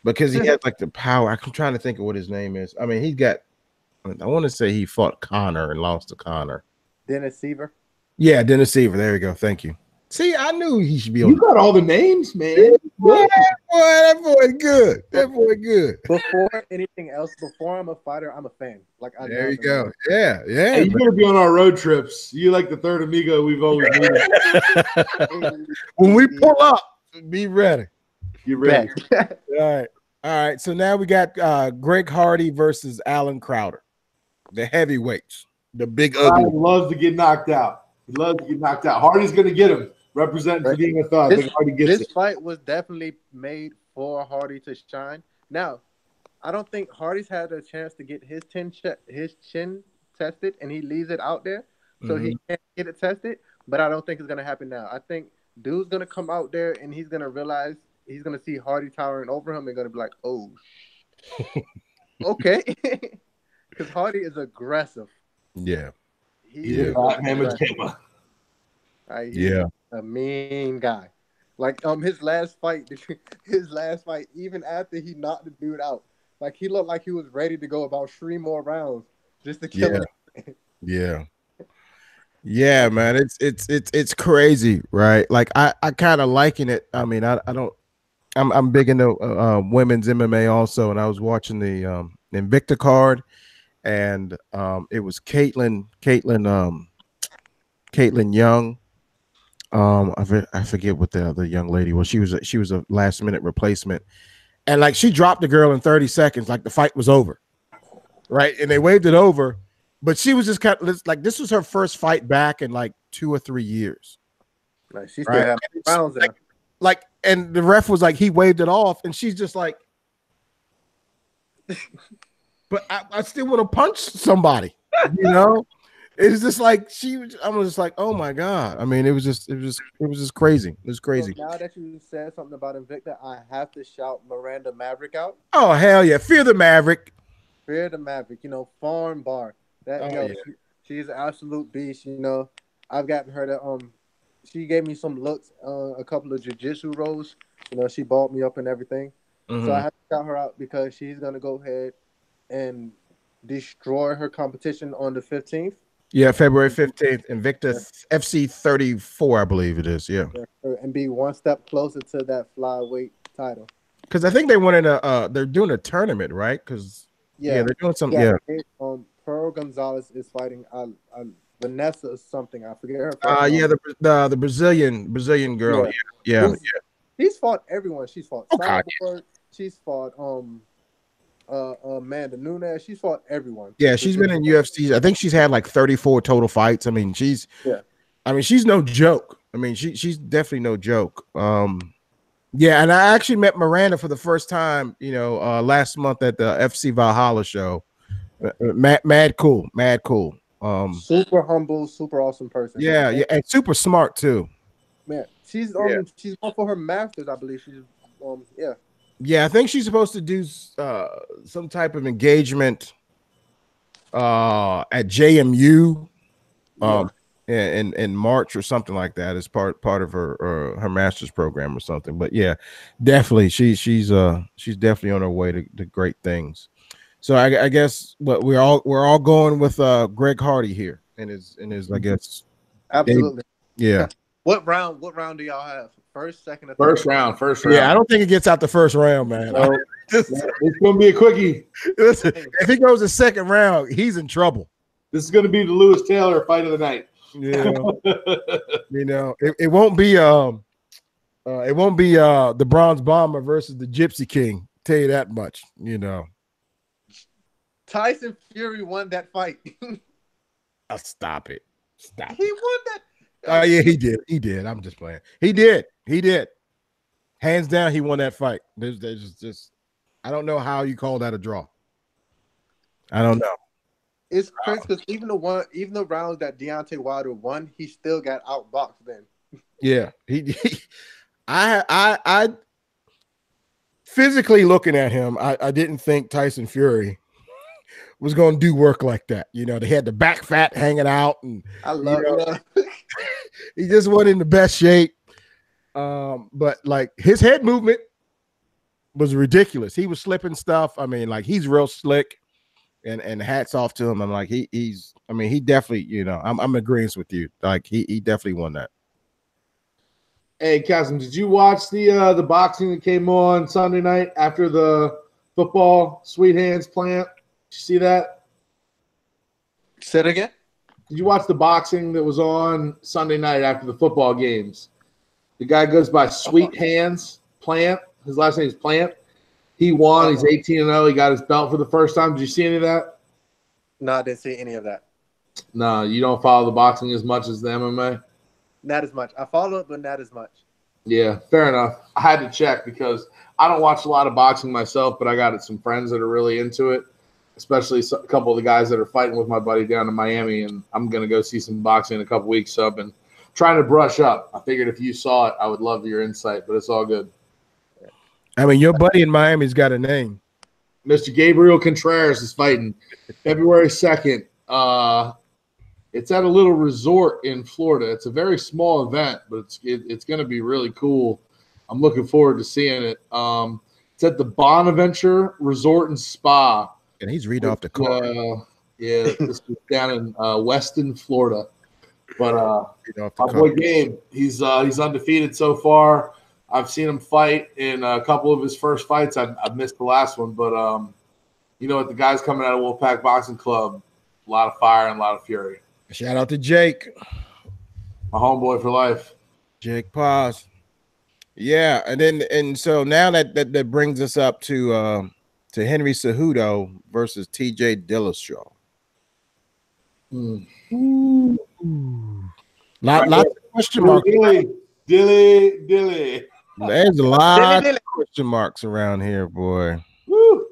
because he [laughs] has like the power. I'm trying to think of what his name is. I mean, he's got. I want to say he fought Conor and lost to Conor. Dennis Siver. Yeah, Dennis Siver. There we go. Thank you. See, I knew he should be you on. got all the names man Boy, boy, that boy good. That boy good. Before anything else, before I'm a fighter, I'm a fan. Like I There you him. go. Yeah, yeah. Hey, you're gonna be on our road trips. You like the third amigo we've always [laughs] needed. when we pull up, be ready. You ready? [laughs] All right. All right. So now we got uh Greg Hardy versus Allen Crowder, the heavyweights, the big Ryan ugly. loves to get knocked out. He loves to get knocked out. Hardy's gonna get him. Representing for being a thug. This- Hardy gets this it. fight was definitely made for Hardy to shine. Now, I don't think Hardy's had a chance to get his chin che- his chin tested, and he leaves it out there, so he mm-hmm. can't get it tested. But I don't think it's gonna happen now. I think dude's gonna come out there, and he's gonna realize he's gonna see Hardy towering over him, and gonna be like, "Oh, [laughs] okay," [laughs] because Hardy is aggressive. Yeah. He He's Yeah. a is fat aggressive. Kama. He's Yeah. a mean guy. Like um his last fight, [laughs] his last fight, even after he knocked the dude out, like he looked like he was ready to go about three more rounds just to kill Yeah. him. [laughs] Yeah. Yeah, man. It's it's it's it's crazy, right? Like I I kind of liking it. I mean, I I don't. I'm I'm big into uh, uh, women's MMA also, and I was watching the um Invicta card, and um it was Kaitlin Kaitlin um Kaitlin Young. Um, I, I forget what the other young lady was. She was a, she was a last minute replacement, and like she dropped the girl in 30 seconds, like the fight was over, right? And they waved it over, but she was just kind of like this was her first fight back in like two or three years, Like she still right? rounds like, like, and the ref was like he waved it off, and she's just like, [laughs] but I, I still want to punch somebody. You know, it's just like she. I was just like, oh my god. I mean, it was just, it was just, it was just crazy. It was crazy. So now that you said something about Invicta, I have to shout Miranda Maverick out. Oh hell yeah! Fear the Maverick. Fear the Maverick. You know, farm bar. That Oh, yo, yeah. she, she's an absolute beast. You know, I've gotten her to um. She gave me some looks, uh, a couple of jujitsu rolls. You know, she bought me up and everything. Mhm. So I have to shout her out because she's gonna go ahead and destroy her competition on the fifteenth. yeah, February fifteenth, Invicta FC thirty four, I believe it is. Yeah, and be one step closer to that flyweight title. because I think they wanted a. Uh, they're doing a tournament, right? Because yeah. they're doing something. Yeah. it- Um, Pearl Gonzalez is fighting uh, uh, Vanessa or something. I forget her. Uh, yeah, the, the the Brazilian Brazilian girl. Yeah. Yeah, yeah. Who's- She's fought everyone. She's fought Oh, God, Cyborg. She's fought um uh Amanda Nunes. She's fought everyone. Yeah, she's been in UFC. I think she's had like 34 total fights. I mean, she's Yeah. I mean, she's no joke. I mean, she she's definitely no joke. Um yeah, and I actually met Miranda for the first time, you know, uh last month at the FC Valhalla show. Uh, uh, Mad, mad cool, mad cool. Um super humble, super awesome person. yeah, yeah, and super smart too. man. She's um Yeah. she's going for her masters, I believe. She's um yeah. Yeah, I think she's supposed to do uh some type of engagement uh at JMU um in in March or something like that as part part of her uh, her master's program or something. But yeah, definitely she she's uh she's definitely on her way to, to great things. So I, I guess what we're all we're all going with uh Greg Hardy here and his and his I guess Absolutely. yeah What round? What round do y'all have? First, second, or First third? round, first round. yeah I don't think it gets out the first round man. So, Just- [laughs] it's gonna be a quickie. listen, if he goes the second round, he's in trouble. This is gonna be the Lewis Taylor fight of the night. Yeah. you know it, it won't be um uh it won't be uh the bronze bomber versus the gypsy king tell you that much you know Tyson Fury won that fight. uh, stop it stop he won that. oh yeah he did he did i'm just playing he did he did hands down he won that fight there's there's just, just i don't know how you call that a draw i don't know It's crazy because even the one, even the rounds that Deontay Wilder won, he still got outboxed. Then Yeah, he, [laughs] he I I I physically looking at him, I, I didn't think Tyson Fury was going to do work like that. You know, they had the back fat hanging out, and I love know, it. [laughs] [laughs] he just wasn't in the best shape. Um, but like his head movement was ridiculous. He was slipping stuff. I mean, like he's real slick, and and hats off to him. I'm like he he's. I mean, he definitely. You know, I'm I'm agreeing with you. Like he he definitely won that. Hey, Kasim, did you watch the uh, the boxing that came on Sunday night after the football Sweet Hands plant? Did you see that? Say it again. Did you watch the boxing that was on Sunday night after the football games? The guy goes by Sweet Hands Plant. His last name is Plant. He won. He's uh-huh. 18 and 0. He got his belt for the first time. Did you see any of that? No, I didn't see any of that. No, you don't follow the boxing as much as the MMA. Not as much. I follow it, but not as much. Yeah, fair enough. I had to check because I don't watch a lot of boxing myself, but I got some friends that are really into it, especially a couple of the guys that are fighting with my buddy down in Miami. And I'm going to go see some boxing in a couple weeks. So I've been trying to brush up. I figured if you saw it, I would love your insight, but it's all good. I mean, your buddy in Miami's got a name. Mr. Gabriel Contreras is fighting February 2nd. Uh, it's at a little resort in Florida. It's a very small event, but it's it, it's going to be really cool. I'm looking forward to seeing it. Um, it's at the Bonaventure Resort and Spa. And he's reading off the card. Uh, yeah, this is down in uh, Weston, Florida. But uh, reading off the my boy Game, he's uh, he's undefeated so far. I've seen him fight in a couple of his first fights. I've, I've missed the last one, but um, you know what? The guys coming out of Wolfpack Boxing Club, a lot of fire and a lot of fury. Shout out to Jake. My homeboy for life. Jake Paz. Yeah, and then and so now that that, that brings us up to uh, to Henry Cejudo versus TJ Dillashaw. Lot, lots of question marks. Dilly, dilly, dilly. There's a lot Dilly, of question marks around here, boy. Woo.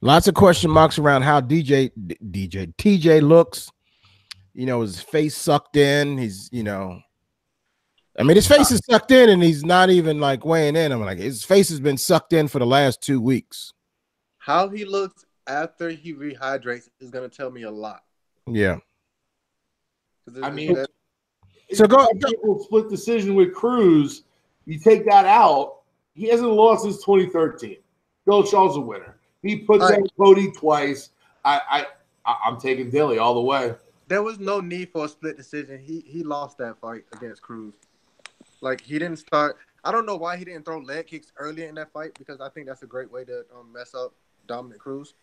Lots of question marks around how DJ DJ TJ looks. You know, his face sucked in. He's, you know, I mean, his face is sucked in, and he's not even like weighing in. I'm like, his face has been sucked in for the last two weeks. How he looks after he rehydrates is gonna tell me a lot. Yeah. 'Cause I mean, that- So go- People split decision with Cruz. You take that out. He hasn't lost since 2013. Dillashaw's a winner. He puts All right. down Cody twice. I, I, I I'm taking Dilly all the way. there was no need for a split decision. He he lost that fight against Cruz. Like he didn't start. I don't know why he didn't throw leg kicks earlier in that fight because I think that's a great way to um, mess up Dominick Cruz.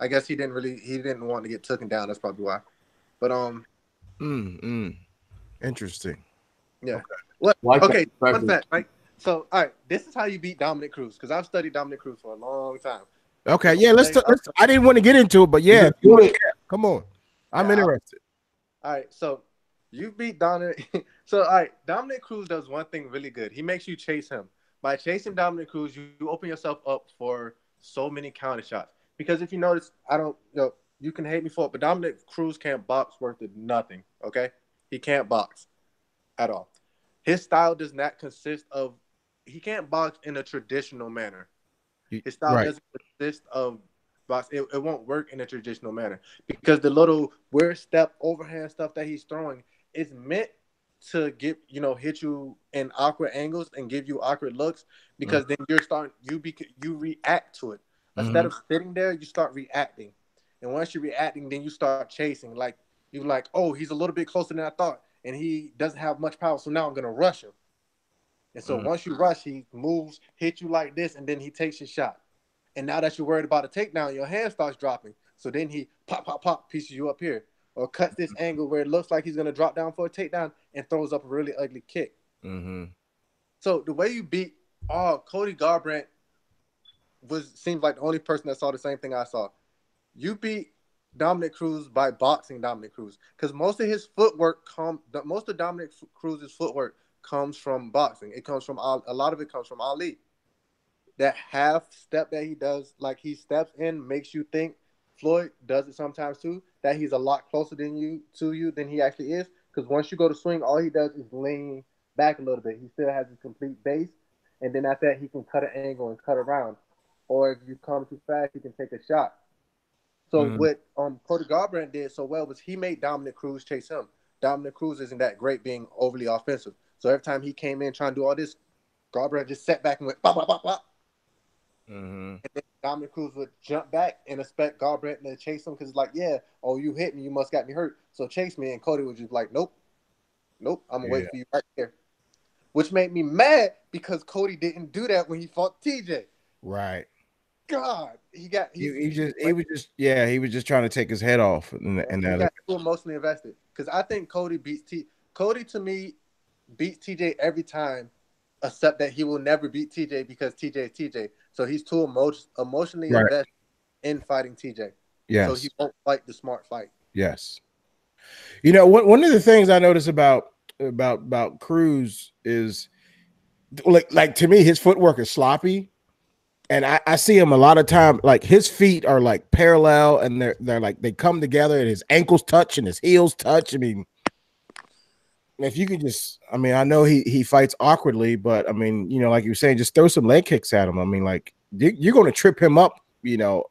I guess he didn't really he didn't want to get taken down. That's probably why. But um, Mm, mm. Interesting. what? Like okay, that fun fact, right? So all right, this is how you beat Dominick Cruz because I've studied Dominick Cruz for a long time. Okay, yeah, let's, t- let's I didn't want to get into it, but yeah, Do it. come on. I'm Yeah. interested. All right, so you beat Dominick. [laughs] so all right, Dominick Cruz does one thing really good. He makes you chase him. By chasing Dominick Cruz, you, you open yourself up for so many counter shots. Because if you notice, I don't you know, you can hate me for it, but Dominick Cruz can't box worth of nothing. Okay? He can't box at all. His style does not consist of he can't box in a traditional manner. His style right. doesn't consist of box. It, it won't work in a traditional manner because the little weird step overhand stuff that he's throwing is meant to get you know hit you in awkward angles and give you awkward looks because Mm. then you're starting you be you react to it instead of sitting there you start reacting and once you're reacting then you start chasing like you're like oh he's a little bit closer than I thought and he doesn't have much power so now I'm gonna rush him and so Mhm. once you rush he moves hit you like this and then he takes your shot and now that you're worried about a takedown, your hand starts dropping. So then he pop, pop, pop, pieces you up here, or cuts this angle where it looks like he's gonna drop down for a takedown and throws up a really ugly kick. Mm-hmm. So the way you beat, oh, Cody Garbrandt was seems like the only person that saw the same thing I saw. You beat Dominick Cruz by boxing Dominick Cruz because most of his footwork come, most of Dominick Cruz's footwork comes from boxing. It comes from a lot of it comes from Ali. That half step that he does, like he steps in, makes you think. Floyd does it sometimes too. That he's a lot closer than you to you than he actually is. Because once you go to swing, all he does is lean back a little bit. He still has his complete base, and then after that, he can cut an angle and cut around. Or if you come too fast, he can take a shot. So Mhm. what um Cody Garbrandt did so well was he made Dominick Cruz chase him. Dominick Cruz isn't that great being overly offensive. So every time he came in trying to do all this, Garbrandt just sat back and went bop bop bop bop. Mm-hmm. And then Dominick Cruz would jump back and expect Garbrandt to chase him because it's like, yeah, oh you hit me, you must got me hurt. So chase me, and Cody was just like, nope, nope, I'm gonna wait for you right there. Which made me mad because Cody didn't do that when he fought TJ. Right. God, he got He, he just he was just yeah he was just trying to take his head off and, and he that got too emotionally invested because I think Cody beats T. Cody to me beats TJ every time, except that he will never beat TJ because TJ is TJ. So he's too emo- emotionally Right. invested in fighting TJ. yes So he won't fight the smart fight. yes. You know one one of the things I notice about about about Cruz is like like to me his footwork is sloppy. And I, I see him a lot of time, like his feet are like parallel and they're they're like they come together and his ankles touch and his heels touch. I mean, if you could just, I mean, I know he he fights awkwardly, but I mean, you know, like you were saying, just throw some leg kicks at him. I mean, like you, you're to trip him up, you know.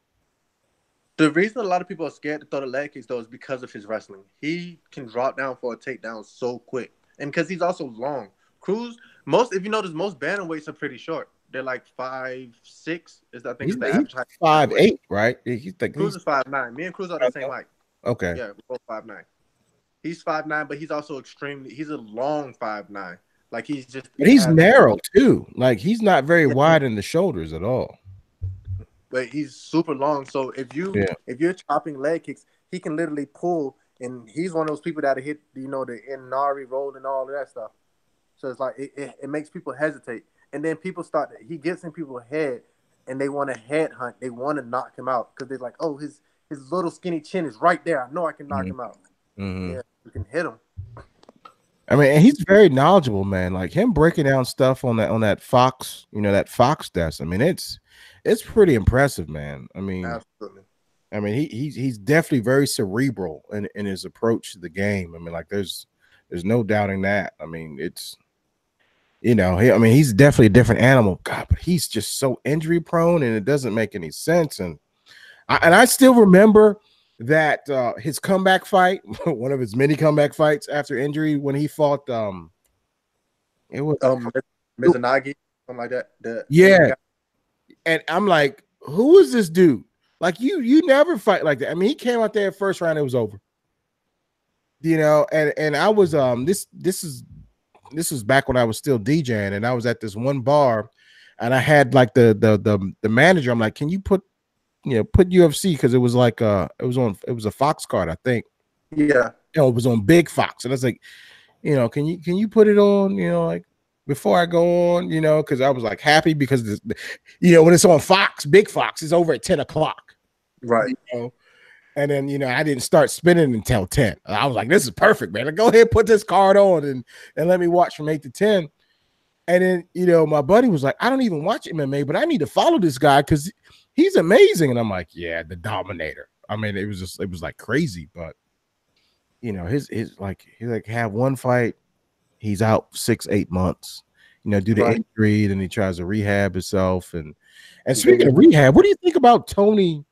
The reason a lot of people are scared to throw the leg kicks though is because of his wrestling. He can drop down for a takedown so quick, and because he's also long. Cruz, most if you notice, most bantamweights are pretty short. They're like five six. Is I think He's, the he's five eight, right? He's like Cruz he's, is five nine. Me and Cruz are the same height. okay. Yeah, we're both five nine. He's five nine, but he's also extremely. He's a long five nine. Like he's just. But he's narrow too. Like he's not very wide in the shoulders at all. but he's super long. So if you Yeah. if you're chopping leg kicks, he can literally pull, and he's one of those people that hit you know the Imanari roll and all of that stuff. So it's like it, it, it makes people hesitate, and then people start. He gets in people's head, and they want to head hunt. They want to knock him out because they're like, oh, his his little skinny chin is right there. I know I can knock Mhm. him out. Mhm. Yeah, you can hit him. I mean, and he's very knowledgeable, man. Like him breaking down stuff on that on that Fox, you know, that Fox desk. I mean, it's it's pretty impressive, man. I mean, Absolutely. I mean, he he's he's definitely very cerebral in, in his approach to the game. I mean, like there's there's no doubting that. I mean, it's you know, he, I mean, he's definitely a different animal. God, but he's just so injury prone, and it doesn't make any sense. And I, and I still remember that uh his comeback fight, [laughs] one of his many comeback fights after injury, when he fought um, it was Um, Mizugaki, something like that. The, Yeah. and I'm like, who is this dude? Like you, you never fight like that. I mean, he came out there first round, it was over. You know, and and I was um this this is this was back when I was still DJing, and I was at this one bar, and I had like the the the the manager. I'm like, can you put you know put UFC because it was like uh it was on it was a Fox card, I think. Yeah. You know, it was on Big Fox, and I was like, you know, can you can you put it on? You know, like before I go on, you know, because I was like happy because this, you know when it's on Fox, Big Fox is over at ten o'clock Right. you know. And then you know, I didn't start spinning until 10. I was like, this is perfect, man. Like, go ahead, put this card on and and let me watch from 8 to 10. And then you know, my buddy was like, I don't even watch MMA, but I need to follow this guy because he's amazing. And I'm like, yeah, the dominator. I mean, it was just it was like crazy, but you know, his his like he like have one fight, he's out six, eight months, you know, due to Right. injury, then he tries to rehab himself. And and speaking of rehab, what do you think about Tony?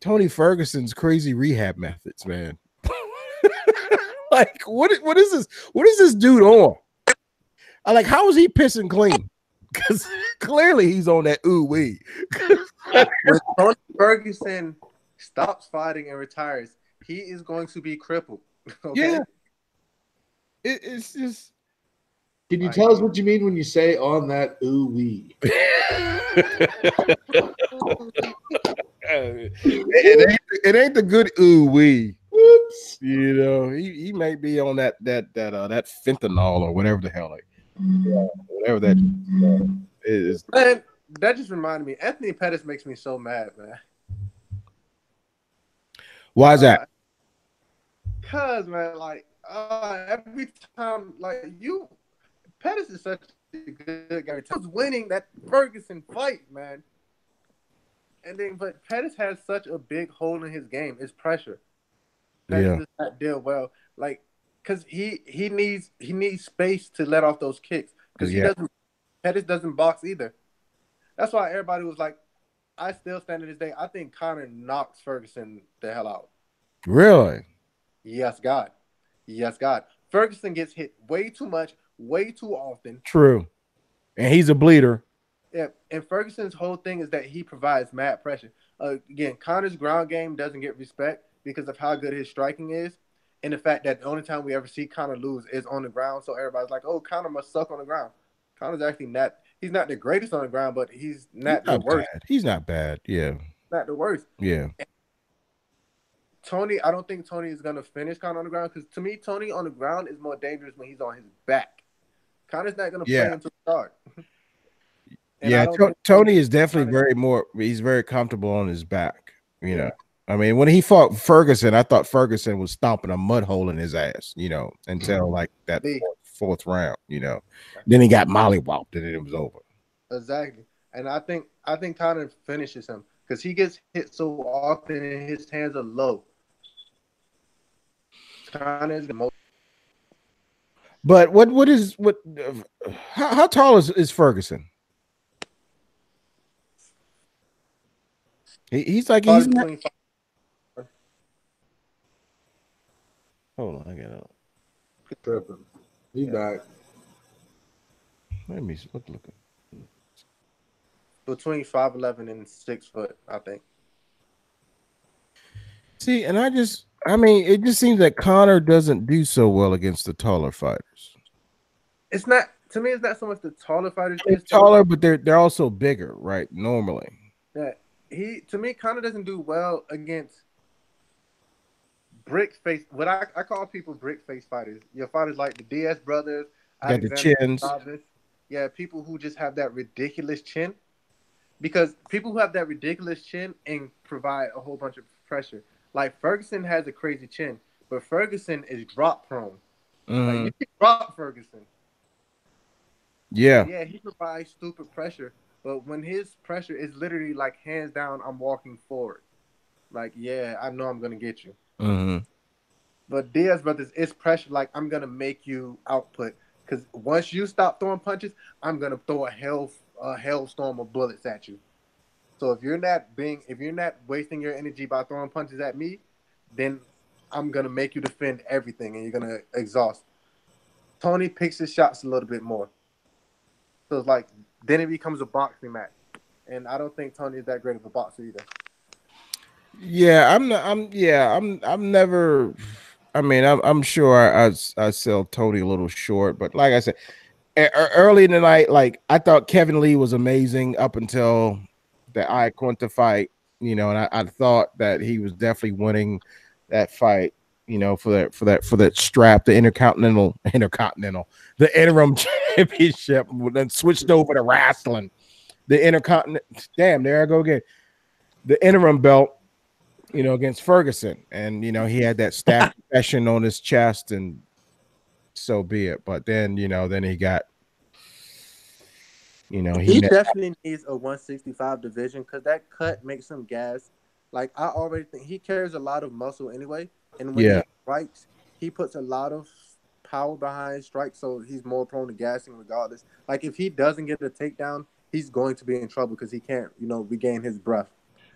Tony Ferguson's crazy rehab methods, man. [laughs] like, what? What is this? What is this dude on? I like. How is he pissing clean? [laughs] Because clearly he's on that ooh wee. [laughs] When Tony Ferguson stops fighting and retires, he is going to be crippled. Okay? Yeah. It, it's just. Can you Like- tell us what you mean when you say on that ooh wee? [laughs] [laughs] it, ain't, it ain't the good ooh wee. Whoops. You know, he, he may be on that that that uh that fentanyl or whatever the hell like whatever that is. Man, that just reminded me. Anthony Pettis makes me so mad, man. Why is that? Cause man, like uh, every time, like you, Pettis is such a good guy. He was winning that Ferguson fight, man. And then, but Pettis has such a big hole in his game. It's pressure. Pettis Yeah. does not deal well, like, cause he he needs he needs space to let off those kicks. Cause he doesn't. Pettis doesn't box either. That's why everybody was like, I still stand to this day. I think Conor knocks Ferguson the hell out. Really? Yes, God. Yes, God. Ferguson gets hit way too much, way too often. True. And he's a bleeder. Yeah, and Ferguson's whole thing is that he provides mad pressure. Uh, again, Conor's ground game doesn't get respect because of how good his striking is, and the fact that the only time we ever see Conor lose is on the ground. So everybody's like, "Oh, Conor must suck on the ground." Conor's actually not. He's not the greatest on the ground, but he's not He's the worst. bad. He's not bad. Yeah. Not the worst. Yeah. Tony, I don't think Tony is gonna finish Conor on the ground because to me, Tony on the ground is more dangerous when he's on his back. Conor's not gonna Yeah. play until the start. [laughs] And yeah. To- Tony is definitely very more, he's very comfortable on his back. You know, I mean, when he fought Ferguson, I thought Ferguson was stomping a mud hole in his ass, you know, until mm-hmm. like that fourth, fourth round, you know. Then he got mollywhopped and then it was over. Exactly, and I think I think Conor finishes him because he gets hit so often and his hands are low. Conor is the most. But what what is what uh, how, how tall is, is Ferguson? He, he's like he's not, 25. hold on, I got it. Tripping. He's back. Let me look look. between five eleven and six foot, I think. See, and I just I mean, it just seems that Conor doesn't do so well against the taller fighters. It's not to me. It's not so much the taller fighters. They're it's taller, but they're they're also bigger, right? Normally. that he to me Conor doesn't do well against brick face. What I, I call people brick face fighters. Your fighters like the Diaz brothers, Got the chins. Yeah, people who just have that ridiculous chin. Because people who have that ridiculous chin and provide a whole bunch of pressure. Like Ferguson has a crazy chin, but Ferguson is drop prone. Mhm. Like you can drop Ferguson. Yeah. Yeah, he provides stupid pressure, but when his pressure is literally like hands down, I'm walking forward. Like, yeah, I know I'm gonna get you. hmm But Diaz brothers is pressure like I'm gonna make you output. Cause once you stop throwing punches, I'm gonna throw a hell a hailstorm of bullets at you. So if you're not being if you're not wasting your energy by throwing punches at me, then I'm gonna make you defend everything and you're gonna exhaust. Tony picks his shots a little bit more. So it's like then it becomes a boxing match. And I don't think Tony is that great of a boxer either. Yeah, I'm not, I'm yeah, I'm I'm never I mean, I'm I'm sure I I, I sell Tony a little short, but like I said, early in the night, like I thought Kevin Lee was amazing up until the I fight, you know, and I, I thought that he was definitely winning that fight, you know, for that for that for that strap, the intercontinental [laughs] intercontinental, the interim [laughs] championship, then switched over to wrestling. The intercontinental damn, there I go again. The interim belt you know, against Ferguson. And, you know, he had that [laughs] staff session on his chest, and so be it. But then, you know, then he got, you know, he, He definitely needs a 165 division because that cut makes him gas. Like I already think he carries a lot of muscle anyway, and when Yeah. he strikes, he puts a lot of power behind strikes, so he's more prone to gassing regardless. Like if he doesn't get a takedown, he's going to be in trouble because he can't, you know, regain his breath.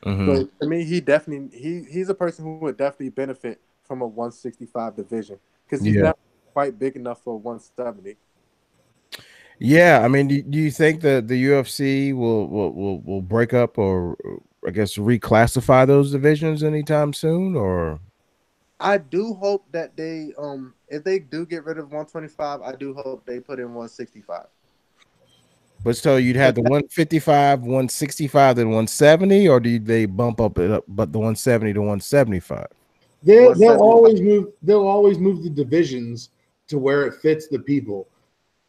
Mhm. So to me, he definitely he he's a person who would definitely benefit from a 165 division because he's Yeah. not quite big enough for 170. Yeah. I mean, do, do you think that the UFC will, will will will break up or I guess reclassify those divisions anytime soon? Or I do hope that they um if they do get rid of 125, I do hope they put in 165. but so you'd have the 155, 165, then 170, or do they bump up it up, but the 170 to 175? They'll, What's they'll always move. They'll always move the divisions to where it fits the people.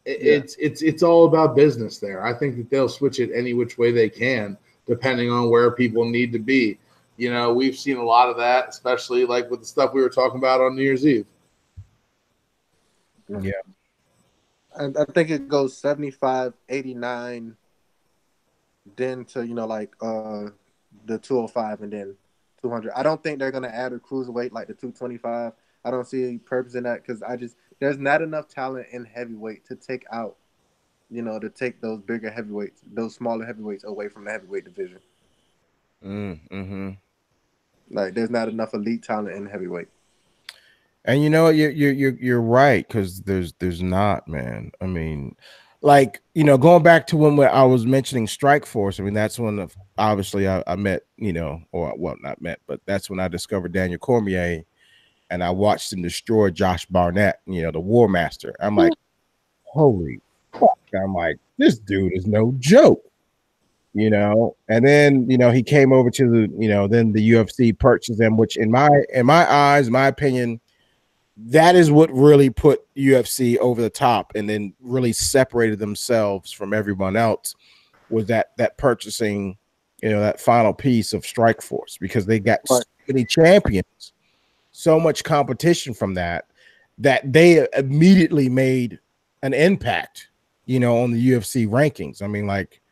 It- Yeah. It's it's it's all about business there. I think that they'll switch it any which way they can, depending on where people need to be. You know, we've seen a lot of that, especially like with the stuff we were talking about on New Year's Eve. Yeah. And I think it goes 75, 89, then to you know like uh the 205 and then 200. I don't think they're gonna add a cruiserweight like the 225. I don't see any purpose in that because I just there's not enough talent in heavyweight to take out, you know, to take those bigger heavyweights, those smaller heavyweights away from the heavyweight division. Mm-hmm. Like there's not enough elite talent in heavyweight. And you know? You're you're you're, you're right because there's there's not, man. I mean, like you know, going back to when I was mentioning Strike Force. I mean, that's when obviously I, I met you know, or well, not met, but that's when I discovered Daniel Cormier, and I watched him destroy Josh Barnett. You know, the War Master. I'm like, holy fuck! I'm like, this dude is no joke. You know, and then you know he came over to the you know then the UFC purchased him, which in my in my eyes, my opinion, that is what really put UFC over the top and then really separated themselves from everyone else was that that purchasing, you know, that final piece of Strike Force because they got so many champions, so much competition from that that they immediately made an impact, you know, on the UFC rankings. I mean, like,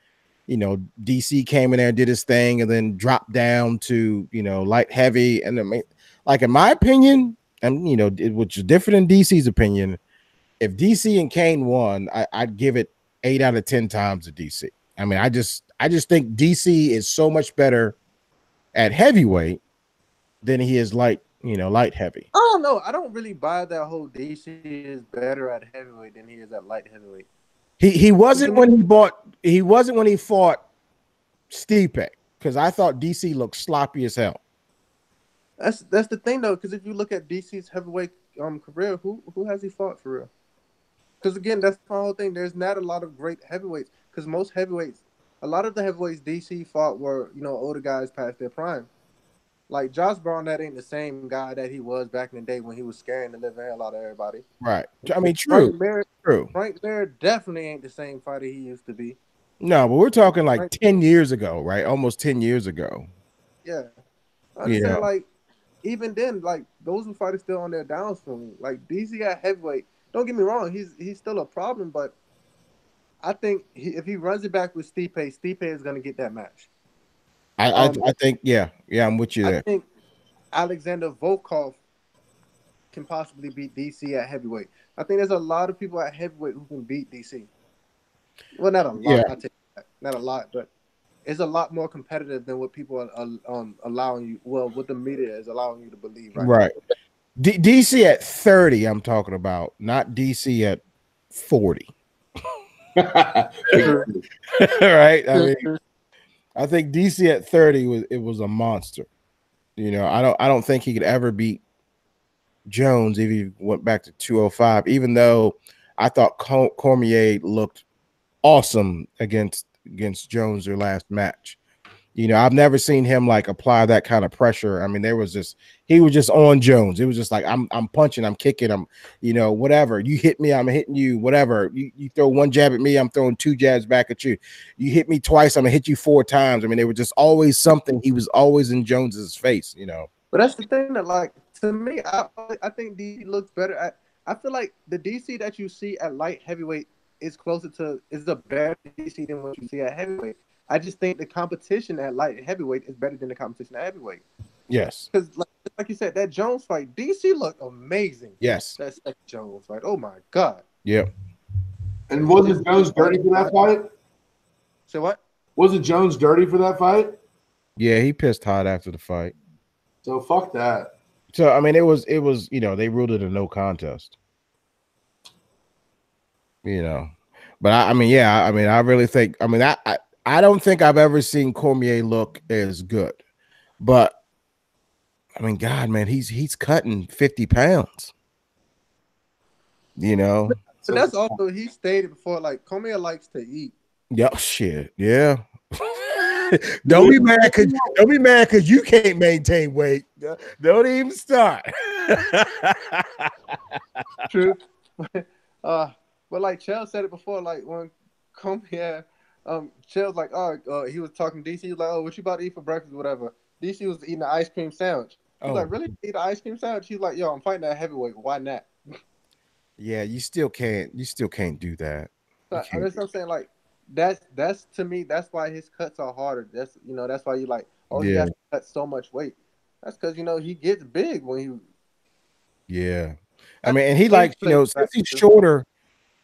you know, DC came in there, did his thing, and then dropped down to, you know, light heavy. And I mean, like in my opinion, and you know, which is different in DC's opinion. If DC and Cain won, I, I'd give it eight out of ten times to DC. I mean, I just I just think DC is so much better at heavyweight than he is light, you know, light heavy. I don't know. I don't really buy that whole DC is better at heavyweight than he is at light heavyweight. He he wasn't when he bought he wasn't when he fought Stipe because I thought DC looked sloppy as hell. That's that's the thing though, because if you look at DC's heavyweight um career, who who has he fought for real? Because again, that's the whole thing. There's not a lot of great heavyweights. Because most heavyweights, a lot of the heavyweights DC fought were you know older guys past their prime. Like Josh Brown, that ain't the same guy that he was back in the day when he was scaring the living hell out of everybody. Right. I mean, true. Frank true, Mir, true. Frank Mir definitely ain't the same fighter he used to be. No, but we're talking like. 10 years ago, right? Almost 10 years ago. Yeah. I Yeah. saying, like, even then, like, those were fighters still on their downswing. Like, DC at heavyweight don't get me wrong, he's he's still a problem, but I think he, if he runs it back with Stipe, Stipe is going to get that match. I, Um, I I think yeah yeah I'm with you there. I there. think Alexander Volkov can possibly beat DC at heavyweight. I think there's a lot of people at heavyweight who can beat DC. Well, not a lot. Yeah. I take that. Not a lot, but it's a lot more competitive than what people are, are um, allowing you. Well, what the media is allowing you to believe. Right. Right. D- DC at 30, I'm talking about, not DC at 40. [laughs] [laughs] right? I mean, I think DC at 30 was it was a monster. You know, I don't I don't think he could ever beat Jones if he went back to 205, even though I thought Cormier looked awesome against against Jones their last match. You know, I've never seen him like apply that kind of pressure. I mean, there was just he was just on Jones. It was just like I'm I'm punching, I'm kicking, I'm you know whatever. You hit me, I'm hitting you. Whatever. You, you throw one jab at me, I'm throwing two jabs back at you. You hit me twice, I'm gonna hit you four times. I mean, there was just always something. He was always in Jones's face. You know. But that's the thing that, like, to me, I I think DC looks better. At, I feel like the DC that you see at light heavyweight is closer to is a better DC than what you see at heavyweight. I just think the competition at light heavyweight is better than the competition at heavyweight. Yes. Because, like, like you said, that Jones fight, DC looked amazing. Yes. That second Jones fight, oh my god. Yep. and wasn't Jones dirty for that fight? So what? Wasn't Jones dirty for that fight? Yeah, he pissed hot after the fight. So fuck that. So I mean, it was it was you know they ruled it a no contest. You know, but I, I mean, yeah, I mean, I really think I mean I, I I don't think I've ever seen Cormier look as good, but I mean, God, man, he's he's cutting fifty pounds. You know, So that's also he stated before, like Cormier likes to eat. yeah, shit, yeah. [laughs] don't be mad because don't be mad because you can't maintain weight. Don't even start. True. [laughs] uh, but like Chael said it before, like when Cormier, um, Chael's like, oh, uh, he was talking to DC, he was like, oh, what you about to eat for breakfast, whatever. DC was eating an ice cream sandwich. He's Oh. like, really eat an ice cream sandwich? He's like, yo, I'm fighting that heavyweight. Why not? Yeah, you still can't. You still can't do that. So, can't that's what I'm saying. Like that's that's to me. That's why his cuts are harder. That's you know that's why you like oh he Yeah. has to cut so much weight. That's because you know he gets big when he Yeah, I mean, and he like you know since he's shorter,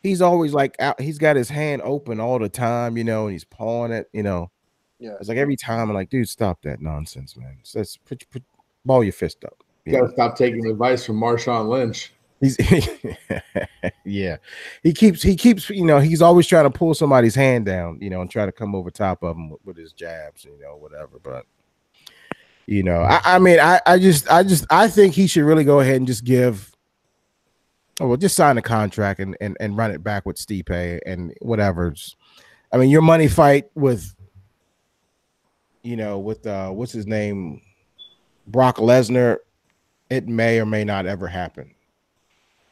he's always like out. He's got his hand open all the time, you know, and he's pawing it. You know, yeah. it's like every time I'm like, dude, stop that nonsense, man. Let's put, put ball your fist up. You gotta stop taking advice from Marshawn Lynch. He's [laughs] yeah. He keeps he keeps you know he's always trying to pull somebody's hand down, you know, and try to come over top of him with, with his jabs, you know, whatever. But you know, I, I mean, I I just I just I think he should really go ahead and just give. Oh, well, just sign a contract and and, and run it back with Stipe and whatever. I mean, your money fight with, you know, with uh, what's his name, Brock Lesnar, it may or may not ever happen.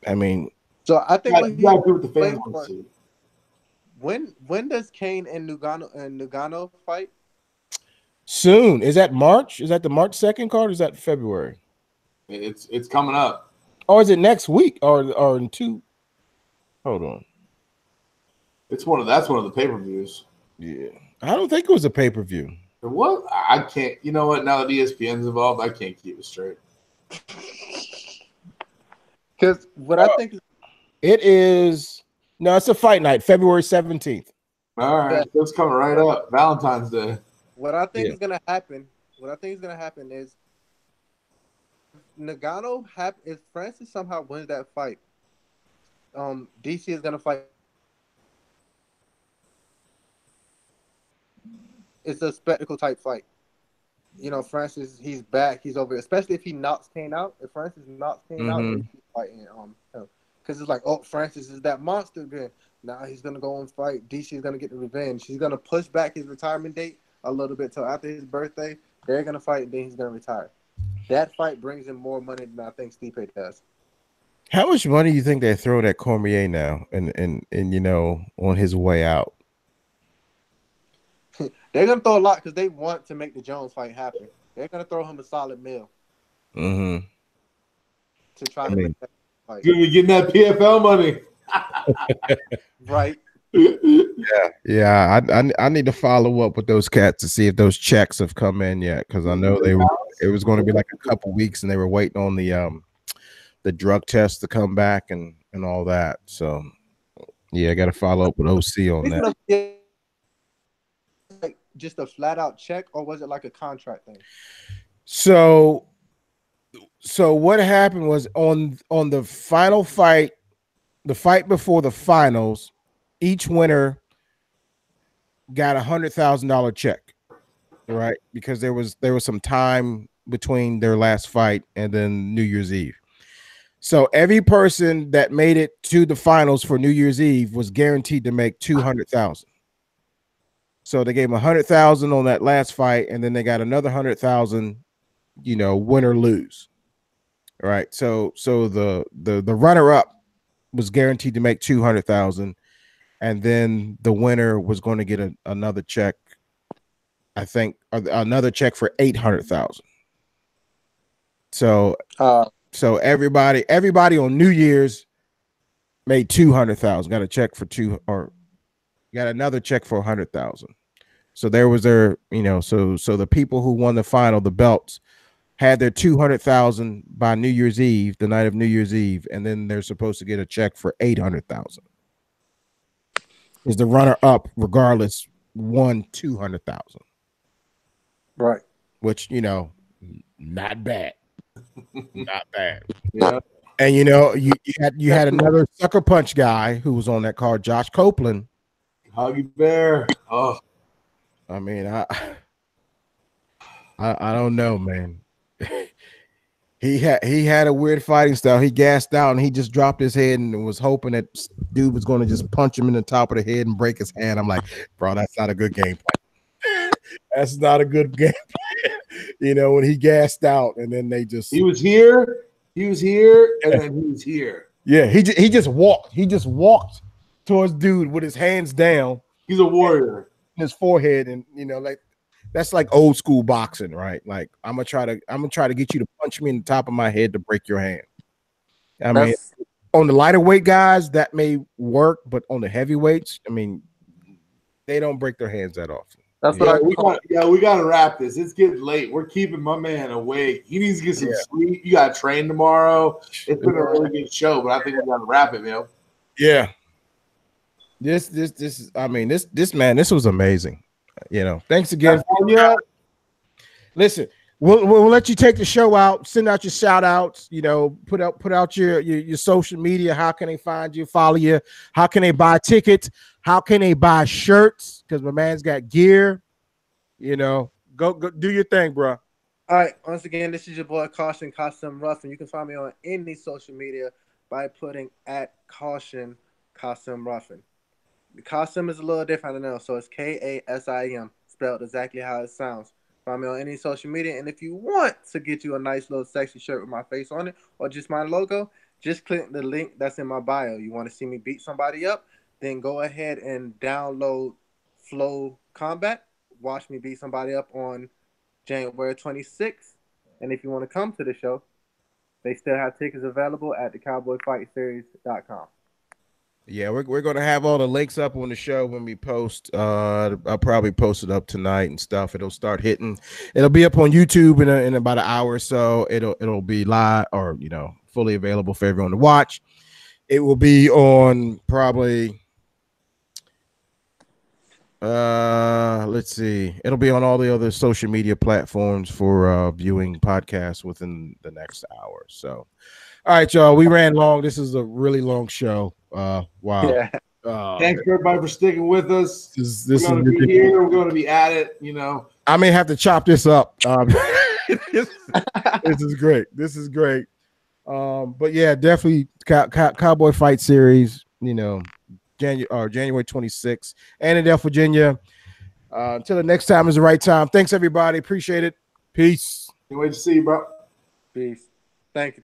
I mean, So I You think gotta, when, you he, gotta do what the fans Wait, want when when does Cain and Ngannou and Ngannou fight? soon is that March? Is that the March second card? Or is that February? It's it's coming up. Or is it next week? Or or in two? Hold on. It's one of that's one of the pay per views. Yeah, I don't think it was a pay per view. What I can't. You know what? Now that ESPN's involved, I can't keep it straight. [laughs] Because what I oh. think It is no, it's a fight night, February seventeenth. All right, that's coming right up. Valentine's Day. what I think Yeah. is gonna happen. What I think is gonna happen is Ngannou hap- if Francis somehow wins that fight, um, DC is gonna fight. It's a spectacle type fight. You know, Francis, he's back. He's over. Especially if he knocks Cain out. If Francis knocks Cain out, Mhm. then he's fighting um, because it's like, oh, Francis is that monster again. Now he's gonna go and fight. DC is gonna get the revenge. He's gonna push back his retirement date a little bit till after his birthday. They're gonna fight, and then he's gonna retire. That fight brings him more money than I think Stipe does. How much money do you think they throw at Cormier now, and and and you know on his way out? [laughs] They're gonna throw a lot because they want to make the Jones fight happen. They're gonna throw him a solid meal Mm-hmm. to try I to mean- make that. Like, Gonna be getting that PFL money. [laughs] [laughs] right. yeah, Yeah, I, I I need to follow up with those cats to see if those checks have come in yet because I know they were. It was going to be like a couple weeks, and they were waiting on the um the drug test to come back and and all that. So yeah, I got to follow up with OC on that. Like just a flat out check, or was it like a contract thing? So so what happened was on on the final fight, the fight before the finals, each winner got a hundred thousand dollar check, right? Because there was there was some time between their last fight and then New Year's Eve. So every person that made it to the finals for New Year's Eve was guaranteed to make two hundred thousand. So they gave him a hundred thousand on that last fight, and then they got another hundred thousand, you know, win or lose. Right. So so the the the runner up was guaranteed to make two hundred thousand, and then the winner was going to get a, another check. I think uh, another check for eight hundred thousand. So Uh, so everybody everybody on New Year's made two hundred thousand. Got a check for two or got another check for a hundred thousand. So there was their you know so so the people who won the final the belts had their two hundred thousand by New Year's Eve, the night of New Year's Eve, and then they're supposed to get a check for eight hundred thousand. Is the runner up regardless won two hundred thousand, right. which you know not bad, [laughs] not bad. Yeah. And you know, you, you had you had another sucker punch guy who was on that card, Josh Copeland. Huggy Bear. Oh, I mean, I I, I don't know, man. [laughs] he had he had a weird fighting style. He gassed out and he just dropped his head and was hoping that dude was going to just punch him in the top of the head and break his hand. I'm like, bro, that's not a good game plan. That's not a good game plan. [laughs] you know, when he gassed out and then they just he was here. He was here, and then he was here. yeah, he just, he just walked. He just walked towards dude with his hands down. He's a warrior. his forehead and you know like that's like old school boxing right like i'm gonna try to i'm gonna try to get you to punch me in the top of my head to break your hand i mean on the lighter weight guys that may work but on the heavyweights i mean they don't break their hands that often That's Yeah, what we I call. got, yeah, we got to wrap this. It's getting late. We're keeping my man awake. He needs to get some Yeah. sleep. You got to train tomorrow. It's been a really good show, but I think we got to wrap it, man. yeah this this this is i mean this this man this was amazing you know thanks again Yeah, listen we'll, we'll let you take the show out send out your shout outs you know put out put out your, your your social media how can they find you follow you how can they buy tickets how can they buy shirts because my man's got gear you know go go do your thing bro All right. Once again, this is your boy Caution Custom Rough, and you can find me on any social media by putting at Caution Custom Ruffin. The costume is a little different than else, so it's K A S I M, spelled exactly how it sounds. Find me on any social media, and if you want to get you a nice little sexy shirt with my face on it or just my logo, just click the link that's in my bio. You want to see me beat somebody up? Then go ahead and download Flow Combat. Watch me beat somebody up on January 26th. And if you want to come to the show, they still have tickets available at thecowboyfightseries.com. yeah we're, we're gonna have all the links up on the show when we post uh i'll probably post it up tonight and stuff. It'll start hitting it'll be up on youtube in, a, in about an hour or so. It'll it'll be live or you know fully available for everyone to watch. It will be on probably uh let's see. It'll be on all the other social media platforms for uh viewing podcasts within the next hour so all right y'all we ran long this is a really long show uh wow Yeah. uh, Thanks everybody for sticking with us. this this we're going to be ridiculous. here. We're going to be at it. You know, I may have to chop this up. Um, [laughs] this, [laughs] this is great. This is great. Um, but yeah, definitely cow, cow, Cowboy Fight Series. You know, January or January 26th, Annandale, Virginia. Uh, until the next time is the right time. Thanks everybody. Appreciate it. Peace. can't wait to see you, bro. Peace. Thank you.